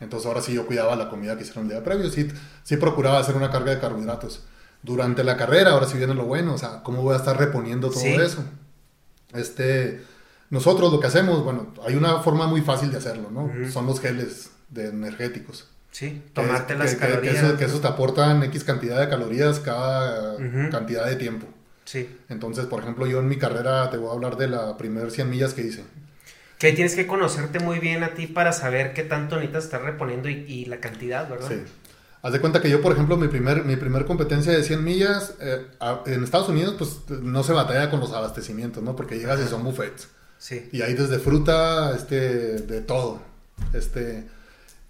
Entonces ahora sí yo cuidaba la comida que hicieron el día previo. Sí, sí procuraba hacer una carga de carbohidratos. Durante la carrera, ahora sí viene lo bueno. O sea, ¿cómo voy a estar reponiendo todo Sí. eso? Este, nosotros lo que hacemos, bueno, hay una forma muy fácil de hacerlo, ¿no? Son los geles de energéticos. Sí, Que tomarte es- las que- que- calorías. Que, eso, que te aportan X cantidad de calorías cada cantidad de tiempo. Sí. Entonces, por ejemplo, yo en mi carrera te voy a hablar de la primer 100 millas que hice. Que ahí tienes que conocerte muy bien a ti para saber qué tanto necesitas estar reponiendo y, y la cantidad, ¿verdad? Sí. Haz de cuenta que yo, por ejemplo, mi primer, mi primer competencia de 100 millas, eh, a- en Estados Unidos, pues no se batalla con los abastecimientos, ¿no? Porque llegas y son buffets. Sí. Y hay desde fruta, este, de todo. Este,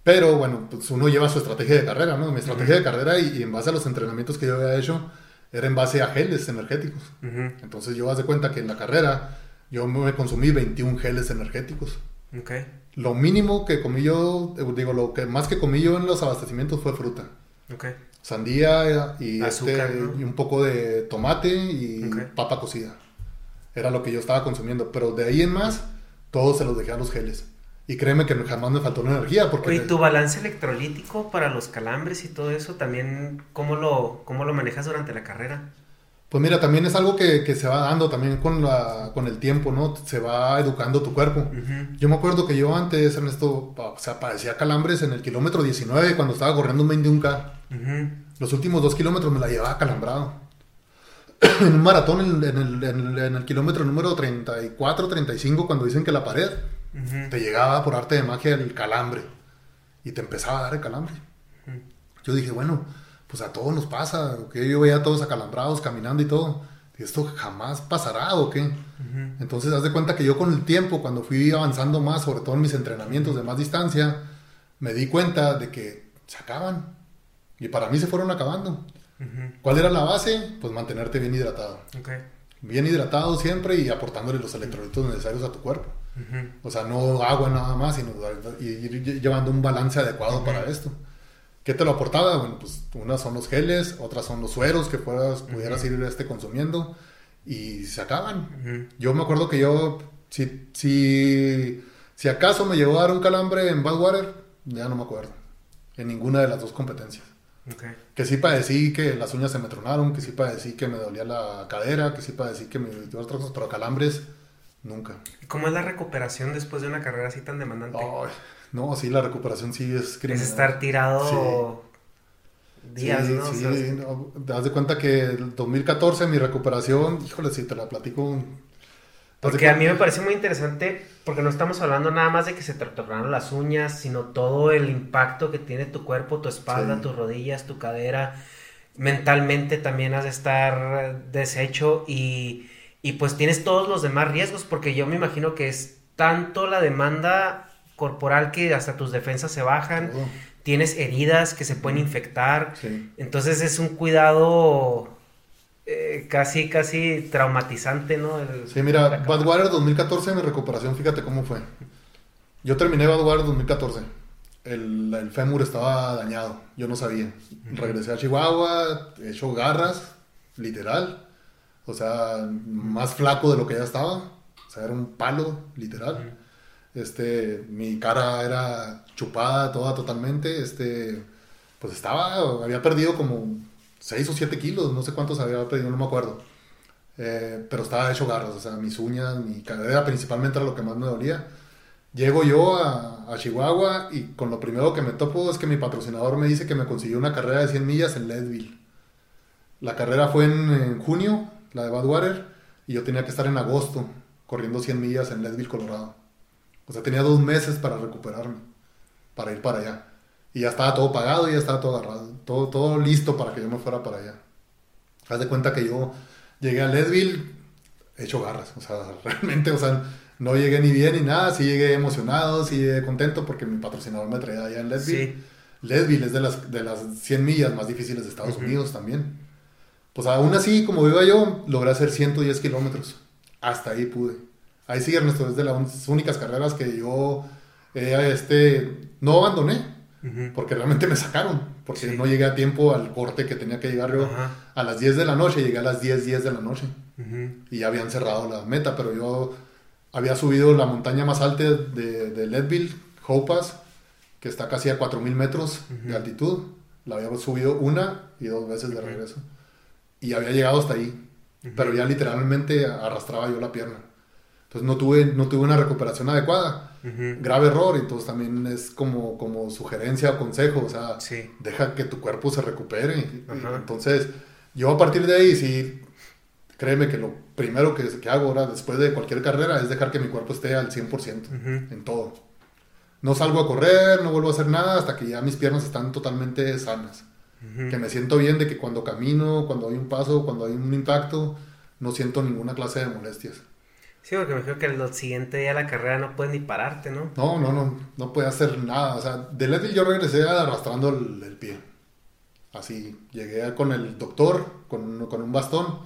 pero bueno, pues uno lleva su estrategia de carrera, ¿no? Mi estrategia de carrera y, y en base a los entrenamientos que yo había hecho, era en base a geles energéticos. Entonces yo haz de cuenta que en la carrera yo me consumí 21 geles energéticos. Lo mínimo que comí yo, eh, digo, lo que más que comí yo en los abastecimientos fue fruta. Sandía y, Azúcar, este, ¿no? y un poco de tomate y Ok. papa cocida. Era lo que yo estaba consumiendo. Pero de ahí en más, todo se los dejé a los geles. Y créeme que jamás me faltó la energía porque... Oye, tu balance electrolítico para los calambres y todo eso, también, ¿cómo lo, cómo lo manejas durante la carrera? Pues mira, también es algo que, que se va dando también con, la, con el tiempo, ¿no? Se va educando tu cuerpo. Yo me acuerdo que yo antes, Ernesto, pa- o sea, padecía calambres en el kilómetro 19 cuando estaba corriendo un 21K. Ujú. Los últimos dos kilómetros me la llevaba calambrado. en un maratón, en, en el, en el- en el kilómetro número 34, 35, cuando dicen que la pared, te llegaba por arte de magia el calambre. Y te empezaba a dar el calambre. Yo dije, bueno, pues a todos nos pasa. ¿ok? Yo veía a todos acalambrados caminando y todo. Y esto jamás pasará o qué. Entonces, haz de cuenta que yo con el tiempo, cuando fui avanzando más, sobre todo en mis entrenamientos de más distancia, me di cuenta de que se acaban. Y para mí se fueron acabando. ¿Cuál era la base? Pues mantenerte bien hidratado. Bien hidratado siempre y aportándole los electrolitos necesarios a tu cuerpo. O sea, no agua nada más, sino ir llevando un balance adecuado para esto. ¿Qué te lo aportaba? Bueno, pues unas son los geles, otras son los sueros que puedas, pudieras ir este consumiendo y se acaban. Yo me acuerdo que yo, si, si, si acaso me llegó a dar un calambre en Badwater, ya no me acuerdo. En ninguna de las dos competencias. Que sí padecí que las uñas se me tronaron, que sí padecí que me dolía la cadera, que sí padecí que me dio otras cosas, pero calambres nunca. ¿Cómo es la recuperación después de una carrera así tan demandante? no, sí, la recuperación sí es criminal. Es estar tirado días, ¿no? Sí, te das de cuenta que el 2014 mi recuperación, híjole, si te la platico porque a mí me parece muy interesante, porque no estamos hablando nada más de que se te las uñas, sino todo el impacto que tiene tu cuerpo, tu espalda, tus rodillas, tu cadera. Mentalmente también has de estar deshecho y, y pues tienes todos los demás riesgos, porque yo me imagino que es tanto la demanda corporal que hasta tus defensas se bajan, tienes heridas que se pueden infectar, entonces es un cuidado eh, casi, casi traumatizante, ¿no? sí, mira, Badwater 2014, mi recuperación, fíjate cómo fue. Yo terminé Badwater 2014. El, el fémur estaba dañado, yo no sabía. Regresé a Chihuahua, he hecho garras, literal. O sea, más flaco de lo que ya estaba. O sea, era un palo, literal. Este, mi cara era chupada toda totalmente. Este, pues estaba, había perdido como 6 o 7 kilos, no sé cuántos había pedido, no me acuerdo. Eh, pero estaba hecho garras, o sea, mis uñas, mi cadera principalmente era lo que más me dolía. Llego yo a, Chihuahua y con lo primero que me topo es que mi patrocinador me dice que me consiguió una carrera de 100 millas en Leadville. La carrera fue en, junio, la de Badwater, y yo tenía que estar en agosto corriendo 100 millas en Leadville, Colorado. O sea, tenía dos meses para recuperarme, para ir para allá. Y ya estaba todo pagado y ya estaba todo agarrado, todo, todo listo para que yo me fuera para allá. Haz de cuenta que yo llegué a Leadville hecho garras, o sea, realmente, o sea, no llegué ni bien ni nada, sí llegué emocionado, sí llegué contento porque mi patrocinador me traía allá en Leadville. Sí. Leadville es de las, de las 100 millas más difíciles de Estados Unidos también. Pues aún así, como iba yo, logré hacer 110 kilómetros. Hasta ahí pude. Ahí sí, Ernesto, es de las únicas carreras que yo eh, este, no abandoné porque realmente me sacaron, porque no llegué a tiempo al corte que tenía que llegar yo a las 10 de la noche, llegué a las 10, 10 de la noche. Y ya habían cerrado la meta, pero yo había subido la montaña más alta de, de Leadville, Hopas, que está casi a 4.000 metros de altitud, la había subido una y dos veces de regreso y había llegado hasta ahí, pero ya literalmente arrastraba yo la pierna. Entonces no tuve, no tuve una recuperación adecuada grave error, entonces también es como, como sugerencia o consejo, o sea, deja que tu cuerpo se recupere. entonces, yo a partir de ahí, sí, créeme que lo primero que, que, hago ahora, después de cualquier carrera, es dejar que mi cuerpo esté al 100% en todo. No salgo a correr, no vuelvo a hacer nada hasta que ya mis piernas están totalmente sanas. Que me siento bien de que cuando camino, cuando hay un paso, cuando hay un impacto, no siento ninguna clase de molestias. Sí, porque me creo que el siguiente día de la carrera no puedes ni pararte, ¿no? No, no, no, no puede hacer nada. O sea, de Leadville yo regresé arrastrando el, pie. Así, llegué con el doctor, con, con un bastón,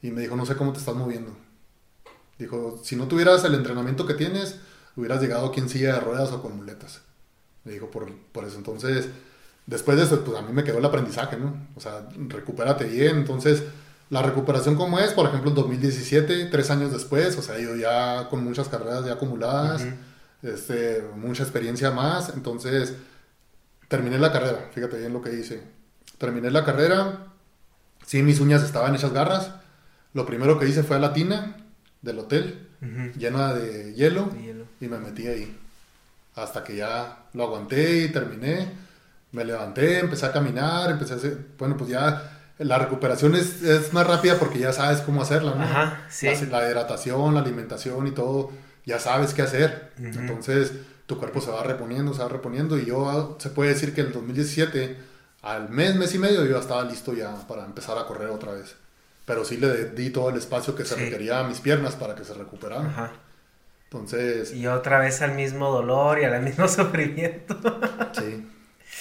y me dijo, no sé cómo te estás moviendo. Dijo, si no tuvieras el entrenamiento que tienes, hubieras llegado aquí en silla de ruedas o con muletas. Me dijo, por, por eso. Entonces, después de eso, pues a mí me quedó el aprendizaje, ¿no? O sea, recupérate bien. Entonces, la recuperación como es, por ejemplo, en 2017, tres años después, o sea, yo ya con muchas carreras ya acumuladas, este, mucha experiencia más, entonces terminé la carrera, fíjate bien lo que hice. Terminé la carrera, sí, mis uñas estaban hechas garras. Lo primero que hice fue a la tina del hotel, llena de hielo, y me metí ahí. Hasta que ya lo aguanté y terminé. Me levanté, empecé a caminar, empecé a hacer, bueno, pues ya la recuperación es, es, más rápida porque ya sabes cómo hacerla, ¿no? Ajá, sí. La, hidratación, la alimentación y todo, ya sabes qué hacer. Entonces, tu cuerpo se va reponiendo, se va reponiendo. Y yo, se puede decir que en el 2017, al mes, mes y medio, yo estaba listo ya para empezar a correr otra vez. Pero sí le di todo el espacio que se requería a mis piernas para que se recuperaran. Ajá. Entonces... Y otra vez al mismo dolor y al mismo sufrimiento. sí.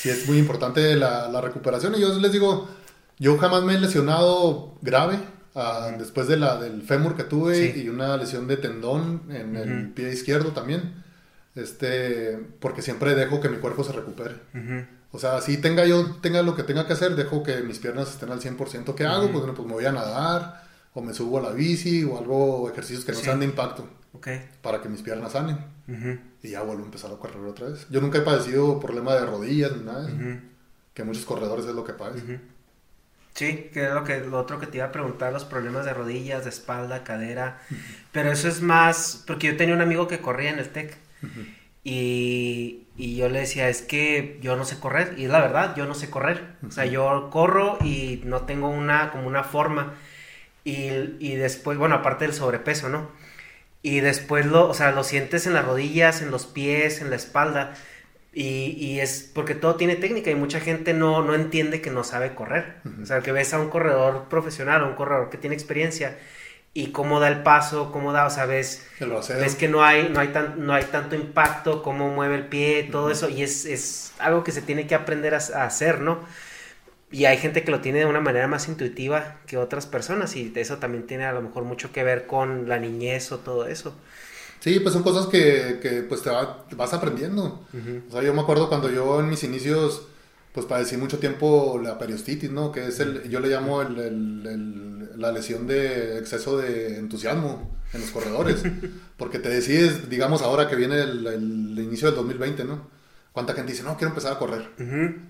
Sí es muy importante la, la recuperación. Y yo les digo, yo jamás me he lesionado grave. ah, Después de la, del fémur que tuve Sí. y una lesión de tendón en el pie izquierdo también. Este, porque siempre dejo que mi cuerpo se recupere. O sea, si tenga yo tenga lo que tenga que hacer, dejo que mis piernas estén al 100%. ¿Qué hago? Pues, bueno, pues me voy a nadar o me subo a la bici o algo, ejercicios que no Sí. sean de impacto Ok. para que mis piernas sanen. Y ya vuelvo a empezar a correr otra vez. Yo nunca he padecido problema de rodillas ni nada. de eso, Que muchos corredores es lo que padecen. Sí, que es lo que lo otro que te iba a preguntar, los problemas de rodillas, de espalda, cadera. Pero eso es más, porque yo tenía un amigo que corría en el TEC. Y, y yo le decía, es que yo no sé correr. Y es la verdad, yo no sé correr. O sea, yo corro y no tengo una, como una forma. Y, y después, bueno, aparte del sobrepeso, ¿no? Y después lo, o sea, lo sientes en las rodillas, en los pies, en la espalda. Y, y es porque todo tiene técnica y mucha gente no, no entiende que no sabe correr. O sea, que ves a un corredor profesional, a un corredor que tiene experiencia y cómo da el paso, cómo da, o sea, ves, ves que no hay, no, hay tan, no hay tanto impacto, cómo mueve el pie, todo eso. Y es, es algo que se tiene que aprender a, a hacer, ¿no? Y hay gente que lo tiene de una manera más intuitiva que otras personas y eso también tiene a lo mejor mucho que ver con la niñez o todo eso. Sí, pues son cosas que, que, pues te, va- te vas aprendiendo. O sea, yo me acuerdo cuando yo en mis inicios, pues padecí mucho tiempo la periostitis, ¿no? Que es el, yo le llamo el- el- el- la lesión de exceso de entusiasmo en los corredores. Porque te decides, digamos, ahora que viene el, el inicio del 2020, ¿no? ¿Cuánta gente dice, no, quiero empezar a correr?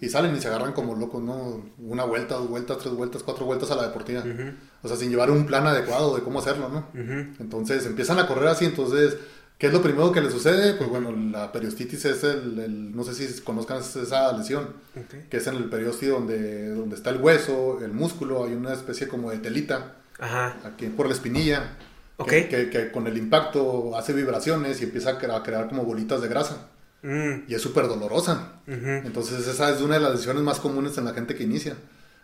Y salen y se agarran como locos, ¿no? Una vuelta, dos vueltas, tres vueltas, cuatro vueltas a la deportiva. O sea, sin llevar un plan adecuado de cómo hacerlo, ¿no? Entonces empiezan a correr así, entonces, ¿qué es lo primero que le sucede? Pues bueno, la periostitis es el, el- no sé si conozcan esa lesión, que es en el periósteo donde, donde está el hueso, el músculo, hay una especie como de telita Ajá. aquí por la espinilla, Ok. que, que- que con el impacto hace vibraciones y empieza a crear como bolitas de grasa Mm, y es súper dolorosa. Entonces esa es una de las lesiones más comunes en la gente que inicia.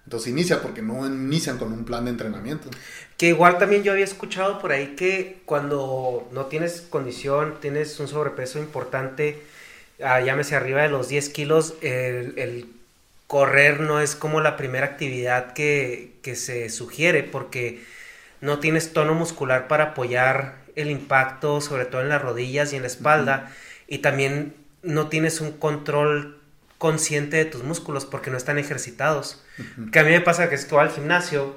Entonces inicia porque no inician con un plan de entrenamiento. Que igual también yo había escuchado por ahí que cuando no tienes condición, tienes un sobrepeso importante, ah, llámese arriba de los 10 kilos, el, el correr no es como la primera actividad que, que se sugiere porque no tienes tono muscular para apoyar el impacto, sobre todo en las rodillas y en la espalda, y también no tienes un control consciente de tus músculos porque no están ejercitados. Que a mí me pasa que es que voy al gimnasio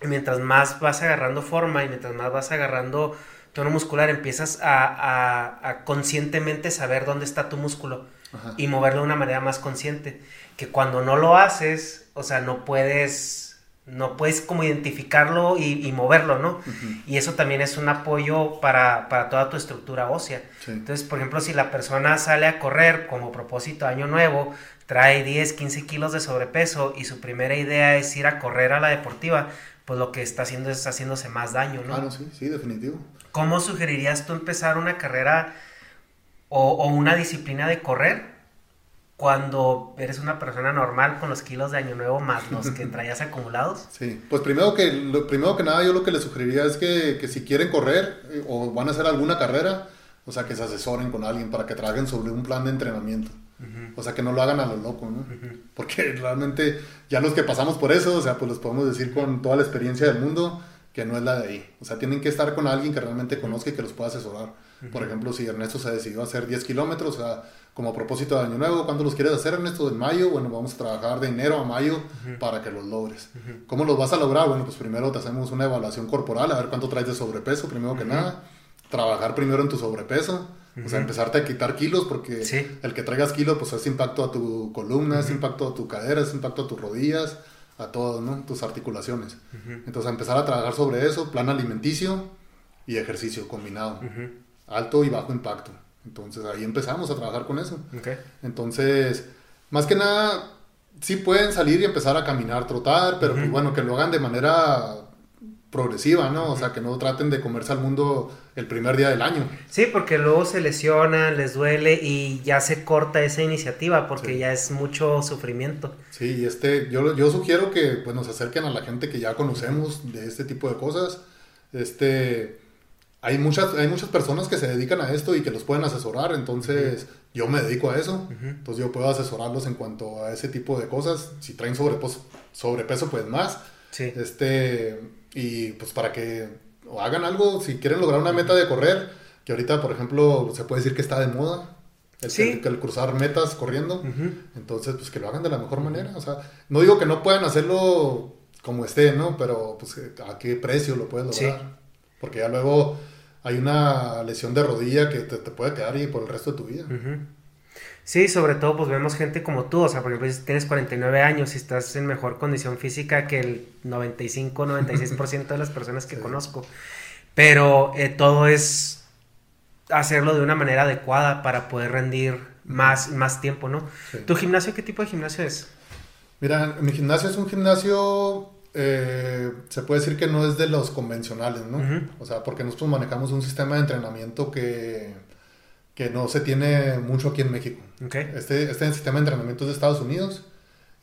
y mientras más vas agarrando forma y mientras más vas agarrando tono muscular, empiezas a, a- a conscientemente saber dónde está tu músculo y moverlo de una manera más consciente. Que cuando no lo haces, o sea, no puedes, no puedes como identificarlo y, y moverlo, ¿no? Y eso también es un apoyo para, para toda tu estructura ósea. Sí. Entonces, por ejemplo, si la persona sale a correr como propósito año nuevo, trae 10, 15 kilos de sobrepeso y su primera idea es ir a correr a la deportiva, pues lo que está haciendo es haciéndose más daño, ¿no? Ah, no, sí, sí, definitivo. ¿Cómo sugerirías tú empezar una carrera o, o una disciplina de correr cuando eres una persona normal con los kilos de año nuevo más los que traías acumulados? Sí, pues primero que, lo, primero que nada yo lo que les sugeriría es que, que si quieren correr eh, o van a hacer alguna carrera, o sea, que se asesoren con alguien para que trabajen sobre un plan de entrenamiento. O sea, que no lo hagan a lo loco, ¿no? Porque realmente ya los que pasamos por eso, o sea, pues les podemos decir con toda la experiencia del mundo que no es la de ahí. O sea, tienen que estar con alguien que realmente conozca y que los pueda asesorar. Por ejemplo, si Ernesto se decidió a hacer 10 kilómetros, o sea, como a propósito de Año Nuevo, ¿cuándo los quieres hacer, Ernesto? ¿En mayo? Bueno, vamos a trabajar de enero a mayo para que los logres. ¿Cómo los vas a lograr? Bueno, pues primero te hacemos una evaluación corporal, a ver cuánto traes de sobrepeso, primero que nada. Trabajar primero en tu sobrepeso. O sea, empezarte a quitar kilos porque Sí. el que traigas kilos, pues es impacto a tu columna, es impacto a tu cadera, es impacto a tus rodillas, a todo, ¿no? Tus articulaciones. Entonces, empezar a trabajar sobre eso, plan alimenticio y ejercicio combinado. Alto y bajo impacto. Entonces, ahí empezamos a trabajar con eso. Entonces, más que nada, sí pueden salir y empezar a caminar, trotar, pero pues bueno, que lo hagan de manera progresiva, ¿no? O sea, que no traten de comerse al mundo el primer día del año. Sí, porque luego se lesionan, les duele y ya se corta esa iniciativa porque ya es mucho sufrimiento. Sí, y este, yo, yo sugiero que pues, nos acerquen a la gente que ya conocemos de este tipo de cosas. Este, hay muchas, hay muchas personas que se dedican a esto y que los pueden asesorar, entonces yo me dedico a eso, entonces yo puedo asesorarlos en cuanto a ese tipo de cosas, si traen sobrepeso, sobrepeso pues más, Sí. este, y pues para que hagan algo, si quieren lograr una meta de correr, que ahorita por ejemplo se puede decir que está de moda, el, Sí. el- el cruzar metas corriendo, entonces pues que lo hagan de la mejor manera, o sea, no digo que no puedan hacerlo como esté, ¿no? Pero pues a qué precio lo puedes Sí. lograr. Porque ya luego hay una lesión de rodilla que te, te puede quedar ahí por el resto de tu vida. Sí, sobre todo pues vemos gente como tú, o sea, por ejemplo, si tienes 49 años y estás en mejor condición física que el 95, 96% de las personas que conozco. Pero eh, todo es hacerlo de una manera adecuada para poder rendir más, más tiempo, ¿no? Sí. ¿Tu gimnasio qué tipo de gimnasio es? Mira, mi gimnasio es un gimnasio, eh, se puede decir que no es de los convencionales, ¿no? O sea, porque nosotros manejamos un sistema de entrenamiento que, que no se tiene mucho aquí en México. Este, este sistema de entrenamiento es de Estados Unidos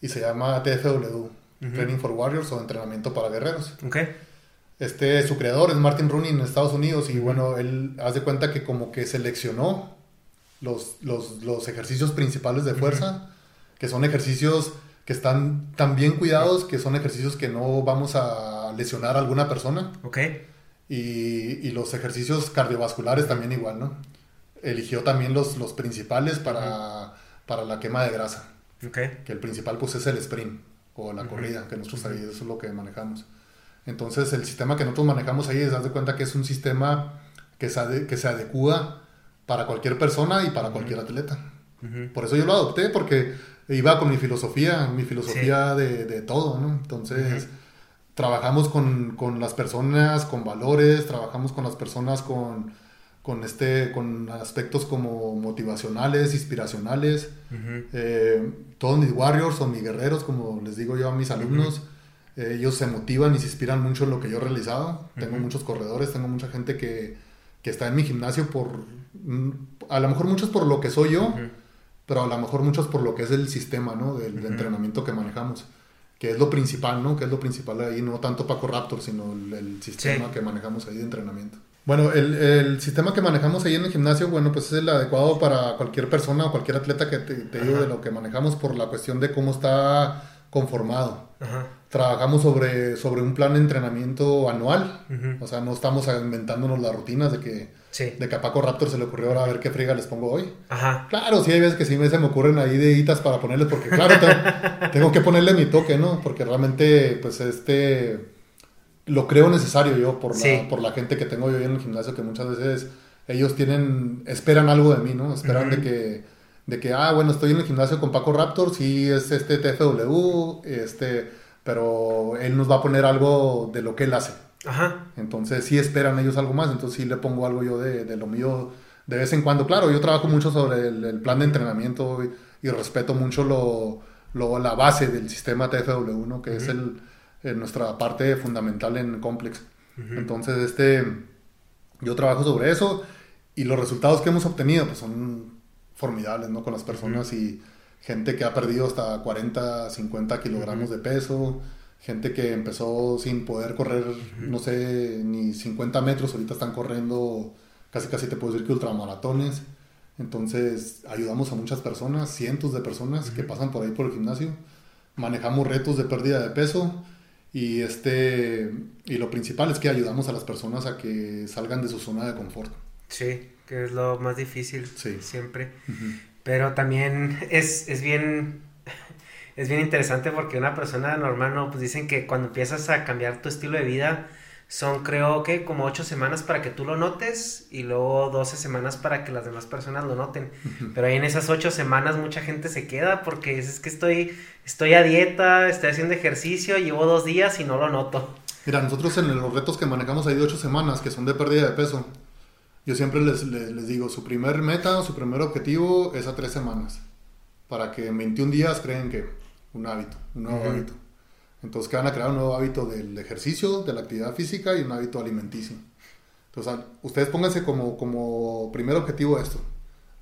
y se llama TFW, Training for Warriors o entrenamiento para guerreros. Este, su creador es Martin Rooney en Estados Unidos y bueno, él hace cuenta que como que seleccionó los, los, los ejercicios principales de fuerza, que son ejercicios que están tan bien cuidados, que son ejercicios que no vamos a lesionar a alguna persona Ok. y, y los ejercicios cardiovasculares también igual, ¿no? Eligió también los, los principales para, para la quema de grasa Ok. que el principal pues es el sprint o la corrida, que nosotros ahí eso es lo que manejamos. Entonces el sistema que nosotros manejamos ahí es, de cuenta que es un sistema que se, ade- que se adecua para cualquier persona y para cualquier atleta. Por eso yo lo adopté, porque iba con mi filosofía, mi filosofía de, de todo, ¿no? Entonces trabajamos con, con las personas con valores, trabajamos con las personas con, con, este, con aspectos como motivacionales, inspiracionales. Eh, todos mis warriors o mis guerreros, como les digo yo a mis alumnos, eh, ellos se motivan y se inspiran mucho en lo que yo he realizado. Tengo muchos corredores, tengo mucha gente que, que está en mi gimnasio por, a lo mejor muchos por lo que soy yo, pero a lo mejor muchos por lo que es el sistema, ¿no? Del, de entrenamiento que manejamos. Que es lo principal, ¿no? Que es lo principal ahí, no tanto Paco Raptor, sino el, el sistema Sí. que manejamos ahí de entrenamiento. Bueno, el, el sistema que manejamos ahí en el gimnasio, bueno, pues es el adecuado para cualquier persona o cualquier atleta que te, te digo de lo que manejamos por la cuestión de cómo está conformado. Ajá. Trabajamos sobre, sobre un plan de entrenamiento anual, o sea, no estamos inventándonos las rutinas de que, Sí. de que a Paco Raptor se le ocurrió ahora a ver qué friga les pongo hoy. Ajá. Claro, sí hay veces que sí me, se me ocurren ahí deditas para ponerles, porque claro, te- tengo que ponerle mi toque, ¿no? Porque realmente, pues este, lo creo necesario yo por la, Sí. por la gente que tengo yo en el gimnasio, que muchas veces ellos tienen, esperan algo de mí, ¿no? Esperan de que, de que, ah, bueno, estoy en el gimnasio con Paco Raptor, sí es este TFW, este, pero él nos va a poner algo de lo que él hace. Ajá. Entonces sí esperan ellos algo más, entonces sí le pongo algo yo de, de lo mío de vez en cuando. Claro, yo trabajo mucho sobre el, el plan de entrenamiento y, y respeto mucho lo, lo- la base del sistema TFW, ¿no? que es el, eh, nuestra parte fundamental en Complex. Entonces este, yo trabajo sobre eso y los resultados que hemos obtenido pues, son formidables ¿no? con las personas y gente que ha perdido hasta 40, 50 kilogramos de peso, gente que empezó sin poder correr, no sé, ni 50 metros, ahorita están corriendo casi casi te puedo decir que ultramaratones. Entonces ayudamos a muchas personas, cientos de personas que pasan por ahí por el gimnasio. Manejamos retos de pérdida de peso y este y lo principal es que ayudamos a las personas a que salgan de su zona de confort. Sí, que es lo más difícil Sí. siempre. Pero también es, es bien es bien interesante porque una persona normal, no, pues dicen que cuando empiezas a cambiar tu estilo de vida son creo que como ocho semanas para que tú lo notes y luego 12 semanas para que las demás personas lo noten. Pero ahí en esas ocho semanas mucha gente se queda porque es, es que estoy, estoy a dieta, estoy haciendo ejercicio, llevo dos días y no lo noto. Mira, nosotros en los retos que manejamos ahí de 8 semanas, que son de pérdida de peso, yo siempre les, les, les digo, su primer meta, su primer objetivo es a 3 semanas, para que en 21 días creen que un hábito, un nuevo hábito. Entonces que van a crear un nuevo hábito del ejercicio, de la actividad física y un hábito alimenticio. Entonces, ustedes pónganse como, como primer objetivo esto,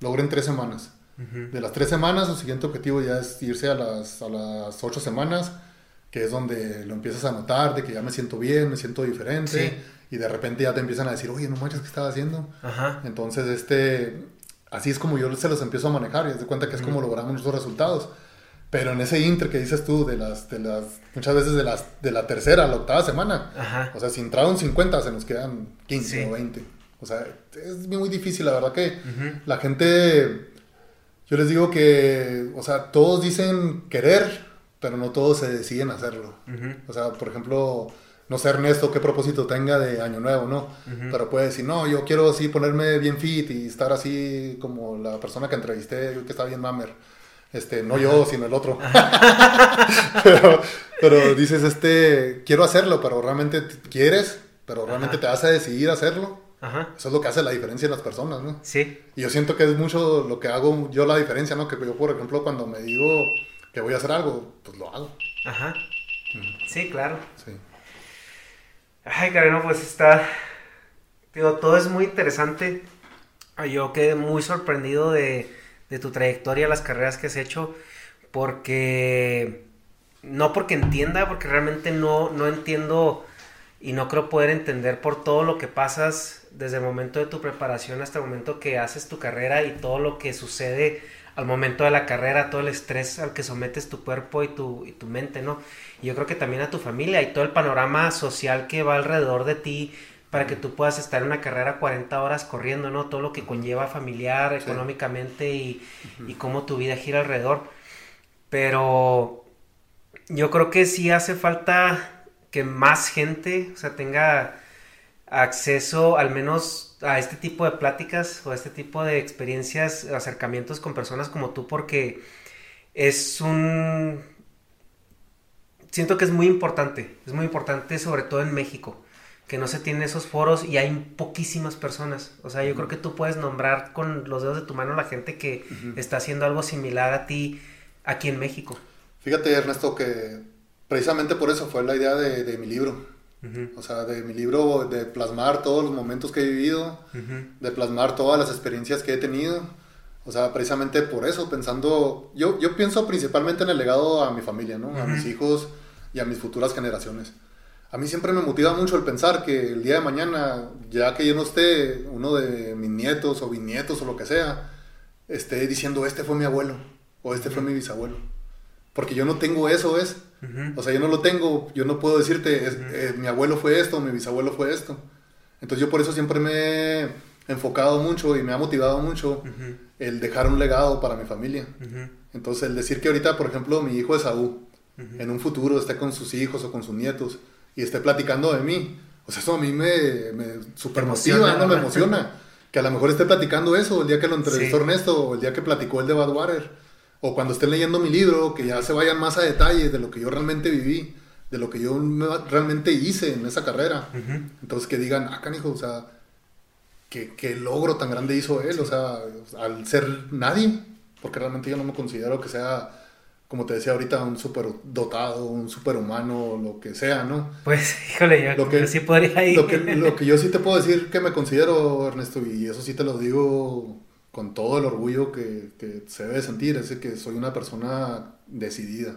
logren 3 semanas. De las 3 semanas, su siguiente objetivo ya es irse a las, a las 8 semanas, que es donde lo empiezas a notar, de que ya me siento bien, me siento diferente, y de repente ya te empiezan a decir, oye, no manches, ¿qué estaba haciendo? Ajá. Entonces, este, así es como yo se los empiezo a manejar y es de cuenta que es como logramos nuestros resultados. Pero en ese inter que dices tú, de las, de las, muchas veces de, las, de la tercera a la octava semana, Ajá. o sea, si entraron 50, se nos quedan 15 Sí. o 20. O sea, es muy difícil, la verdad que la gente, yo les digo que, o sea, todos dicen querer, pero no todos se deciden hacerlo. O sea, por ejemplo, no sé Ernesto qué propósito tenga de año nuevo, ¿no? Pero puede decir, no, yo quiero así ponerme bien fit y estar así como la persona que entrevisté, que está bien mamer. Este, no yo, sino el otro. pero, pero dices, este, quiero hacerlo, pero realmente quieres, pero realmente te vas a decidir hacerlo. Ajá. Eso es lo que hace la diferencia en las personas, ¿no? Sí. Y yo siento que es mucho lo que hago yo la diferencia, ¿no? Que yo, por ejemplo, cuando me digo que voy a hacer algo, pues lo hago. Ajá. Sí, claro. Sí. Ay, Kareno, pues está. Digo, todo es muy interesante. Yo quedé muy sorprendido de, de tu trayectoria, las carreras que has hecho, porque. No porque entienda, porque realmente no, no entiendo y no creo poder entender por todo lo que pasas desde el momento de tu preparación hasta el momento que haces tu carrera y todo lo que sucede al momento de la carrera, todo el estrés al que sometes tu cuerpo y tu, y tu mente, ¿no? Y yo creo que también a tu familia y todo el panorama social que va alrededor de ti para que tú puedas estar en una carrera 40 horas corriendo, ¿no? Todo lo que conlleva familiar, económicamente y, y cómo tu vida gira alrededor. Pero yo creo que sí hace falta que más gente, o sea, tenga acceso al menos a este tipo de pláticas o a este tipo de experiencias, acercamientos con personas como tú, porque es un... Siento que es muy importante, es muy importante sobre todo en México, que no se tienen esos foros y hay poquísimas personas. O sea, yo creo que tú puedes nombrar con los dedos de tu mano a la gente que está haciendo algo similar a ti aquí en México. Fíjate, Ernesto, que precisamente por eso fue la idea de, de mi libro. O sea, de mi libro, de plasmar todos los momentos que he vivido, de plasmar todas las experiencias que he tenido. O sea, precisamente por eso, pensando, yo, yo pienso principalmente en el legado a mi familia, ¿no? A mis hijos y a mis futuras generaciones. A mí siempre me motiva mucho el pensar que el día de mañana, ya que yo no esté, uno de mis nietos o bisnietos o lo que sea, esté diciendo, este fue mi abuelo o este fue mi bisabuelo. Porque yo no tengo eso, ¿ves? O sea, yo no lo tengo, yo no puedo decirte, es- eh, mi abuelo fue esto, mi bisabuelo fue esto. Entonces yo por eso siempre me he enfocado mucho y me ha motivado mucho el dejar un legado para mi familia. Entonces el decir que ahorita, por ejemplo, mi hijo Esaú, en un futuro esté con sus hijos o con sus nietos y esté platicando de mí, o sea, eso a mí me, me super emociona, motiva, ¿no? Me emociona. Que a lo mejor esté platicando eso el día que lo entrevistó Sí. Ernesto o el día que platicó el de Badwater. O cuando estén leyendo mi libro, que ya se vayan más a detalle de lo que yo realmente viví, de lo que yo me- realmente hice en esa carrera. Entonces que digan, ah, canijo, o sea, ¿qué, qué logro tan grande hizo él, o sea, al ser nadie, porque realmente yo no me considero que sea, como te decía ahorita, un super dotado, un superhumano, lo que sea, ¿no? Pues, híjole, yo Lo que, yo sí podría ir. Lo que, lo que yo sí te puedo decir que me considero, Ernesto, y eso sí te lo digo con todo el orgullo que, que se debe sentir, es de que soy una persona decidida.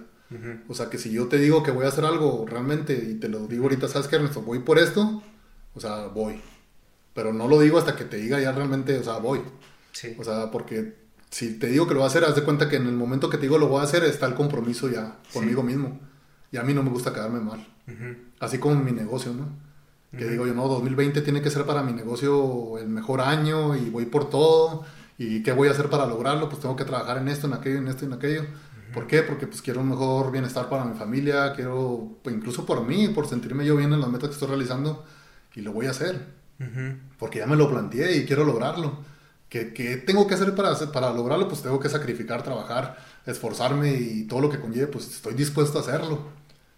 O sea, que si yo te digo que voy a hacer algo realmente, y te lo digo ahorita, ¿sabes qué, Ernesto? Voy por esto, o sea, voy. Pero no lo digo hasta que te diga ya realmente, o sea, voy. Sí. O sea, porque si te digo que lo voy a hacer, haz de cuenta que en el momento que te digo lo voy a hacer está el compromiso ya conmigo mismo. Y a mí no me gusta quedarme mal. Así como mi negocio, ¿no? Que digo yo, no, 2020 tiene que ser para mi negocio el mejor año y voy por todo. ¿Y qué voy a hacer para lograrlo? Pues tengo que trabajar en esto, en aquello, en esto y en aquello. ¿Por qué? Porque pues quiero un mejor bienestar para mi familia, quiero, pues, incluso por mí, por sentirme yo bien en las metas que estoy realizando. Y lo voy a hacer porque ya me lo planteé y quiero lograrlo. ¿Qué, qué tengo que hacer para, para lograrlo? Pues tengo que sacrificar, trabajar, esforzarme y todo lo que conlleve, pues estoy dispuesto a hacerlo.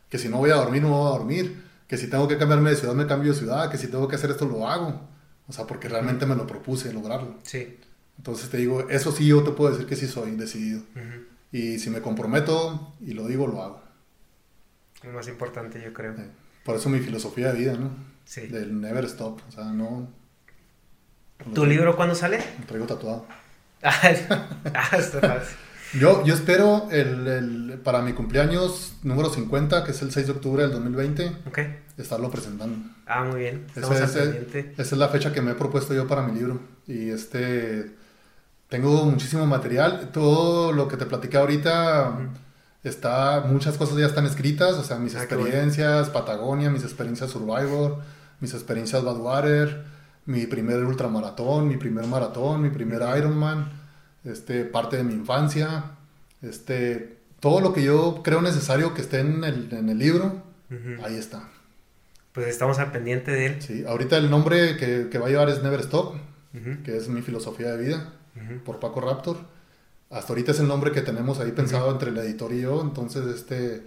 Que si no voy a dormir, no voy a dormir. Que si tengo que cambiarme de ciudad, me cambio de ciudad. Que si tengo que hacer esto, lo hago. O sea, porque realmente me lo propuse lograrlo. Sí. Entonces te digo, eso sí yo te puedo decir que sí soy decidido. Y si me comprometo y lo digo, lo hago. Lo más importante, yo creo. Por eso mi filosofía de vida, ¿no? Sí. Del never stop. O sea, no... ¿Tu libro cuándo sale? Lo traigo tatuado. Ay, ah, está fácil. Yo, yo espero el, el- para mi cumpleaños número 50, que es el 6 de octubre del 2020, Ok. estarlo presentando. Ah, muy bien. Esa, pendiente. esa es la fecha que me he propuesto yo para mi libro. Y este, tengo muchísimo material. Todo lo que te platiqué ahorita, está, muchas cosas ya están escritas. O sea, mis Ah, bueno. experiencias, Patagonia, mis experiencias Survivor, mis experiencias Badwater, mi primer ultramaratón, mi primer maratón, mi primer Ironman, este, parte de mi infancia, este, todo lo que yo creo necesario que esté en el, en el libro, ahí está. Pues estamos al pendiente de él. Sí, ahorita el nombre que, que va a llevar es Never Stop, que es mi filosofía de vida, por Paco Raptor. Hasta ahorita es el nombre que tenemos ahí pensado entre el editor y yo, entonces este,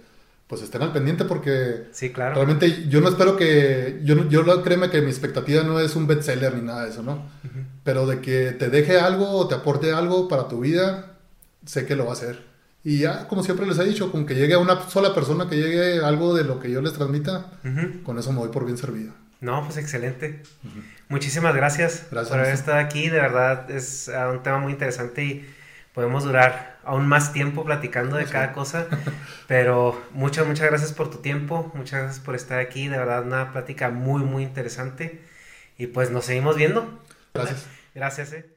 pues estén al pendiente porque Sí, claro. realmente yo no espero que, yo, yo créeme que mi expectativa no es un bestseller ni nada de eso, ¿no? Pero de que te deje algo o te aporte algo para tu vida, sé que lo va a hacer. Y ya, como siempre les he dicho, con que llegue a una sola persona que llegue algo de lo que yo les transmita, con eso me voy por bien servido. No, pues excelente. Muchísimas gracias, Gracias, por haber estado aquí. De verdad es ah, un tema muy interesante y podemos durar aún más tiempo platicando de cada cosa. Pero muchas, muchas gracias por tu tiempo. Muchas gracias por estar aquí. De verdad, una plática muy, muy interesante. Y pues nos seguimos viendo. Gracias. Gracias, eh.